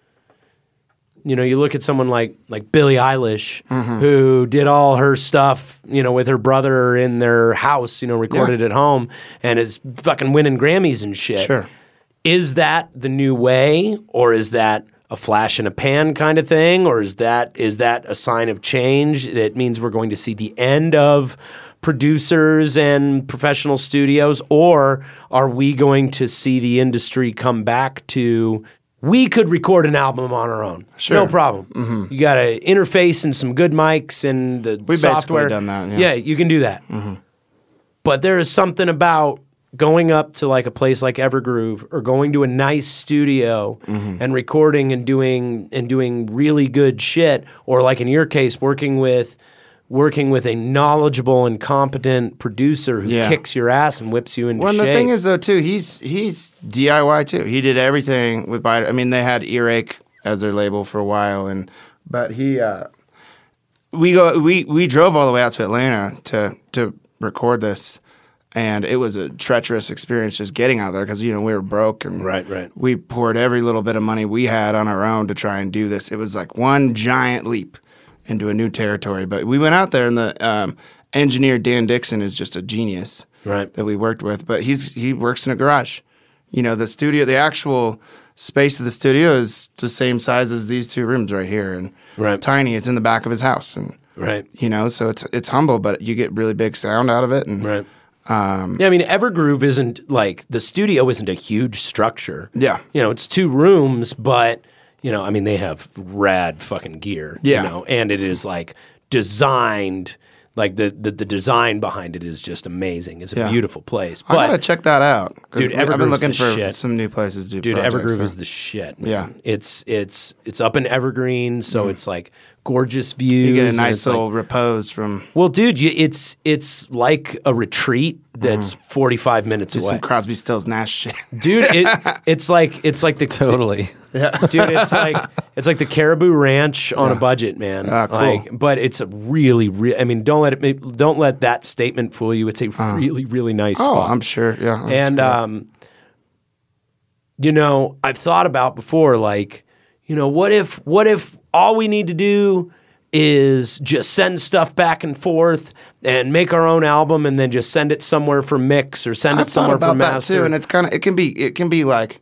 you know, you look at someone like like Billie Eilish, Mm-hmm. who did all her stuff, you know, with her brother in their house, you know, recorded at home, and is fucking winning Grammys and shit. sure. Is that the new way, or is that a flash in a pan kind of thing, or is that is that a sign of change that means we're going to see the end of producers and professional studios, or are we going to see the industry come back to? We could record an album on our own, Sure. no problem. Mm-hmm. You got an interface and some good mics and the basically software. done that, yeah. yeah, you can do that. Mm-hmm. But there is something about going up to like a place like Evergroove or going to a nice studio mm-hmm. and recording and doing and doing really good shit or like in your case working with working with a knowledgeable and competent producer who Yeah. kicks your ass and whips you into Well, shape. the thing is though too, he's he's DIY too. He did everything with Biters. I mean, they had Earache as their label for a while, and but he uh, we go we we drove all the way out to Atlanta to to record this, and it was a treacherous experience just getting out there because you know we were broke and Right, right. We poured every little bit of money we had on our own to try and do this. It was like one giant leap into a new territory. But we went out there, and the um, engineer Dan Dixon is just a genius Right. that we worked with, but he's he works in a garage. You know, the studio, the actual space of the studio is the same size as these two rooms right here, and Right. tiny. It's in the back of his house, and right. you know, so it's it's humble, but you get really big sound out of it, and Right. yeah, I mean, Evergroove isn't like the studio isn't a huge structure. Yeah. you know, it's two rooms, but you know, I mean, they have rad fucking gear. Yeah. you know, and it is like designed. Like the, the the design behind it is just amazing. It's a Yeah. beautiful place. I gotta check that out. 'cause Dude, we- I've been Evergroove's looking the for shit. some new places to do. dude, projects, Evergroove so. is the shit. Man. Yeah. it's it's it's up in Evergreen, so mm. it's like gorgeous views. Mm. you get a nice it's like- little repose from well, dude, you, it's it's like a retreat that's forty five minutes do away. some Crosby, Stills, Nash shit. dude it, it's like it's like the Totally. dude it's like it's like the caribou ranch on a budget man Ah, cool. like but it's a really re- i mean don't let it don't let that statement fool you it's a really really nice oh, spot I'm sure. Yeah, and um you know i've thought about before like you know what if what if all we need to do is just send stuff back and forth and make our own album and then just send it somewhere for mix or send I've it somewhere thought for about that too, and it's kind of it can be it can be like,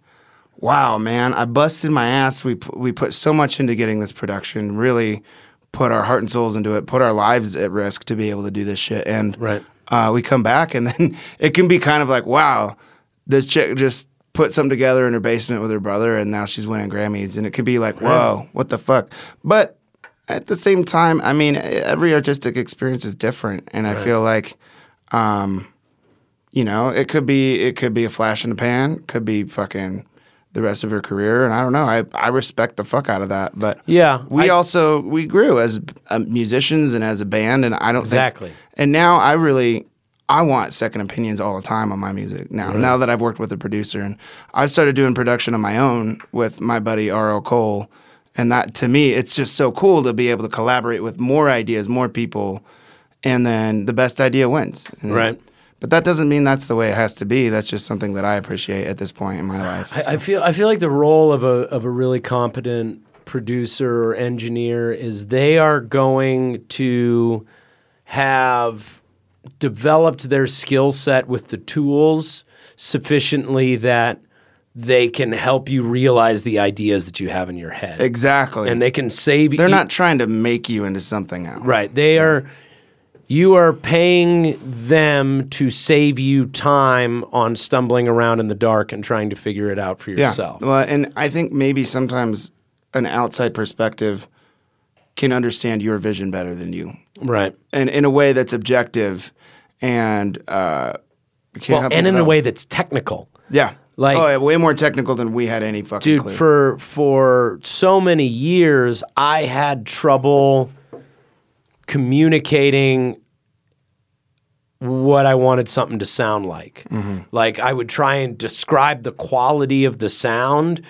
wow, man, I busted my ass. We we put so much into getting this production, really put our heart and souls into it, put our lives at risk to be able to do this shit, and Right. uh, we come back, and then it can be kind of like, wow, this chick just put something together in her basement with her brother, and now she's winning Grammys, and it could be like, whoa, what the fuck, but. At the same time, I mean, every artistic experience is different, and I feel like, um, you know, it could be it could be a flash in the pan, could be fucking the rest of her career, and I don't know. I I respect the fuck out of that, but Yeah, we I- also we grew as uh, musicians and as a band, and I don't think- Exactly. and now I really I want second opinions all the time on my music now. Now that I've worked with a producer, and I started doing production on my own with my buddy R.L. Cole. And that to me, it's just so cool to be able to collaborate with more ideas, more people, and then the best idea wins. And- Right. But that doesn't mean that's the way it has to be. That's just something that I appreciate at this point in my life. I, I feel I feel like the role of a of a really competent producer or engineer is they are going to have developed their skill set with the tools sufficiently that they can help you realize the ideas that you have in your head. exactly. And they can save you. They're you- not trying to make you into something else. Right. They are you are paying them to save you time on stumbling around in the dark and trying to figure it out for Yeah. yourself. Well, and I think maybe sometimes an outside perspective can understand your vision better than you, Right. and in a way that's objective and uh, can Well, and in a way that's technical. yeah, like- oh, yeah, way more technical than we had any fucking Dude, clue. for for so many years I had trouble communicating what I wanted something to sound like. Mm-hmm. Like I would try and describe the quality of the sound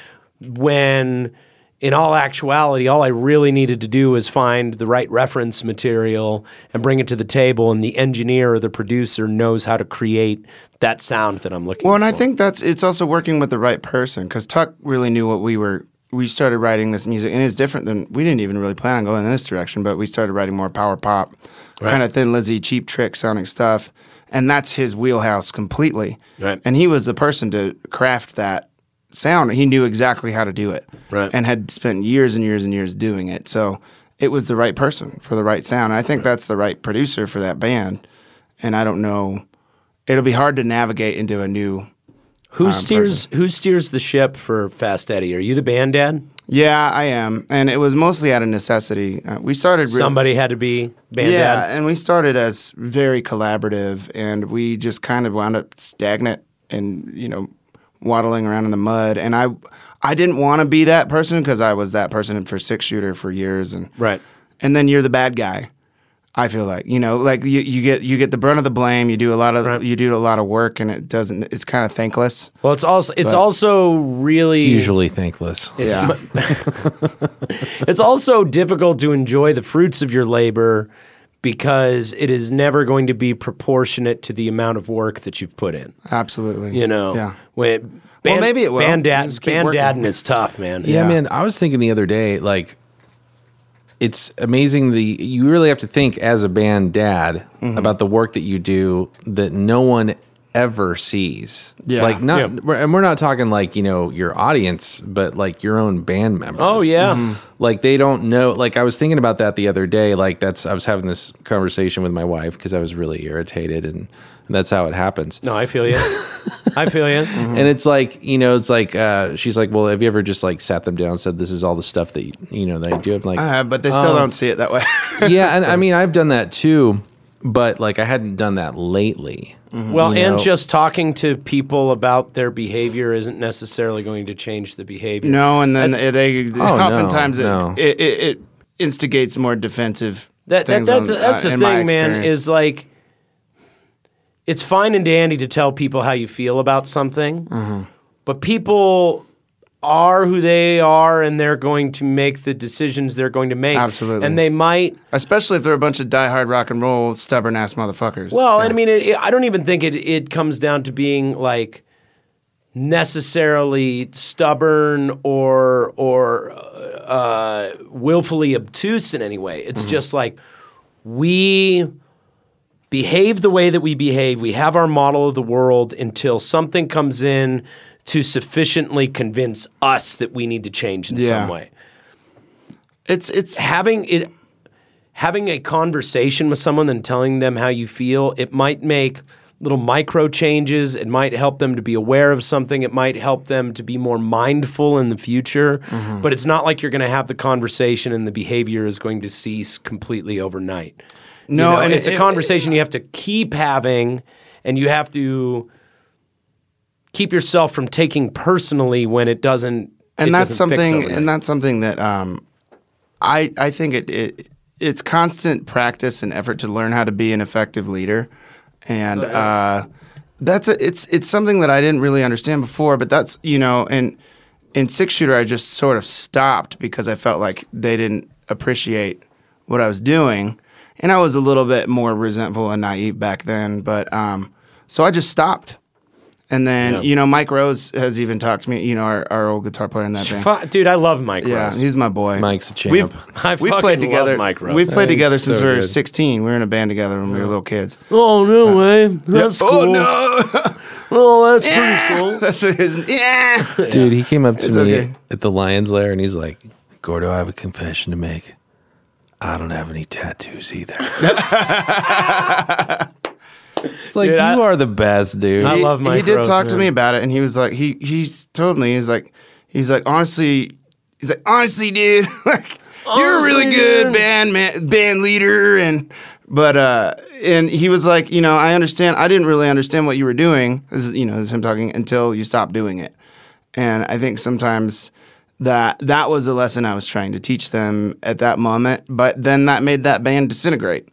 when in all actuality all I really needed to do was find the right reference material and bring it to the table and the engineer or the producer knows how to create that sound that I'm looking for. Well, for. and I think that's it's also working with the right person because Tuck really knew what we were. We started writing this music, and it's different than we didn't even really plan on going in this direction. But we started writing more power pop, kind of Thin Lizzy, cheap trick sounding stuff, and that's his wheelhouse completely. Right. And he was the person to craft that sound. He knew exactly how to do it, Right. and had spent years and years and years doing it. So it was the right person for the right sound. And I think that's the right producer for that band. And I don't know. It'll be hard to navigate into a new Who steers who steers the ship for Fast Eddy? Are you the band dad? Yeah, I am, and it was mostly out of necessity. Uh, we started real- Somebody had to be band dad. yeah, dad. and we started as very collaborative, and we just kind of wound up stagnant and you know waddling around in the mud. And I, I didn't want to be that person because I was that person for six shooter for years, and Right. and then you're the bad guy. I feel like you know, like you, you get you get the brunt of the blame. You do a lot of Right. you do a lot of work, and it doesn't. It's kind of thankless. Well, it's also it's also really It's usually thankless. it's, Yeah. it's also difficult to enjoy the fruits of your labor because it is never going to be proportionate to the amount of work that you've put in. Absolutely. You know, Yeah. when band, maybe it will. Band You dad, band dadding is tough, man. Yeah, Yeah. man. I was thinking the other day, like, it's amazing. The you really have to think as a band dad Mm-hmm. about the work that you do that no one ever sees. Yeah. like not, Yeah. we're, and we're not talking like you know your audience, but like your own band members. Oh yeah. Mm-hmm. like they don't know. Like I was thinking about that the other day. Like that's I was having this conversation with my wife because I was really irritated, and, and that's how it happens. No, I feel you. I feel you. Mm-hmm. And it's like, you know, it's like uh, she's like, "Well, have you ever just like sat them down and said this is all the stuff that you, you know that I do?" I'm like, I have, but they still don't see it that way. "Yeah," and I mean, I've done that too, but like I hadn't done that lately. Well, You and know- just talking to people about their behavior isn't necessarily going to change the behavior. no, and then That's- they no, oftentimes it, no. It, it, it instigates more defensive. That, that that's on- that's uh, the in thing, man. Is like it's fine and dandy to tell people how you feel about something, Mm-hmm. but people are who they are, and they're going to make the decisions they're going to make. Absolutely. and they might. especially if they're a bunch of diehard rock and roll stubborn ass motherfuckers. Well, Yeah. and I mean, it, it, I don't even think it it comes down to being like necessarily stubborn or or uh, willfully obtuse in any way. It's just like we behave the way that we behave. We have our model of the world until something comes in to sufficiently convince us that we need to change in Yeah. some way. it's it's Having it having a conversation with someone and telling them how you feel, it might make little micro changes. It might help them to be aware of something. It might help them to be more mindful in the future. Mm-hmm. But it's not like you're going to have the conversation and the behavior is going to cease completely overnight. You No, know, and it's it- a it- conversation you have to keep having, and you have to keep yourself from taking personally when it doesn't. and it that's doesn't something and that's something that um, I I think it, it it's constant practice and effort to learn how to be an effective leader, and uh, that's a, it's it's something that I didn't really understand before, but that's you know and in six shooter, I just sort of stopped because I felt like they didn't appreciate what I was doing, and I was a little bit more resentful and naive back then. But um, so I just stopped. And then you know Mike Rose has even talked to me. You know our, our old guitar player in that band. Dude, I love Mike Yeah, Rose. he's my boy. Mike's a champ. We've I we've fucking played love together. Mike Rose. We've played He's together since we were good. 16. We were in a band together when we were little kids. oh no way, that's oh cool. no! Oh, that's pretty cool. That's what his yeah. Dude, he came up to It's me okay. at the Lions Lair and he's like, Gordo, I have a confession to make. I don't have any tattoos either. It's like, Dude, you I- are the best, dude. I He- love Mike He did Rose, talk to man. me about it, and he was like, he he's told me he's like, he's like, honestly, he's like, honestly, dude, like, you're a really Honestly, good dude." band man, band leader, and but uh, and he was like, you know, I understand. I didn't really understand what you were doing. This is you know, this is him talking until you stopped doing it, and I think sometimes. That that was a lesson I was trying to teach them at that moment, but then that made that band disintegrate.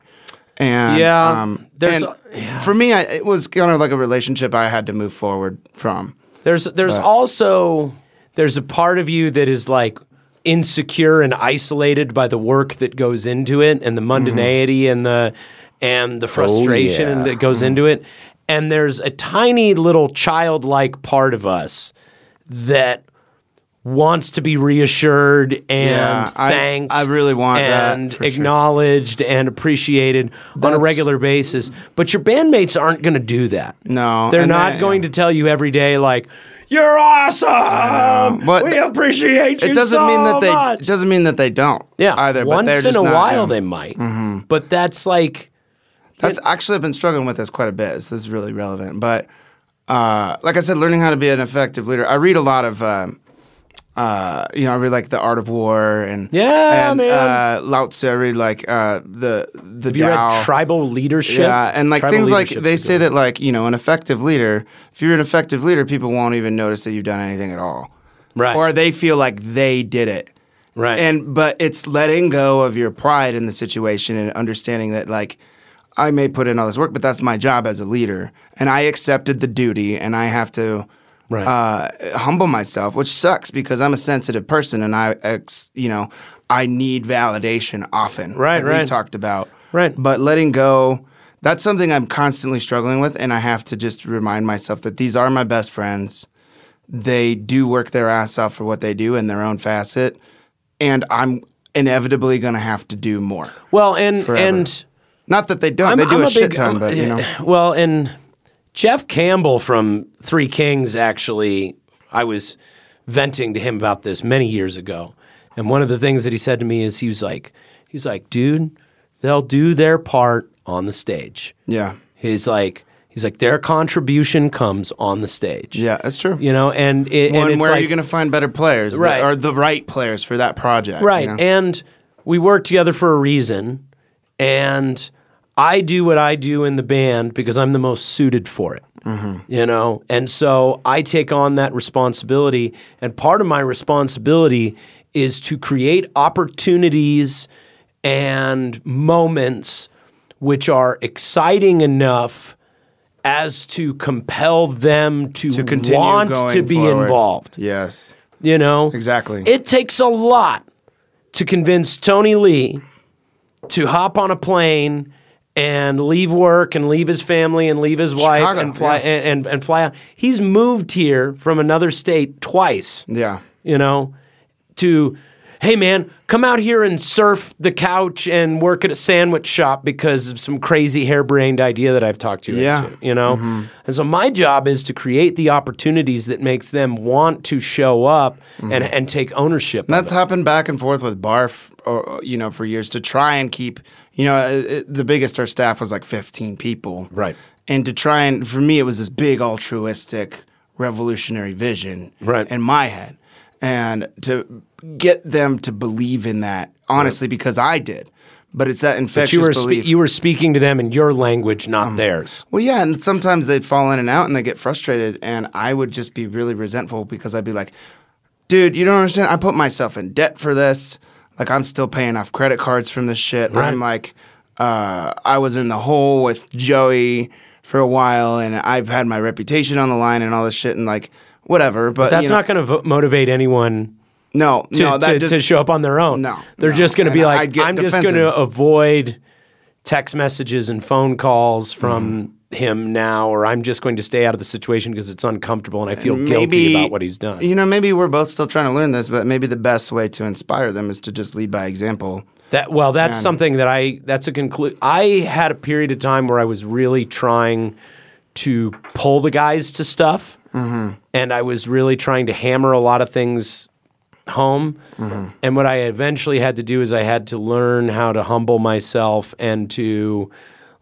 And Yeah, um, there's and a- yeah. for me, I, it was kind of like a relationship I had to move forward from. There's there's But- also there's a part of you that is like insecure and isolated by the work that goes into it and the mundanity and the and the frustration yeah. that goes into it. And there's a tiny little childlike part of us that wants to be reassured and Yeah, I- thanked. I really want that, and for sure. acknowledged and appreciaed on a regular basis. But your bandmates aren't going to do that. No, They're not they- going to tell you every day like you're awesome. But we appreciate you. It doesn't so mean that they. much." It doesn't mean that they don't. yeah, Either. but once in just a while yeah. they might. But that's like That's actually I've been struggling with this quite a bit. This is really relevant. But uh, like I said, learning how to be an effective leader. I read a lot of. Um, uh, you know, I read like the Art of War and Yeah, and, man. Uh, Lao Tzu. I read like uh, the the have Tao. read tribal leadership? Yeah, and like Tribal things like they say that like you know an effective leader. If you're an effective leader, people won't even notice that you've done anything at all, Right. Or they feel like they did it, Right. And but it's letting go of your pride in the situation and understanding that like I may put in all this work, but that's my job as a leader, and I accepted the duty, and I have to. Right. Uh, humble myself, which sucks because I'm a sensitive person, and I, ex, you know, I need validation often. Right, like right. We've talked about. Right. But letting go, that's something I'm constantly struggling with. And I have to just remind myself that these are my best friends. They do work their ass off for what they do in their own facet. And I'm inevitably going to have to do more. well, and Forever. and Not that they don't, I'm, they do I'm a, shit big, ton, um, but you know. Well, and Jeff Campbell from Three Kings actually, I was venting to him about this many years ago, and one of the things that he said to me is he was like, he's like, dude, they'll do their part on the stage. Yeah. He's like, he's like, their contribution comes on the stage. Yeah, that's true. You know, and it, Well, and and where like, are you going to find better players? that Right. are the right players for that project? you Right. know? And we work together for a reason. And I do what I do in the band because I'm the most suited for it. Mm-hmm. You know? And so I take on that responsibility. And part of my responsibility is to create opportunities and moments which are exciting enough as to compel them to, To want to be forward. involved. Yes. You know? Exactly. It takes a lot to convince Tony Lee to hop on a plane and leave work and leave his family and leave his wife Chicago, and fly yeah. and, and, and fly out. He's moved here from another state twice, yeah. you know, to hey man, come out here and surf the couch and work at a sandwich shop because of some crazy harebrained idea that I've talked to you Yeah. into, you know? Mm-hmm. And so my job is to create the opportunities that makes them want to show up and, mm-hmm. and take ownership. of That's happened back and forth with Barf, or you know, for years to try and keep. You know, it, it- the biggest our staff was like 15 people, Right. And to try and for me, it was this big altruistic, revolutionary vision, Right. in my head, and to get them to believe in that honestly because I did. But it's that infectious you were spe- belief. you were speaking to them in your language, not Um, theirs. Well, yeah, and sometimes they'd fall in and out and they get frustrated, and I would just be really resentful because I'd be like, dude, you don't understand. I put myself in debt for this. Like, I'm still paying off credit cards from this shit. Right. I'm like, uh, I was in the hole with Joey for a while, and I've had my reputation on the line and all this shit. And like, whatever. But That's you know, not going to vo- motivate anyone no, to, no, that to, just to show up on their own. No, they're no. just going to be like, I'm just going to avoid text messages and phone calls from Mm-hmm. him now, or I'm just going to stay out of the situation because it's uncomfortable and I feel guilty about what he's done. You know, maybe we're both still trying to learn this, but maybe the best way to inspire them is to just lead by example. That well, that's Man. something that I that's a conclude. I had a period of time where I was really trying to pull the guys to stuff, Mm-hmm. and I was really trying to hammer a lot of things home. Mm-hmm. And what I eventually had to do is I had to learn how to humble myself and to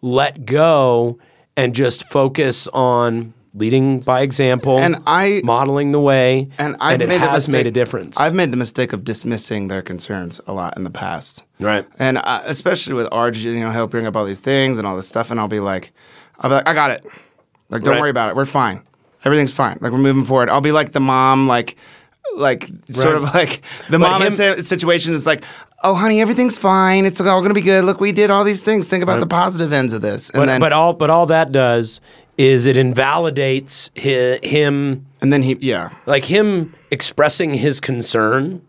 let go and just focus on leading by example And I- modeling the way And I've it made a has mistake. made a difference I've made the mistake of dismissing their concerns a lot in the past. right And uh, especially with Arj, you know, he'll bring up all these things and all this stuff, and I'll be like, I'll be like, I got it. Like, don't Right. worry about it. We're fine. Everything's fine. Like, we're moving forward. I'll be like the mom, like, like sort of like the But mom in him- sa- situation is like, oh, honey, everything's fine. It's all gonna be good. Look, we did all these things. Think about the positive ends of this. And but, then, but all but all that does is it invalidates hi, him and then he, yeah, like him expressing his concern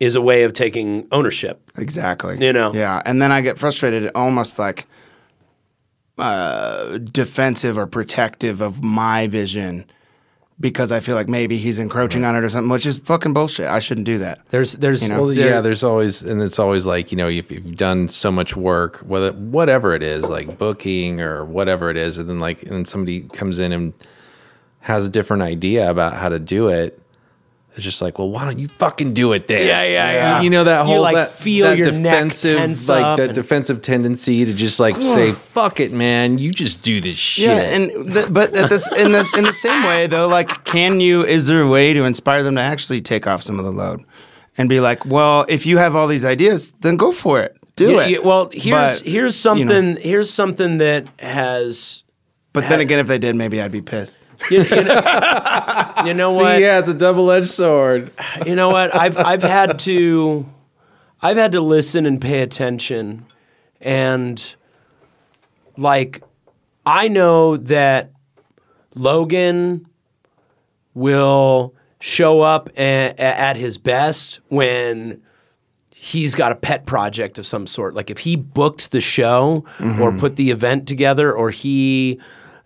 is a way of taking ownership. Exactly. You know? Yeah. And then I get frustrated, almost like uh, defensive or protective of my vision because I feel like maybe he's encroaching on it or something, which is fucking bullshit. I shouldn't do that. There's there's know? Well, there- yeah, there's always, and it's always like you know, if you've done so much work, whether whatever it is, like booking or whatever it is, and then like, and somebody comes in and has a different idea about how to do it. It's just like, well, why don't you fucking do it then? Yeah, yeah, yeah. You know that You, whole like, that, feel that your neck defensive, tense like up that and- defensive tendency to just like say, "Fuck it, man, you just do this shit." Yeah, and the, but at this in the in the same way though, like, can you? Is there a way to inspire them to actually take off some of the load, and be like, well, if you have all these ideas, then go for it, do Yeah, it. yeah, well, here's But, here's you know. something here's something that has But then again, if they did, maybe I'd be pissed. You, you know, you know what See, yeah, it's a double-edged sword. you know what I've I've had to I've had to listen and pay attention and like I know that Logan will show up a- a- at his best when he's got a pet project of some sort like if he booked the show Mm-hmm. or put the event together or he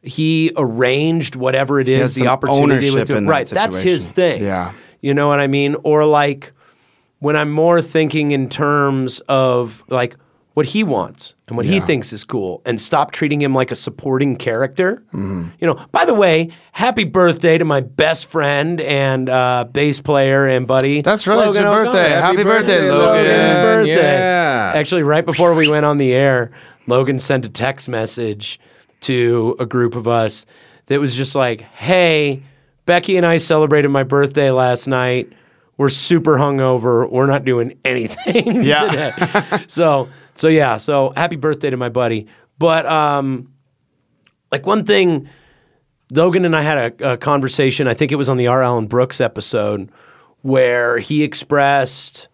he arranged whatever it has the some opportunity ownership with in that right that's his thing Yeah. you know what I mean? Or like when I'm more thinking in terms of like what he wants and what he thinks is cool and stop treating him like a supporting character. Mm-hmm. You know, by the way, happy birthday to my best friend and uh, bass player and buddy. That's right, it's your birthday. Happy birthday, Logan. Logan's birthday. Yeah. Actually, right before we went on the air, Logan sent a text message to a group of us that was just like, "Hey, Becky and I celebrated my birthday last night. We're super hungover. We're not doing anything Yeah. today." so, so yeah. So happy birthday to my buddy. But um, like one thing, Logan and I had a, a conversation. I think it was on the R. Allen Brooks episode where he expressed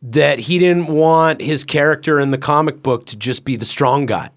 that he didn't want his character in the comic book to just be the strong guy.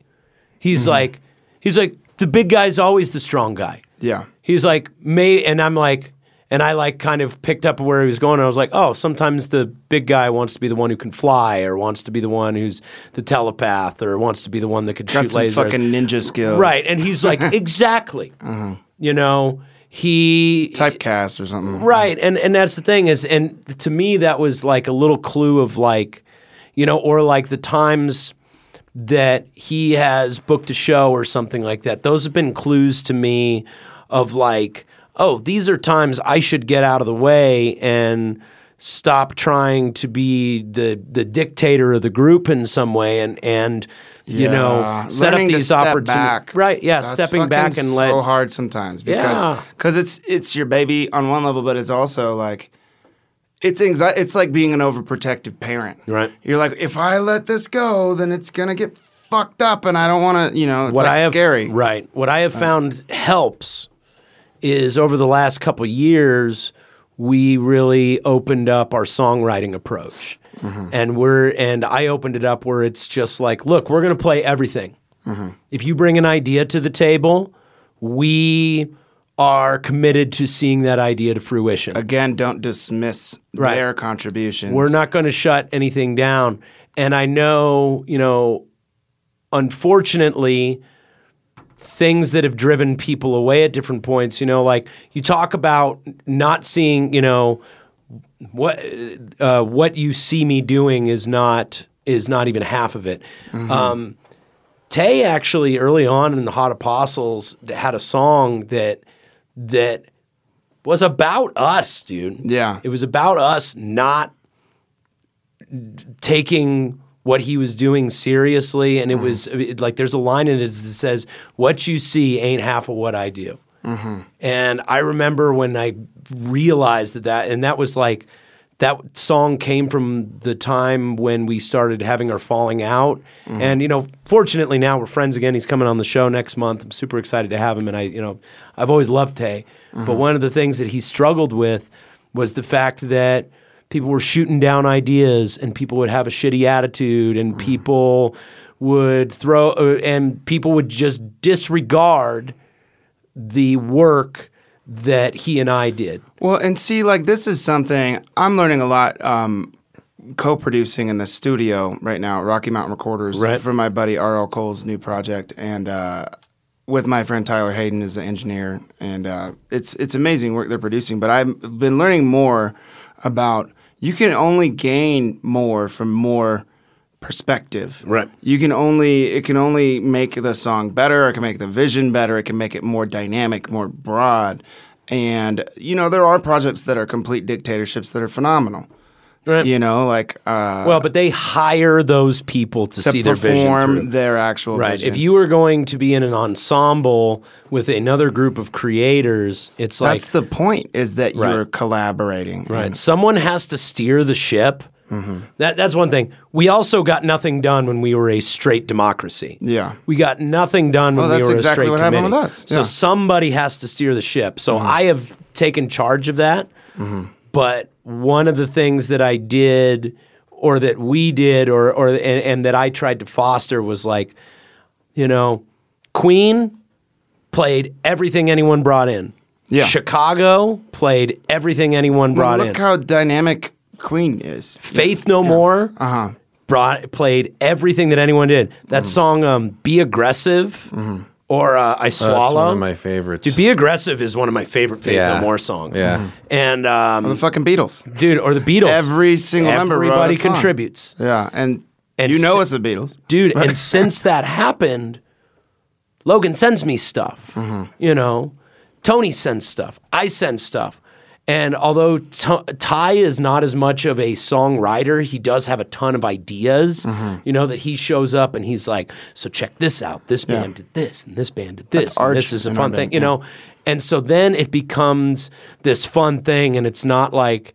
He's mm-hmm. like, he's like, the big guy's always the strong guy. Yeah. He's like, may, and I'm like, and I like kind of picked up where he was going. And I was like, oh, sometimes the big guy wants to be the one who can fly, or wants to be the one who's the telepath, or wants to be the one that could Got shoot some lasers. fucking ninja skills. Right. And he's like, exactly. Uh-huh. You know, he Typecast or something. Right. And and that's the thing is and to me that was like a little clue of like, you know, or like the times that he has booked a show or something like that. Those have been clues to me of like, oh, these are times I should get out of the way and stop trying to be the the dictator of the group in some way and and you know Yeah. set Learning to these opportunities. back. Right, yeah, That's stepping back and let so hard sometimes because Yeah. cause it's it's your baby on one level, but it's also like it's anxiety. It's like being an overprotective parent. Right. You're like, if I let this go, then it's gonna get fucked up, and I don't want to. You know, it's what like I have, scary. Right. What I have found helps is over the last couple years, we really opened up our songwriting approach. Mm-hmm. And we're and I opened it up where it's just like, look, we're gonna play everything. Mm-hmm. If you bring an idea to the table, we are committed to seeing that idea to fruition. Again, don't dismiss Right. their contributions. We're not going to shut anything down. And I know, you know, unfortunately, things that have driven people away at different points, you know, like you talk about not seeing, you know, what uh, what you see me doing is not is not even half of it. Um, Tay actually early on in the Hot Apostles had a song that that was about us, dude. Yeah. It was about us not taking what he was doing seriously. And it mm-hmm. was it, like, there's a line in it that says, What you see ain't half of what I do. Mm-hmm. And I remember when I realized that, that, and that was like, that song came from the time when we started having our falling out. Mm-hmm. And, you know, fortunately now we're friends again. He's coming on the show next month. I'm super excited to have him. And I, you know, I've always loved Tay. Mm-hmm. But one of the things that he struggled with was the fact that people were shooting down ideas and people would have a shitty attitude and mm-hmm. people would throw, uh, and people would just disregard the work that he and I did. Well, and see, like this is something I'm learning a lot. Um, co-producing in the studio right now, Rocky Mountain Recorders, Right. for my buddy R.L. Cole's new project, and uh, with my friend Tyler Hayden as the engineer, and uh, it's it's amazing work they're producing. But I've been learning more about you can only gain more from more perspective. Right. You can only it can only make the song better, it can make the vision better, it can make it more dynamic, more broad. And you know, there are projects that are complete dictatorships that are phenomenal. Right. You know, like uh Well, but they hire those people to, to see their vision perform their actual Right. vision. If you were going to be in an ensemble with another group of creators, it's like That's the point is that Right. you're collaborating. Right. Someone has to steer the ship. Mm-hmm. That that's one thing. We also got nothing done when we were a straight democracy. Yeah. We got nothing done when Well, we that's were exactly a straight what happened with us. So Yeah. Mm-hmm. somebody has to steer the ship. So I have taken charge of that. But one of the things that I did or that we did or or and, and that I tried to foster was like, you know, Queen played everything anyone brought in. Yeah. Chicago played everything anyone Well, brought look in. Look how dynamic Queen is. Faith No More Uh-huh. brought played everything that anyone did. Mm-hmm. That song, um, "Be Aggressive," or uh, "I Swallow." That's one of my favorites. Dude, "Be Aggressive" is one of my favorite Faith Yeah. No More songs. Yeah. and um, The fucking Beatles. dude, or the Beatles. Every single member wrote a everybody song. contributes, Yeah, and, And you know s- it's the Beatles. dude. and since that happened, Logan sends me stuff. Mm-hmm. You know, Tony sends stuff. I send stuff. And although T- Ty is not as much of a songwriter, he does have a ton of ideas. Mm-hmm. You know that he shows up and he's like, "So check this out. This band did this, and this band did this. and this is a fun thing." band, You know, and so then it becomes this fun thing, and it's not like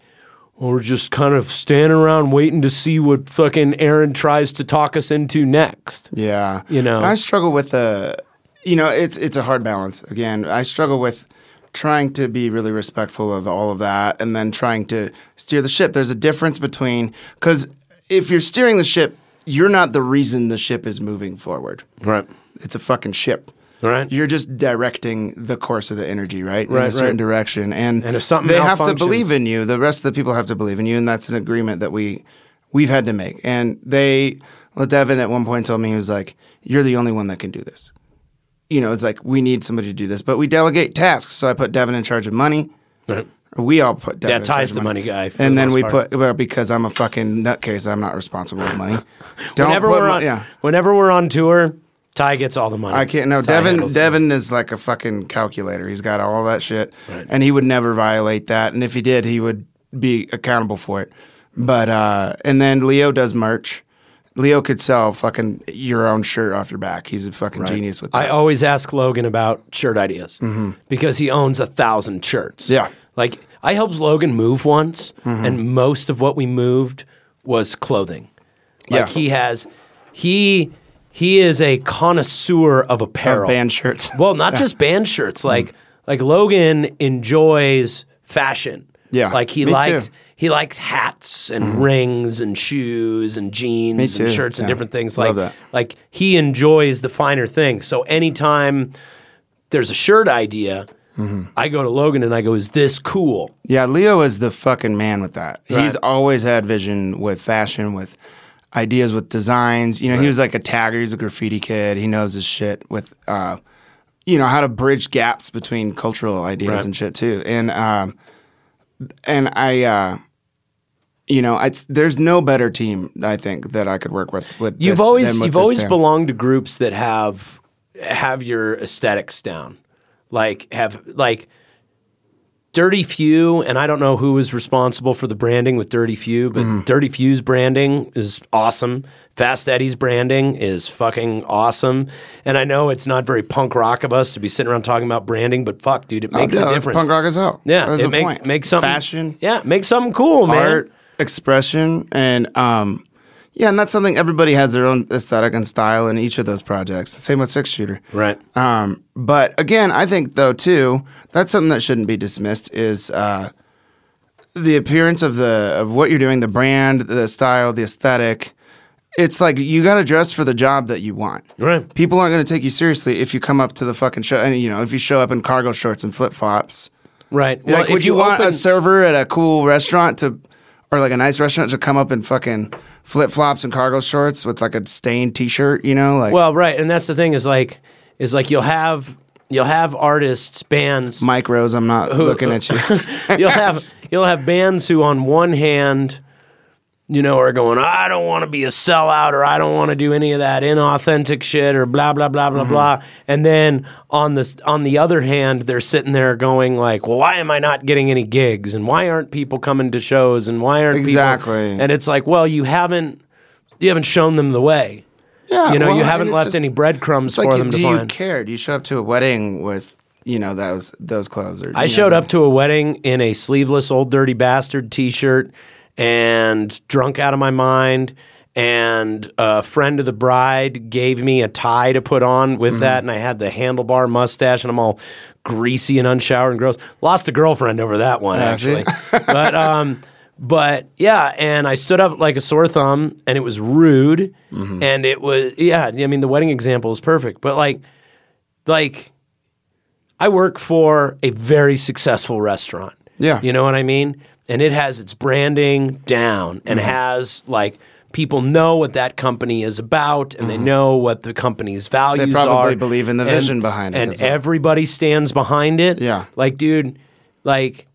we're just kind of standing around waiting to see what fucking Aaron tries to talk us into next. Yeah, You know. I struggle with the, you know, it's it's a hard balance. Again, I struggle with trying to be really respectful of all of that, and then trying to steer the ship. There's a difference between because if you're steering the ship, you're not the reason the ship is moving forward. Right. It's a fucking ship. Right. You're just directing the course of the energy, right? In a certain right. direction. And, And if something they have to believe in you. The rest of the people have to believe in you, and that's an agreement that we we've had to make. And they well, Devin at one point told me he was like, You're the only one that can do this. You know, it's like we need somebody to do this. But we delegate tasks. So I put Devin in charge of money. Right. We all put Devin Yeah, in charge Ty's of the money guy. for the And then we part. put well, because I'm a fucking nutcase, I'm not responsible with money. Don't whenever put we're mo- on, yeah. whenever we're on tour, Ty gets all the money. I can't. No, Ty Devin. Devin is like a fucking calculator. He's got all that shit, and he would never violate that. And if he did, he would be accountable for it. But uh, and then Leo does merch. Leo could sell fucking your own shirt off your back. He's a fucking genius with that. I always ask Logan about shirt ideas because he owns a thousand shirts. Mm-hmm. Yeah. Like I helped Logan move once, Mm-hmm. and most of what we moved was clothing. Like Yeah. he has, he he is a connoisseur of apparel. Of band shirts. Well, not just band shirts. Like like Logan enjoys fashion. Yeah, Like he me likes too. Mm-hmm. he likes hats and rings and shoes and jeans and shirts and yeah. different things. Love Like that. like he enjoys the finer things. So anytime there's a shirt idea, I go to Logan and I go, "Is this cool?" Yeah, Leo is the fucking man with that. He's always had vision with fashion, with ideas, with designs. You know, he was like a tagger. He's a graffiti kid. He knows his shit with, uh, you know, how to bridge gaps between cultural ideas Right. and shit too. And um, and I, uh, you know, it's there's no better team I think that I could work with. With You've this always with you've always band. belonged to groups that have have your aesthetics down. Like have like Dirty Few, and I don't know who was responsible for the branding with Dirty Few, but Mm-hmm. Dirty Few's branding is awesome. Fast Eddy's branding is fucking awesome. And I know it's not very punk rock of us to be sitting around talking about branding, but fuck, dude, it makes Oh, a difference. Punk rock as hell. Yeah, That's it make, point. make something fashion. Yeah, make something cool, man. art expression and um yeah and that's something everybody has their own aesthetic and style in each of those projects same with six shooter Right. um but again i think though too that's something that shouldn't be dismissed is uh the appearance of the of what you're doing the brand the style the aesthetic it's like you got to dress for the job that you want Right. people aren't going to take you seriously if you come up to the fucking show and you know if you show up in cargo shorts and flip-flops Right. like, if would you, want open- a server at a cool restaurant to, or like a nice restaurant to come up in fucking flip flops and cargo shorts with like a stained T-shirt? You know, like Well, right, and that's the thing is like is like you'll have you'll have artists, bands. micros. I'm not looking at you. you'll have you'll have bands who on one hand, you know, are going, I don't want to be a sellout or I don't want to do any of that inauthentic shit or blah blah blah blah Mm-hmm. blah. And then on the on the other hand, they're sitting there going like, Well, why am I not getting any gigs? And why aren't people coming to shows? And why aren't people Exactly. people And it's like, well, you haven't you haven't shown them the way. yeah, You know, well, you haven't left just- any breadcrumbs like, for you- them to do you find. care? Do you show up to a wedding with you know those those clothes? Or, I you showed know, up to a wedding in a sleeveless old dirty bastard t-shirt and drunk out of my mind and a friend of the bride gave me a tie to put on with that and I had the handlebar mustache and I'm all greasy and unshowered and gross. Lost a girlfriend over that one see? actually. but um but yeah, and I stood up like a sore thumb and it was rude and it was yeah, I mean the wedding example is perfect. But like like I work for a very successful restaurant. Yeah. You know what I mean? And it has its branding down and Mm-hmm. has like people know what that company is about and they know what the company's values are. Mm-hmm. probably believe in the And- vision behind it And well. everybody stands behind it. Yeah. Like, dude, like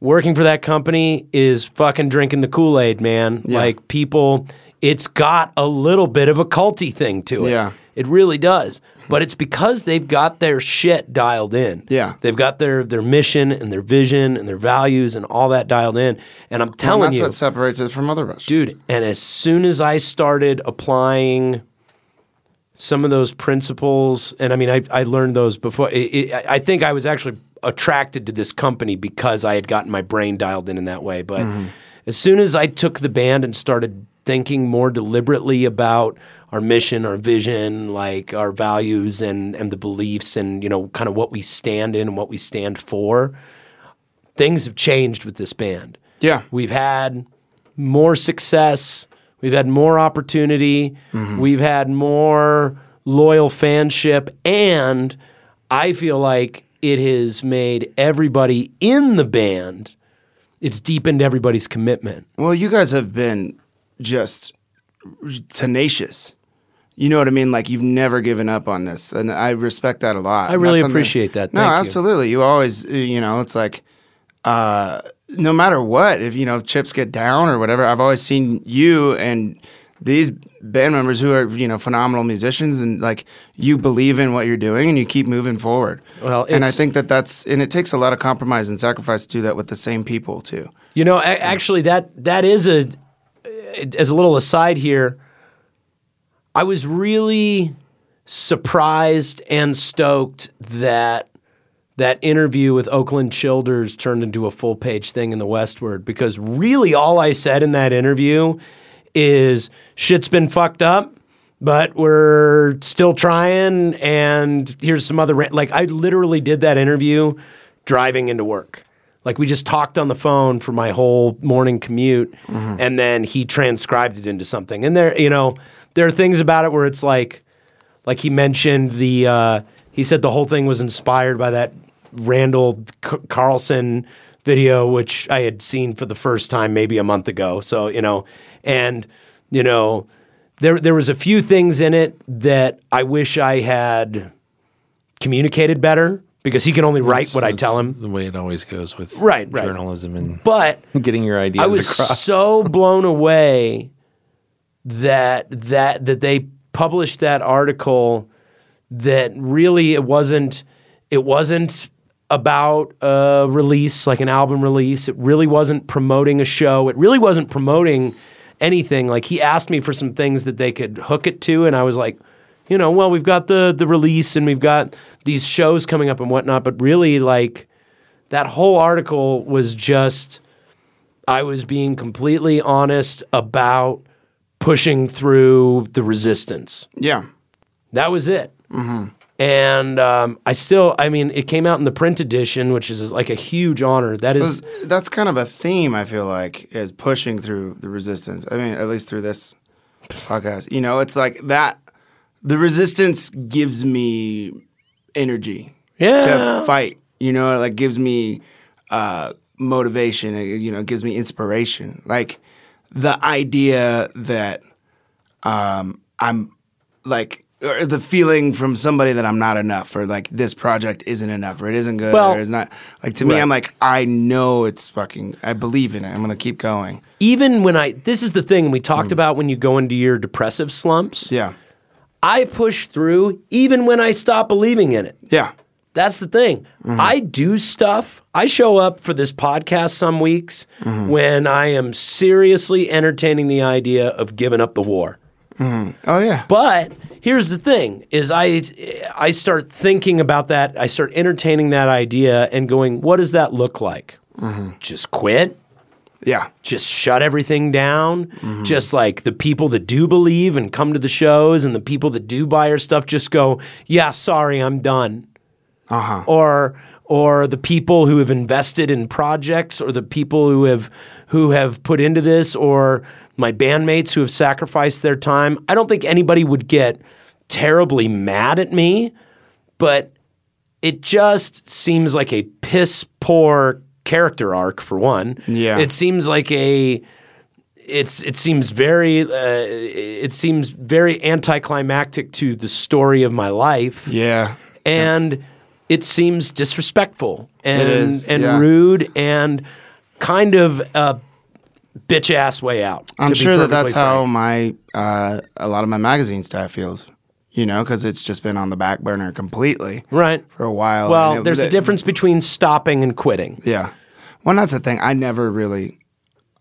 working for that company is fucking drinking the Kool-Aid, man. Yeah. Like people it's got a little bit of a culty thing to it. Yeah. It really does. But it's because they've got their shit dialed in. Yeah. They've got their their mission and their vision and their values and all that dialed in. And I'm telling that's you, that's what separates it from other restaurants. dude, and as soon as I started applying some of those principles, and I mean, I, I learned those before. It, it, I I think I was actually attracted to this company because I had gotten my brain dialed in in that way. But mm-hmm. as soon as I took the band and started thinking more deliberately about our mission, our vision, like our values and and the beliefs, and you know, kind of what we stand in and what we stand for, things have changed with this band. Yeah. We've had more success. We've had more opportunity. Mm-hmm. We've had more loyal fanship. And I feel like it has made everybody in the band, it's deepened everybody's commitment. Well, you guys have been just tenacious. You know what I mean? Like you've never given up on this, and I respect that a lot. I really appreciate that. No, Thank you. absolutely. You always, you know, it's like, uh, no matter what, if you know if chips get down or whatever, I've always seen you and these band members who are you know phenomenal musicians and like you believe in what you're doing and you keep moving forward. Well, and I think that that's and it takes a lot of compromise and sacrifice to do that with the same people too. You know, actually, that that is a as a little aside here. I was really surprised and stoked that that interview with Oakland Childers turned into a full page thing in the Westword because really all I said in that interview is shit's been fucked up. But we're still trying, and here's some other like I literally did that interview driving into work. Like we just talked on the phone for my whole morning commute, and then he transcribed it into something. And there, you know, there are things about it where it's like, like he mentioned the, uh, he said the whole thing was inspired by that Randall C- Carlson video, which I had seen for the first time maybe a month ago. So you know, and you know, there there was a few things in it that I wish I had communicated better because he can only write what I tell him. The way it always goes with Right, right. journalism and But getting your ideas I was across. so blown away that that that they published that article that really it wasn't it wasn't about a release like an album release it really wasn't promoting a show it really wasn't promoting anything like he asked me for some things that they could hook it to and i was like you know well we've got the the release and we've got these shows coming up and whatnot but really like that whole article was just I was being completely honest about pushing through the resistance. Yeah. That was it. And um, I still, I mean, it came out in the print edition, which is like a huge honor. That is, That's- That's kind of a theme I feel like is pushing through the resistance. I mean, at least through this podcast. You know, it's like that. The resistance gives me energy yeah. to fight. You know, it like gives me uh, motivation. It, you know, it gives me inspiration. Like the idea that um, I'm like or the feeling from somebody that I'm not enough, or like this project isn't enough, or it isn't good, Well- or it's not. Like to me, Right. I'm like I know it's fucking. I believe in it. I'm gonna keep going. Even when I, this is the thing we talked about when you go into your depressive slumps. Yeah, I push through even when I stop believing in it. yeah, That's the thing. Mm-hmm. I do stuff. I show up for this podcast some weeks mm-hmm. when I am seriously entertaining the idea of giving up the war. Mm-hmm. oh yeah, But here's the thing is I I start thinking about that. I start entertaining that idea and going, what does that look like? Just quit? Yeah, Just shut everything down? Just like the people that do believe and come to the shows and the people that do buy our stuff just go, yeah, sorry, I'm done uh huh. or or the people who have invested in projects or the people who have who have put into this or my bandmates who have sacrificed their time i don't think anybody would get terribly mad at me but it just seems like a piss poor character arc for one Yeah. it seems like a it's it seems very uh, it seems very anticlimactic to the story of my life Yeah, and it seems disrespectful and and yeah. rude and kind of a bitch ass way out. I'm sure that that's perfectly how my uh, a lot of my magazine staff feels. You know, because it's just been on the back burner completely right. for a while. Well, it- there's a difference between stopping and quitting. Yeah. Well, that's the thing. I never really.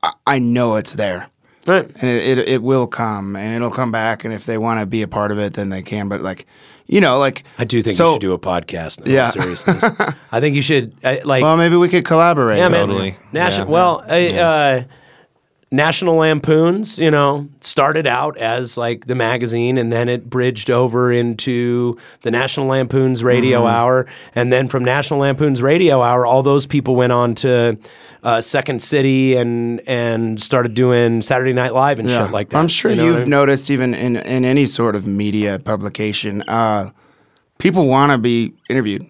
I, I know it's there, Right. and it, it it will come, and it'll come back. And if they want to be a part of it, then they can. But like, you know, like I do think so, you should do a podcast. In Yeah. all seriousness, I think you should I, like. Well, maybe we could collaborate. yeah, man. Totally. National. Yeah. Well, I, uh, National Lampoons, you know, started out as like the magazine, and then it bridged over into the National Lampoons Radio Mm-hmm. Hour, and then from National Lampoons Radio Hour, all those people went on to uh, Second City and and started doing Saturday Night Live and Yeah. shit like that. I'm sure you know what I have mean? noticed, even in in any sort of media publication, uh, people want to be interviewed.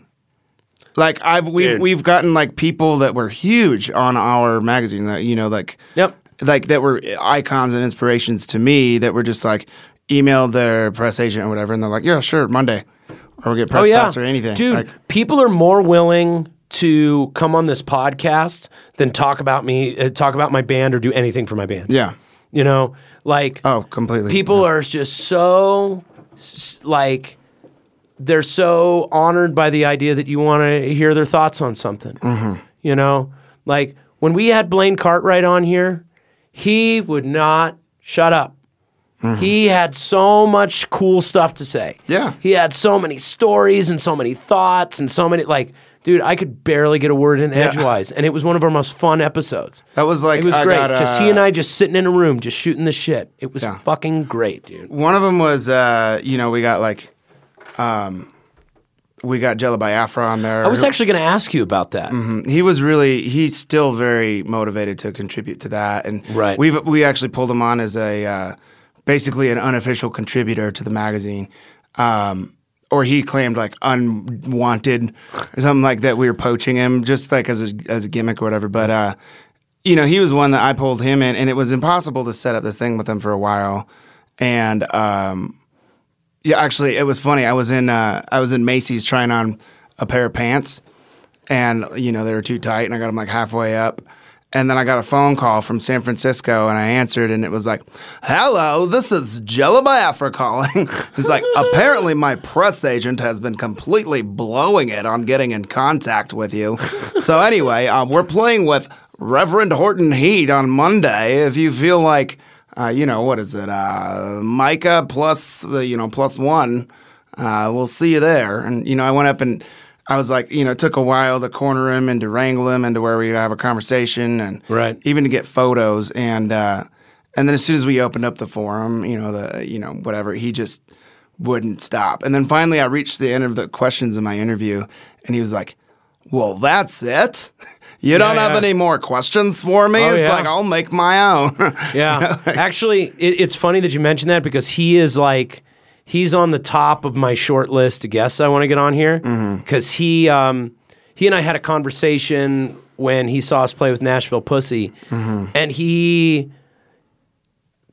Like I've we've Dude. we've gotten like people that were huge on our magazine that you know like Yep. Like that were icons and inspirations to me that were just like email their press agent or whatever and they're like yeah sure Monday or we'll get press Oh yeah, pass or anything dude. Like, people are more willing to come on this podcast than talk about me, uh, talk about my band, or do anything for my band. yeah You know, like oh completely people are just so like they're so honored by the idea that you want to hear their thoughts on something. You know, like when we had Blaine Cartwright on here, he would not shut up. He had so much cool stuff to say. Yeah. He had so many stories and so many thoughts and so many like dude, I could barely get a word in edgewise and it was one of our most fun episodes. that was like It was I great. got, just uh, he and I just sitting in a room, just shooting the shit. It was Yeah. fucking great, dude. one of them was uh you know we got like um we got Jello Biafra on there I was actually going to ask you about that. he was really he's still very motivated to contribute to that and Right. we've we actually pulled him on as a uh, basically an unofficial contributor to the magazine um, or he claimed like unwanted or something like that. We were poaching him just like as a, as a gimmick or whatever. But uh, you know, he was one that I pulled him in, and it was impossible to set up this thing with him for a while. And um, yeah, actually, it was funny. I was in uh, I was in Macy's trying on a pair of pants, and you know they were too tight, and I got them like halfway up. And then I got a phone call from San Francisco, and I answered, and it was like, "Hello, this is Jello Biafra calling." it's like apparently my press agent has been completely blowing it on getting in contact with you. so anyway, um, we're playing with Reverend Horton Heat on Monday. If you feel like, uh, you know, what is it, uh, Micah plus, uh, you know, plus one, uh, we'll see you there. And you know, I went up and I was like, you know, it took a while to corner him and to wrangle him into where we could have a conversation and Right. even to get photos and uh, and then as soon as we opened up the forum, you know, the you know whatever, he just wouldn't stop. And then finally, I reached the end of the questions in my interview, and he was like, "Well, that's it." You don't have yeah. any more questions for me? Oh, it's yeah. like I'll make my own. Yeah. Actually, it, it's funny that you mentioned that because he is like he's on the top of my short list of guests I want to get on here because he um, he and I had a conversation when he saw us play with Nashville Pussy, and he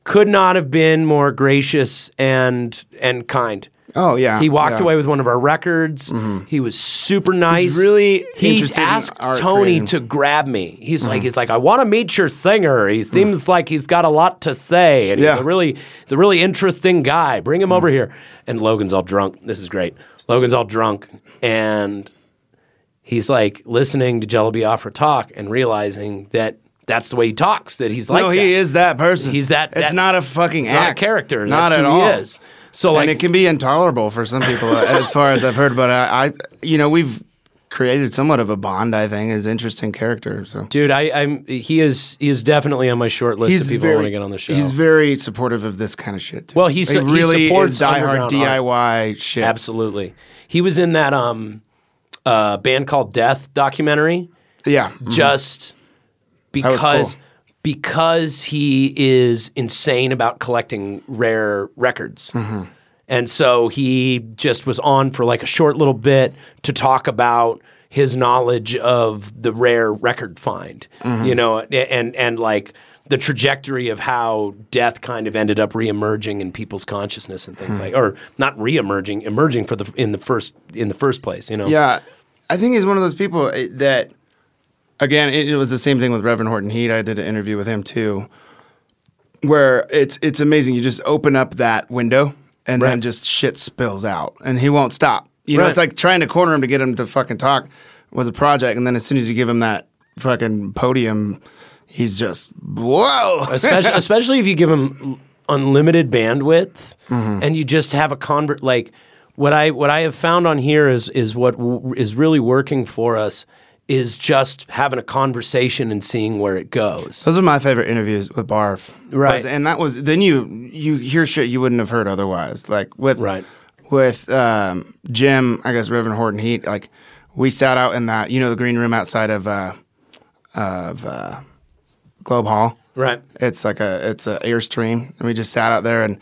could not have been more gracious and and kind. Oh yeah, He walked yeah. away with one of our records. Mm-hmm. He was super nice. really he asked Tony creating. to grab me. He's like, mm-hmm. he's like, I want to meet your singer. He mm. seems like he's got a lot to say, and Yeah. he's a really, he's a really interesting guy. Bring him mm. over here. And Logan's all drunk. This is great. Logan's all drunk, and he's like listening to Jello Biafra talk and realizing that that's the way he talks. That he's like, no, that. he is that person. He's that- It's that- not a fucking It's not a act. character. Not at all. He is. So like, and it can be intolerable for some people, uh, as far as I've heard. But I, I, you know, we've created somewhat of a bond. I think is interesting character. So Dude, I, I'm he is he is definitely on my short list of people I want to get on the show. He's very supportive of this kind of shit. Too. Well, he's- he he really supports diehard underground art. DIY shit. Absolutely. He was in that um uh band called Death documentary Yeah, just was because. Because he is insane about collecting rare records. Mm-hmm. And so he just was on for like a short little bit to talk about his knowledge of the rare record find, Mm-hmm. you know, and and like the trajectory of how death kind of ended up reemerging in people's consciousness and things like, or not reemerging, emerging for the in the first in the first place, you know. Yeah, I think he's one of those people uh, that, again, it, it was the same thing with Reverend Horton Heat. I did an interview with him too, where it's it's amazing. You just open up that window and then just shit spills out, and he won't stop. You know, it's like trying to corner him to get him to fucking talk was a project, and then as soon as you give him that fucking podium, he's just whoa. especially, especially if you give him unlimited bandwidth Mm-hmm. and you just have a convert like what I what I have found on here is is what w- is really working for us is just having a conversation and seeing where it goes. Those are my favorite interviews with Barf. Right. Was- And that was then you you hear shit you wouldn't have heard otherwise. Like with Right. with um, Jim, I guess Reverend Horton Heat, like we sat out in that you know the green room outside of uh, of uh, Globe Hall. Right. It's like a it's a airstream, and we just sat out there and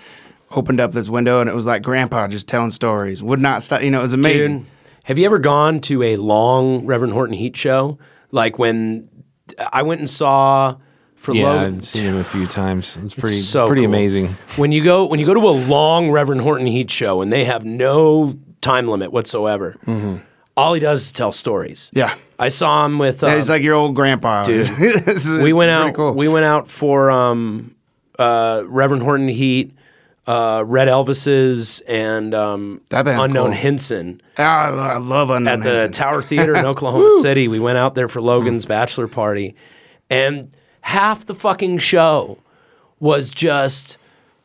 opened up this window, and it was like Grandpa just telling stories, would not stop. You know, it was amazing. Dude, have you ever gone to a long Reverend Horton Heat show? Like when I went and saw for Yeah, Logan. I've seen him a few times. It's pretty so pretty cool. amazing. When you go when you go to a long Reverend Horton Heat show and they have no time limit whatsoever, all he does is tell stories. Yeah, I saw him with. Um, yeah he's like your old grandpa. dude. It's- it's we went out. Cool. We went out for um, uh, Reverend Horton Heat, uh, Red Elvises, and um, Unknown cool. Hinson Ah, I, love Unknown at the. Tower Theater in Oklahoma City. We went out there for Logan's bachelor party, and half the fucking show was just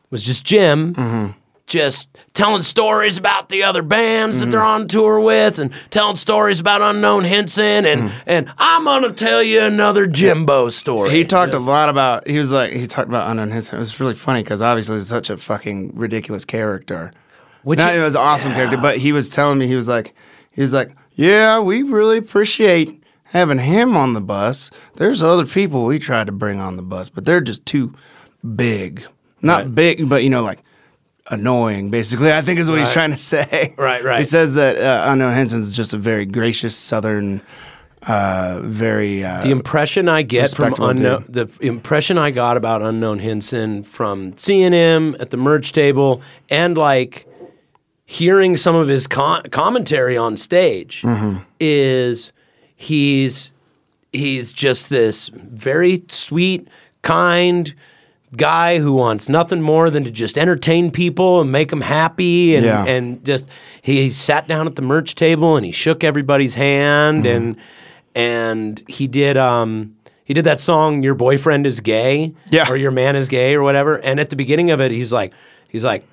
was just Jim. Mm-hmm. Just telling stories about the other bands that they're on tour with, and telling stories about Unknown Hinson and and I'm gonna tell you another Jimbo story. Mm-hmm. He talked Just- a lot about. He was like he talked about Unknown Hinson. It was really funny because obviously he's such a fucking ridiculous character. Which Not, he- it was an awesome character, but he was telling me he was like he was like, yeah, we really appreciate having him on the bus. There's other people we tried to bring on the bus, but they're just too big. Not Right. big, but you know, like annoying. Basically, I think is what he's trying to say. Right, right. He says that uh, Unknown Hinson's just a very gracious Southern, uh, very. Uh, The impression I get from unknown, the impression I got about unknown Henson from seeing him at the merch table and like hearing some of his con- commentary on stage is he's he's just this very sweet, kind guy who wants nothing more than to just entertain people and make them happy and Yeah. and just he sat down at the merch table and he shook everybody's hand Mm-hmm. and and he did um he did that song your boyfriend is gay Yeah. or your man is gay or whatever and at the beginning of it he's like he's like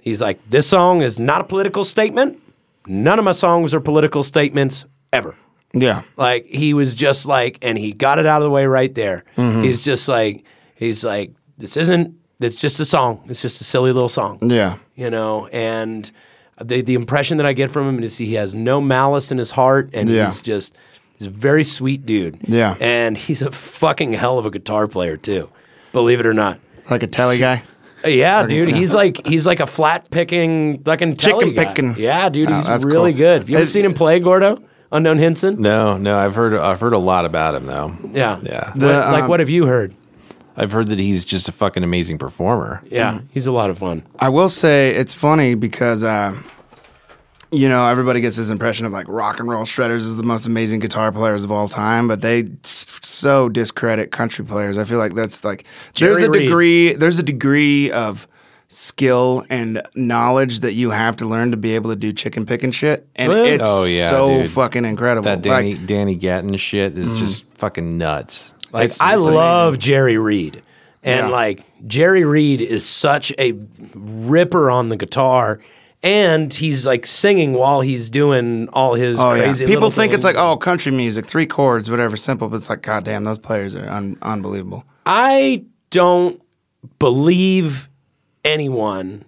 he's like this song is not a political statement none of my songs are political statements ever yeah. like he was just like, and he got it out of the way right there. Mm-hmm. He's just like, he's like, this isn't. It's just a song. It's just a silly little song. Yeah. You know, and the the impression that I get from him is he has no malice in his heart, and Yeah. he's just he's a very sweet dude. Yeah. and he's a fucking hell of a guitar player too. Believe it or not. Like a Tele guy. Uh, Yeah, dude, he's like he's like a flat picking fucking Tele Chicken guy. picking. Yeah, dude, Oh, he's that's really cool. good. Have you ever Is- seen him play, Gordo? Unknown Hinson? No, no, I've heard I've heard a lot about him though. Yeah, Yeah. The, What- like, um, what have you heard? I've heard that he's just a fucking amazing performer. Yeah, he's a lot of fun. I will say it's funny because uh, you know everybody gets this impression of like rock and roll shredders is the most amazing guitar players of all time, but they so discredit country players. I feel like that's like there's a Reed. degree there's a degree of skill and knowledge that you have to learn to be able to do chicken picking shit, and Well, it's Oh, yeah, so dude. fucking incredible. That Danny Like, Danny Gatton shit is just fucking nuts. Like It's- I it's love Jerry Reed, and Yeah. like Jerry Reed is such a ripper on the guitar, and he's like singing while he's doing all his Oh yeah, people think it's like oh country music, three chords, whatever, simple. But it's like goddamn, those players are un- unbelievable. I don't believe anyone.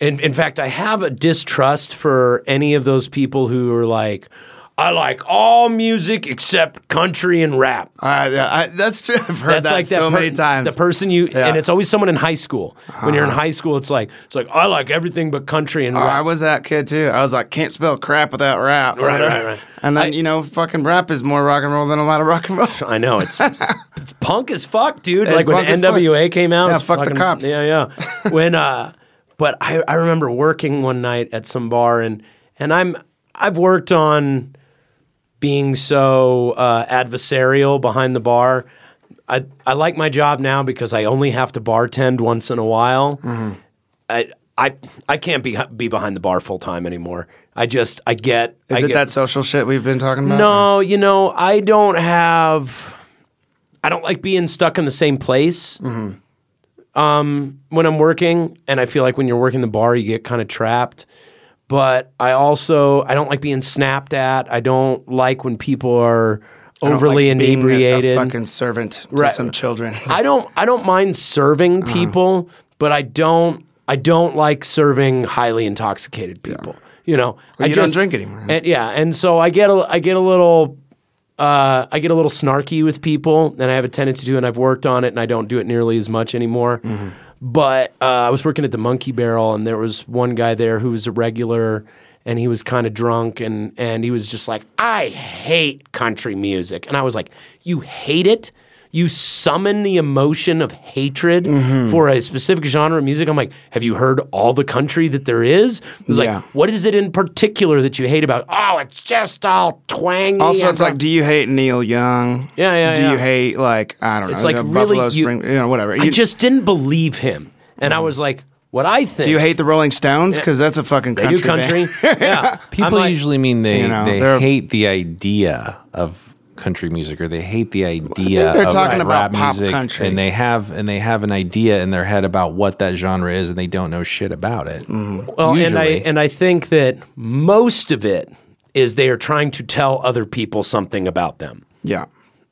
In, in fact, I have a distrust for any of those people who are like, I like all music except country and rap. I, yeah, I, that's true. I've heard That's that like so that per- many times. The person you Yeah. and it's always someone in high school. When you're in high school, it's like it's like I like everything but country and Oh, I was that kid too. I was like, can't spell crap without rap. Right, whatever. right, right. And then you know, fucking rap is more rock and roll than a lot of rock and roll. I know it's, it's, it's punk as fuck, dude. It's like when. NWA came out, Yeah, fuck the cops. Yeah, yeah. when uh, but I I remember working one night at some bar and and I'm I've worked on being so uh, adversarial behind the bar. I I like my job now because I only have to bartend once in a while. Mm-hmm. I I I can't be be behind the bar full time anymore. I just I get Is I it get, that social shit we've been talking about? no, you know, I don't have. I don't like being stuck in the same place. Um, when I'm working, and I feel like when you're working the bar, you get kind of trapped. But I also I don't like being snapped at. I don't like when people are overly like being a- inebriated. A, fucking servant to Right. some children. I don't I don't mind serving Uh-huh. people, but I don't I don't like serving highly intoxicated people. You know, I you don't drink anymore. And, yeah, and so I get a I get a little uh, I get a little snarky with people, and I have a tendency to, and I've worked on it, and I don't do it nearly as much anymore. Mm-hmm. But uh, I was working at the Monkey Barrel, and there was one guy there who was a regular, and he was kind of drunk, and and he was just like, "I hate country music," and I was like, "You hate it." You summon the emotion of hatred Mm-hmm. for a specific genre of music. I'm like, have you heard all the country that there is? It was Yeah. like, what is it in particular that you hate about? Oh, it's just all twangy. Also, it's like, do you hate Neil Young? Yeah, yeah, Do yeah. you hate like I don't know? It's like really Buffalo you- Spring, you know, whatever. I just didn't believe him, and I was like, what I think. do you hate the Rolling Stones? Because that's a fucking They country. do country. band. yeah, People like, usually mean they, you know, they hate the idea of country music or they hate the idea they're of talking rap about pop music country. and they have and they have an idea in their head about what that genre is and they don't know shit about it. Mm. Well, and I and I think that most of it is they are trying to tell other people something about them. Yeah.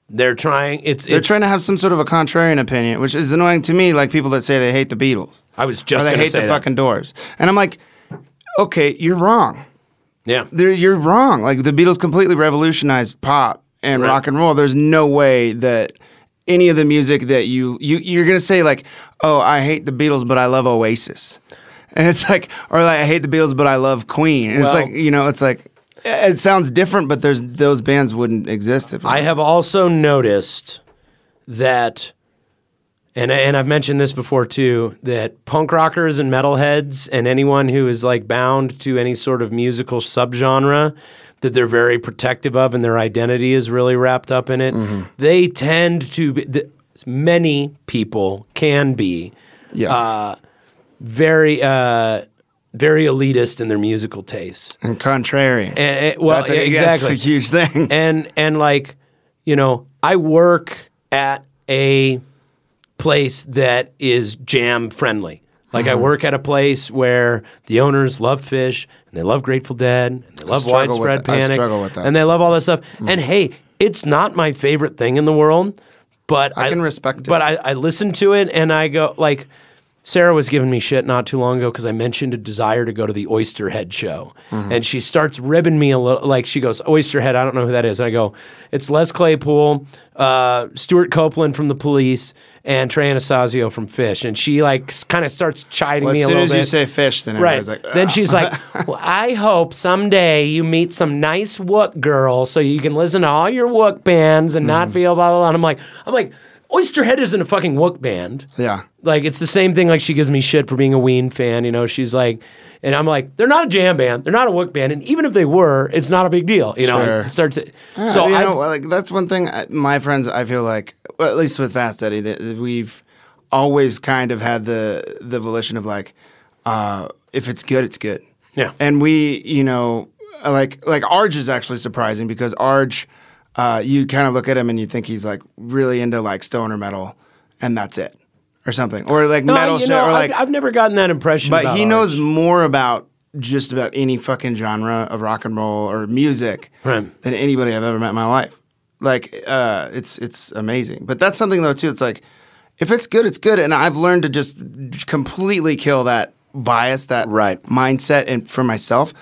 They're trying. It's They're it's, trying to have some sort of a contrarian opinion, which is annoying to me. Like people that say they hate the Beatles I was or just they hate say the that. fucking Doors, and I'm like, okay, you're wrong. yeah. They're, you're wrong. Like the Beatles completely revolutionized pop and Right. rock and roll. There's no way that any of the music that you you you're gonna say like, oh, I hate the Beatles, but I love Oasis. and it's like, or like I hate the Beatles, but I love Queen. And it's like, you know, it's like it sounds different, but there's those bands wouldn't exist if I have also noticed that, and and I've mentioned this before too, that punk rockers and metalheads and anyone who is like bound to any sort of musical subgenre that they're very protective of and their identity is really wrapped up in it. They tend to be. The, many people can be yeah. uh, very. Uh, very elitist in their musical tastes. and contrary. And, and- well, that's a, yeah, That's exactly a huge thing. and and like you know i work at a place that is jam friendly like Mm-hmm. i work at a place where the owners love Phish and they love grateful dead and they love widespread. I panic struggle with that and they love all that stuff and hey it's not my favorite thing in the world but I can respect it. but I, I listen to it and i go like Sarah was giving me shit not too long ago because I mentioned a desire to go to the Oysterhead show. Mm-hmm. And she starts ribbing me a little. Like, she goes, Oysterhead, I don't know who that is. And I go, it's Les Claypool, uh, Stewart Copeland from The Police, and Trey Anastasio from Phish. And she, like, kind of starts chiding Well, me as a soon little as bit. you say Phish, then Right. like, then she's like, well, I hope someday you meet some nice Wook girl so you can listen to all your Wook bands and Mm-hmm. not feel blah, blah, blah. And I'm like, I'm like, Oysterhead isn't a fucking Wook band. yeah. Like it's the same thing. Like she gives me shit for being a Ween fan. You know, she's like, and I'm like, they're not a jam band. They're not a Wook band. And even if they were, it's not a big deal. You know, Sure. it starts. To, Yeah, so you I, know, like that's one thing. I- My friends, I feel like, well, at least with Fast Eddy, that that we've always kind of had the the volition of like, uh, if it's good, it's good. Yeah. And we, you know, like like Arj is actually surprising because Arj, uh, you kind of look at him and you think he's like really into like stoner metal, and that's it, or something, or like no, metal shit, know, or like. I've, I've never gotten that impression. but he knows Arch. more about just about any fucking genre of rock and roll or music Right. than anybody I've ever met in my life. Like, uh, it's it's amazing. But that's something though too. It's like if it's good, it's good, and I've learned to just completely kill that bias, that Right. mindset, and for myself,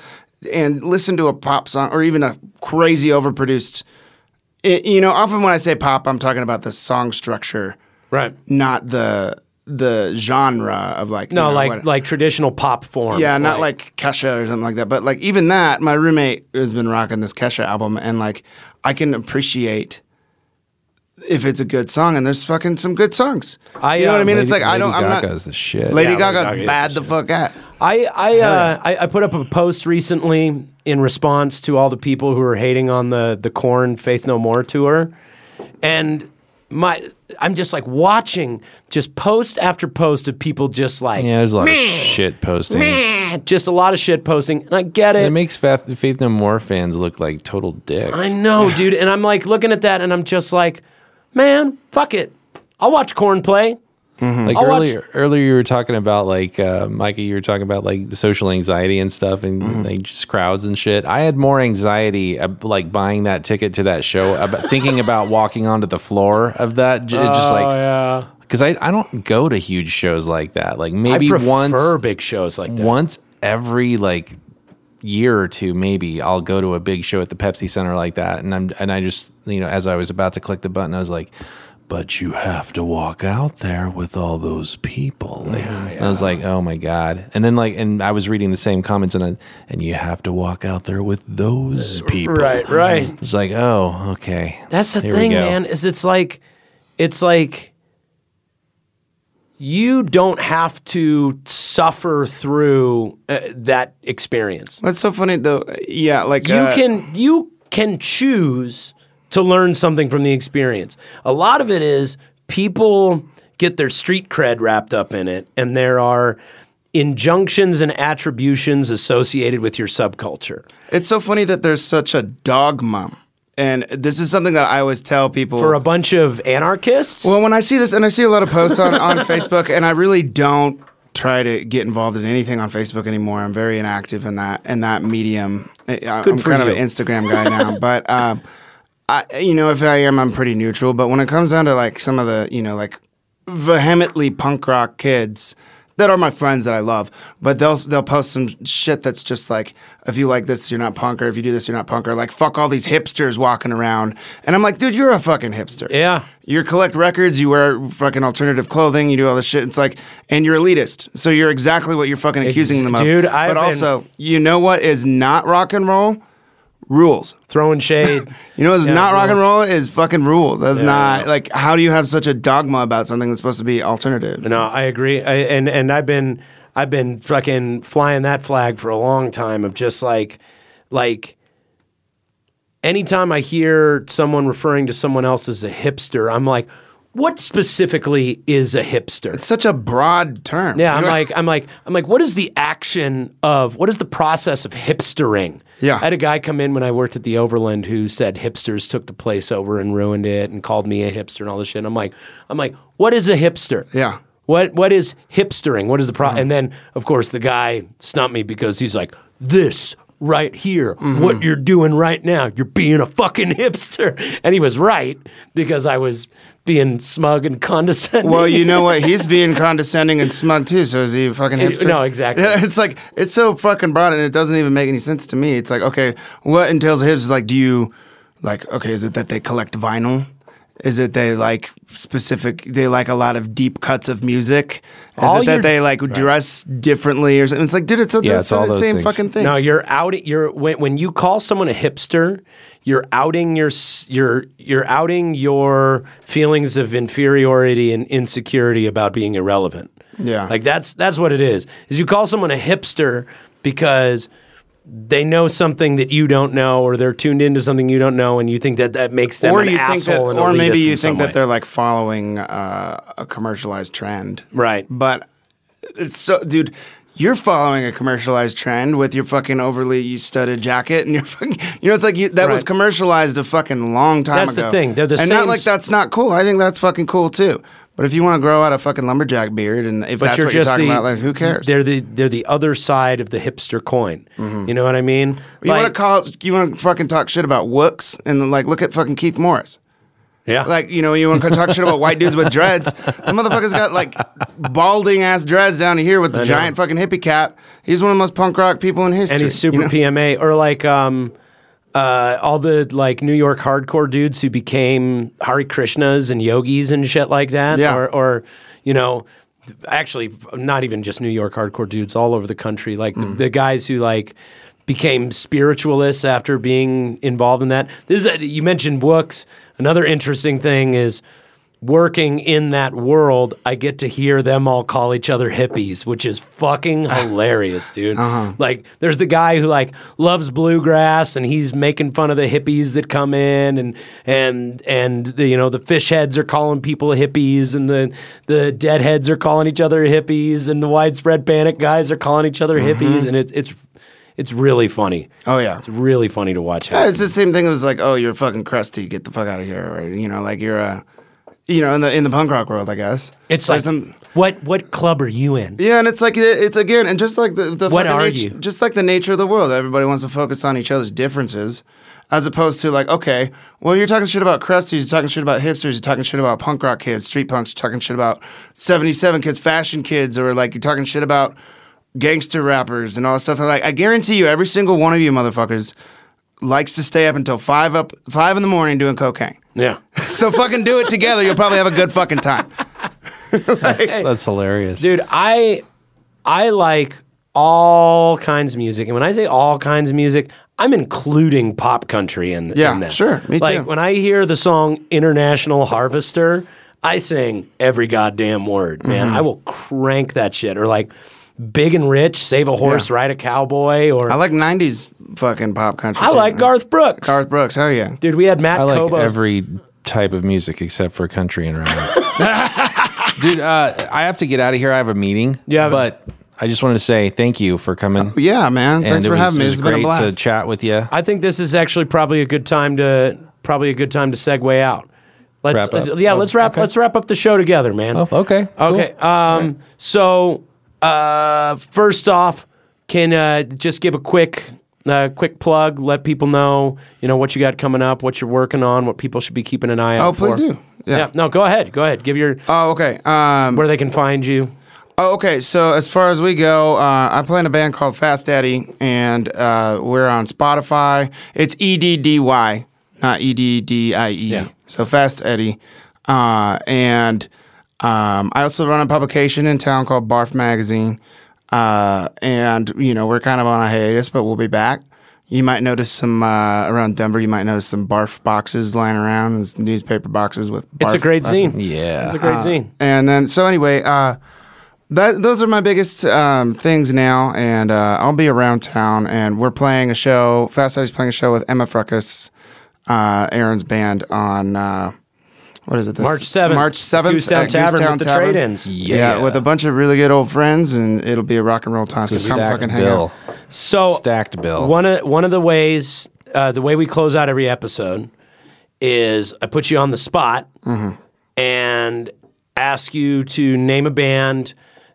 and listen to a pop song or even a crazy overproduced. I you know, often when I say pop, I'm talking about the song structure, right. not the the genre of like No, you know, like what- like traditional pop form. yeah, not like Kesha or something like that. But like even that, my roommate has been rocking this Kesha album, and like I can appreciate if it's a good song, and there's fucking some good songs. I, you know what I uh, mean? it's Lady- like I don't. Lady I'm Gaga's not. the shit. Lady Yeah, Lady Gaga's Gaga bad the the fuck ass. I I, uh, I I put up a post recently in response to all the people who are hating on the the Korn Faith No More tour, and my I'm just like watching just post after post of people just like Yeah, there's a lot of shit posting. "Meh," just a lot of shit posting, and I get It it. makes Faith, Faith No More fans look like total dicks. I know, dude, and I'm like looking at that, and I'm just like, man, fuck it, I'll watch Korn play. Like I'll watch- earlier, earlier you were talking about like uh, Mikey, you were talking about like the social anxiety and stuff, and Mm-hmm. like just crowds and shit. I had more anxiety uh, like buying that ticket to that show, about thinking about walking onto the floor of that. j- just like Oh, yeah, because I I don't go to huge shows like that. Like I maybe prefer once big shows like that. once every like year or two maybe I'll go to a big show at the Pepsi Center like that. And I'm and I just you know as I was about to click the button I was like but you have to walk out there with all those people. Like, and I was like oh my god. And then like and I was reading the same comments and I, and you have to walk out there with those people. Right, right. it's like oh okay. That's the Here thing, man. Is it's like, it's like you don't have to suffer through uh, that experience. That's so funny though. Yeah, like You uh, can you can choose to learn something from the experience. A lot of it is people get their street cred wrapped up in it, and there are injunctions and attributions associated with your subculture. It's so funny that there's such a dogma, and this is something that I always tell people For a bunch of anarchists, Well, when I see this, and I see a lot of posts on, on Facebook, and I really don't try to get involved in anything on Facebook anymore. I'm very inactive in that in that medium. I, I'm for kind of an Instagram guy now, but um, I, you know, if I am, I'm pretty neutral. But when it comes down to like some of the, you know, like vehemently punk rock kids that are my friends that I love, but they'll they'll post some shit that's just like, if you like this, you're not punker. if you do this, you're not punker. like fuck all these hipsters walking around, and I'm like, dude, you're a fucking hipster. Yeah. You collect records, you wear fucking alternative clothing, you do all this shit. It's like, and you're elitist, so you're exactly what you're fucking accusing them of, dude, I've But also, you know what is not rock and roll? Rules. Throwing shade. You know it's Yeah, not rock and roll is fucking rules. That's Yeah, not like how do you have such a dogma about something that's supposed to be alternative? No, I agree. I, and and I've been I've been fucking flying that flag for a long time of just like like anytime I hear someone referring to someone else as a hipster, I'm like, what specifically is a hipster? It's such a broad term. yeah, I'm like, I'm like, I'm like, what is the action of, what is the process of hipstering? Yeah. I had a guy come in when I worked at the Overland who said hipsters took the place over and ruined it and called me a hipster and all this shit. And I'm like, I'm like, what is a hipster? Yeah. What what is hipstering? What is the problem? And then of course the guy stumped me because he's like, this right here, mm-hmm. what you're doing right now, you're being a fucking hipster. And he was right because I was being smug and condescending. Well, you know what? He's being condescending and smug too. So is he fucking hipster? no, exactly. It's like it's so fucking broad, and it doesn't even make any sense to me. It's like, okay, what entails a hipster? Is like, do you like? Okay, is it that they collect vinyl? Is it they like specific? They like a lot of deep cuts of music. Is All it that your- they like dress differently or something? It's like, dude, it's, Yeah, it's, it's all the same things. fucking thing. No, you're out. You're when, when you call someone a hipster, you're outing your you're you're outing your feelings of inferiority and insecurity about being irrelevant. Yeah. like that's that's what it is. Is you call someone a hipster because they know something that you don't know, or they're tuned into something you don't know, and you think that that makes them or an you think that, asshole and or maybe you think that way. they're like following uh, a commercialized trend, right. But it's so, dude. You're following a commercialized trend with your fucking overly studded jacket and your fucking, you know, it's like you, that was commercialized a fucking long time That's ago. the thing. They're the and same not like that's not cool. I think that's fucking cool too. But if you want to grow out a fucking lumberjack beard and if But that's you're what you're talking the, about, like who cares? They're the they're the other side of the hipster coin. Mm-hmm. You know what I mean? you want to call, you want to fucking talk shit about Wooks and like look at fucking Keith Morris. Yeah, Like, you know, you want to talk shit about white dudes with dreads. The motherfucker's got like balding ass dreads down here with the giant fucking hippie cap. He's one of the most punk rock people in history. and he's super you know? PMA or like um uh all the like New York hardcore dudes who became Hare Krishnas and yogis and shit like that Yeah. or or you know actually not even just New York hardcore dudes all over the country like Mm. the, the guys who like became spiritualists after being involved in that. This is a, you mentioned books. Another interesting thing is working in that world, I get to hear them all call each other hippies, which is fucking hilarious, dude. Uh-huh. Like, there's the guy who like loves bluegrass, and he's making fun of the hippies that come in, and and and the, you know the Phish heads are calling people hippies, and the the deadheads are calling each other hippies, and the widespread panic guys are calling each other mm-hmm. hippies, and it's it's it's really funny. Oh, yeah. It's really funny to watch. Yeah, it's the same thing as like, oh, you're fucking crusty, get the fuck out of here, or you know, like you're a, you know, in the in the punk rock world, I guess. It's Or like, some, what what club are you in? yeah, and it's like it- it's again, and just like the the What are nat- you? just like the nature of the world, everybody wants to focus on each other's differences, as opposed to like, okay, well, you're talking shit about crusties, you're talking shit about hipsters, you're talking shit about punk rock kids, street punks, you're talking shit about '77 kids, fashion kids, or like you're talking shit about gangster rappers and all that stuff. Like, I guarantee you, every single one of you motherfuckers likes to stay up until five up five in the morning doing cocaine. Yeah. So fucking do it together. You'll probably have a good fucking time. That's, that's hilarious. dude i i like all kinds of music and when i say all kinds of music i'm including pop country in, Yeah, in that sure. Me like too. when i hear the song international harvester i sing every goddamn word man Mm-hmm. i will crank that shit or like big and rich save a horse Yeah. ride a cowboy or I i, like '90s fucking pop country. too. like garth brooks Garth Brooks. Hell yeah. dude we had matt I like Kobos. every type of music except for country and rap. Dude, uh, I have to get out of here. I have a meeting. Yeah. but I just wanted to say thank you for coming. Yeah, man. Thanks for was, having me. It It's was been a great blast. to chat with you. I think this is actually probably a good time to probably a good time to segue out. Let's Wrap up? yeah, Oh, let's wrap okay. let's wrap up the show together, man. Oh, okay. cool. Okay. Um so uh first off, can uh just give a quick uh, quick plug, let people know, you know, what you got coming up, what you're working on, what people should be keeping an eye out Oh, for. please do. Yeah. No, go ahead. Go ahead. Give your Oh, okay. Um, where they can find you. Oh, okay. So as far as we go, uh, I play in a band called Fast Eddy, and uh, we're on Spotify. It's E D D Y, not E D D I E. Yeah. So Fast Eddy, uh, and um, I also run a publication in town called Barf Magazine, uh, and you know we're kind of on a hiatus, but we'll be back. You might notice some uh, around Denver. You might notice some barf boxes lying around, and newspaper boxes with. It's a great lessons. zine. Yeah. It's a great Uh, zine. And then, so anyway, uh, that those are my biggest um, things now, and uh, I'll be around town, and we're playing a show. Fast Eddy's playing a show with MF Ruckus, uh, Aaron's band on uh, what is it? This, March 7th. March seventh. Goosetown Tavern with the trade-ins. Yeah. with a bunch of really good old friends, and it'll be a rock and roll time. So come Stacked fucking hang bill. out. So Stacked bill. One of one of the ways, uh, the way we close out every episode is I put you on the spot and ask you to name a band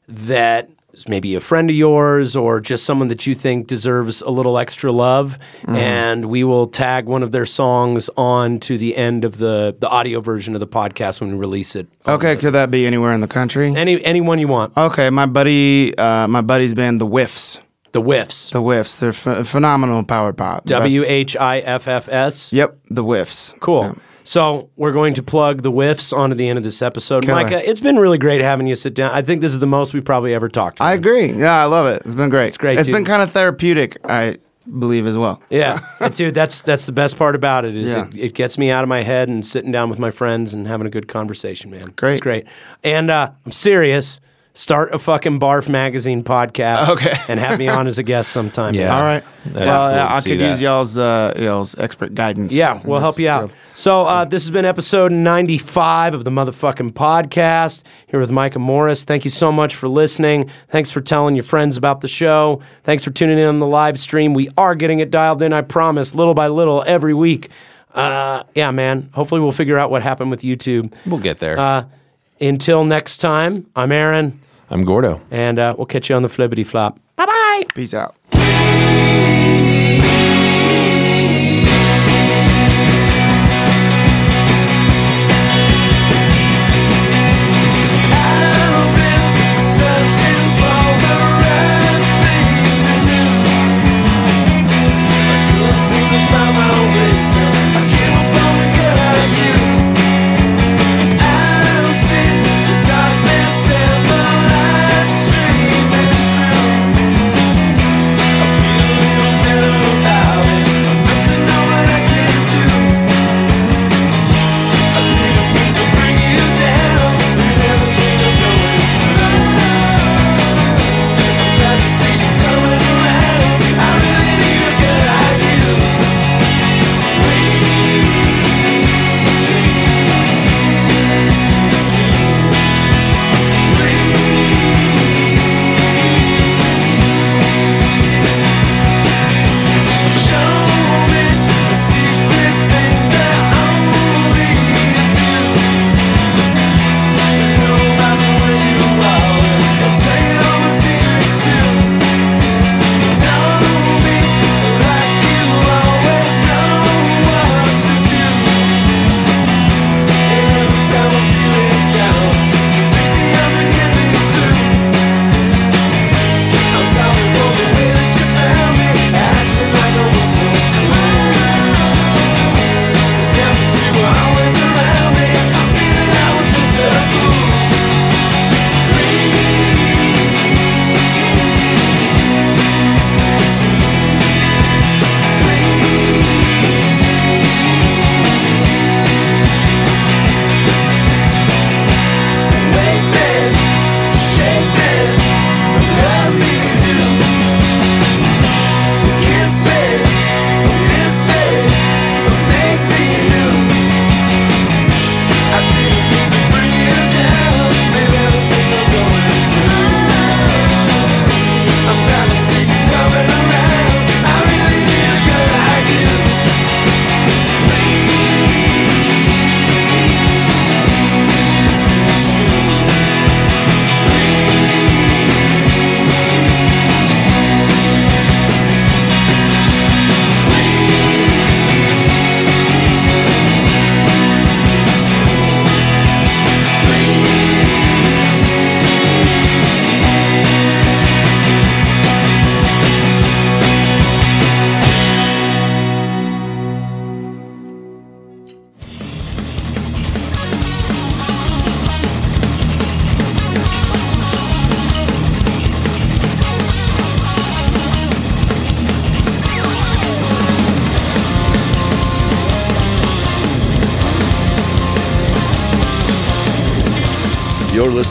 that is maybe a friend of yours or just someone that you think deserves a little extra love, and we will tag one of their songs on to the end of the the audio version of the podcast when we release it. Okay, could that be anywhere in the country? Any anyone you want. Okay, my buddy, uh, my buddy's band, the Whiffs. The Whiffs. The Whiffs. They're ph- phenomenal power pop. W H I F F S. Yep, the Whiffs. Cool. Yeah. So we're going to plug the whiffs onto the end of this episode. Killer. Micah, it's been really great having you sit down. I think this is the most we've probably ever talked. I agree. Yeah, I love it. It's been great. It's great, It's dude. been kind of therapeutic, I believe, as well. yeah, And dude, that's that's the best part about it is Yeah. it, it gets me out of my head and sitting down with my friends and having a good conversation, man. Great. it's great. And uh, I'm serious. Start a fucking Barf Magazine podcast. Okay. and have me on as a guest sometime. Yeah. man. All right. That'd well, cool yeah, I could that. use y'all's uh, y'all's expert guidance. Yeah, we'll help you out. So uh, this has been episode 95 of the motherfucking podcast here with Micah Morris. Thank you so much for listening. Thanks for telling your friends about the show. Thanks for tuning in on the live stream. We are getting it dialed in, I promise, little by little every week. Uh, yeah, man. Hopefully we'll figure out what happened with YouTube. We'll get there. Uh, until next time, I'm Aaron, I'm Gordo. and uh, we'll catch you on the flippity flop. Bye bye. Peace out. Darkness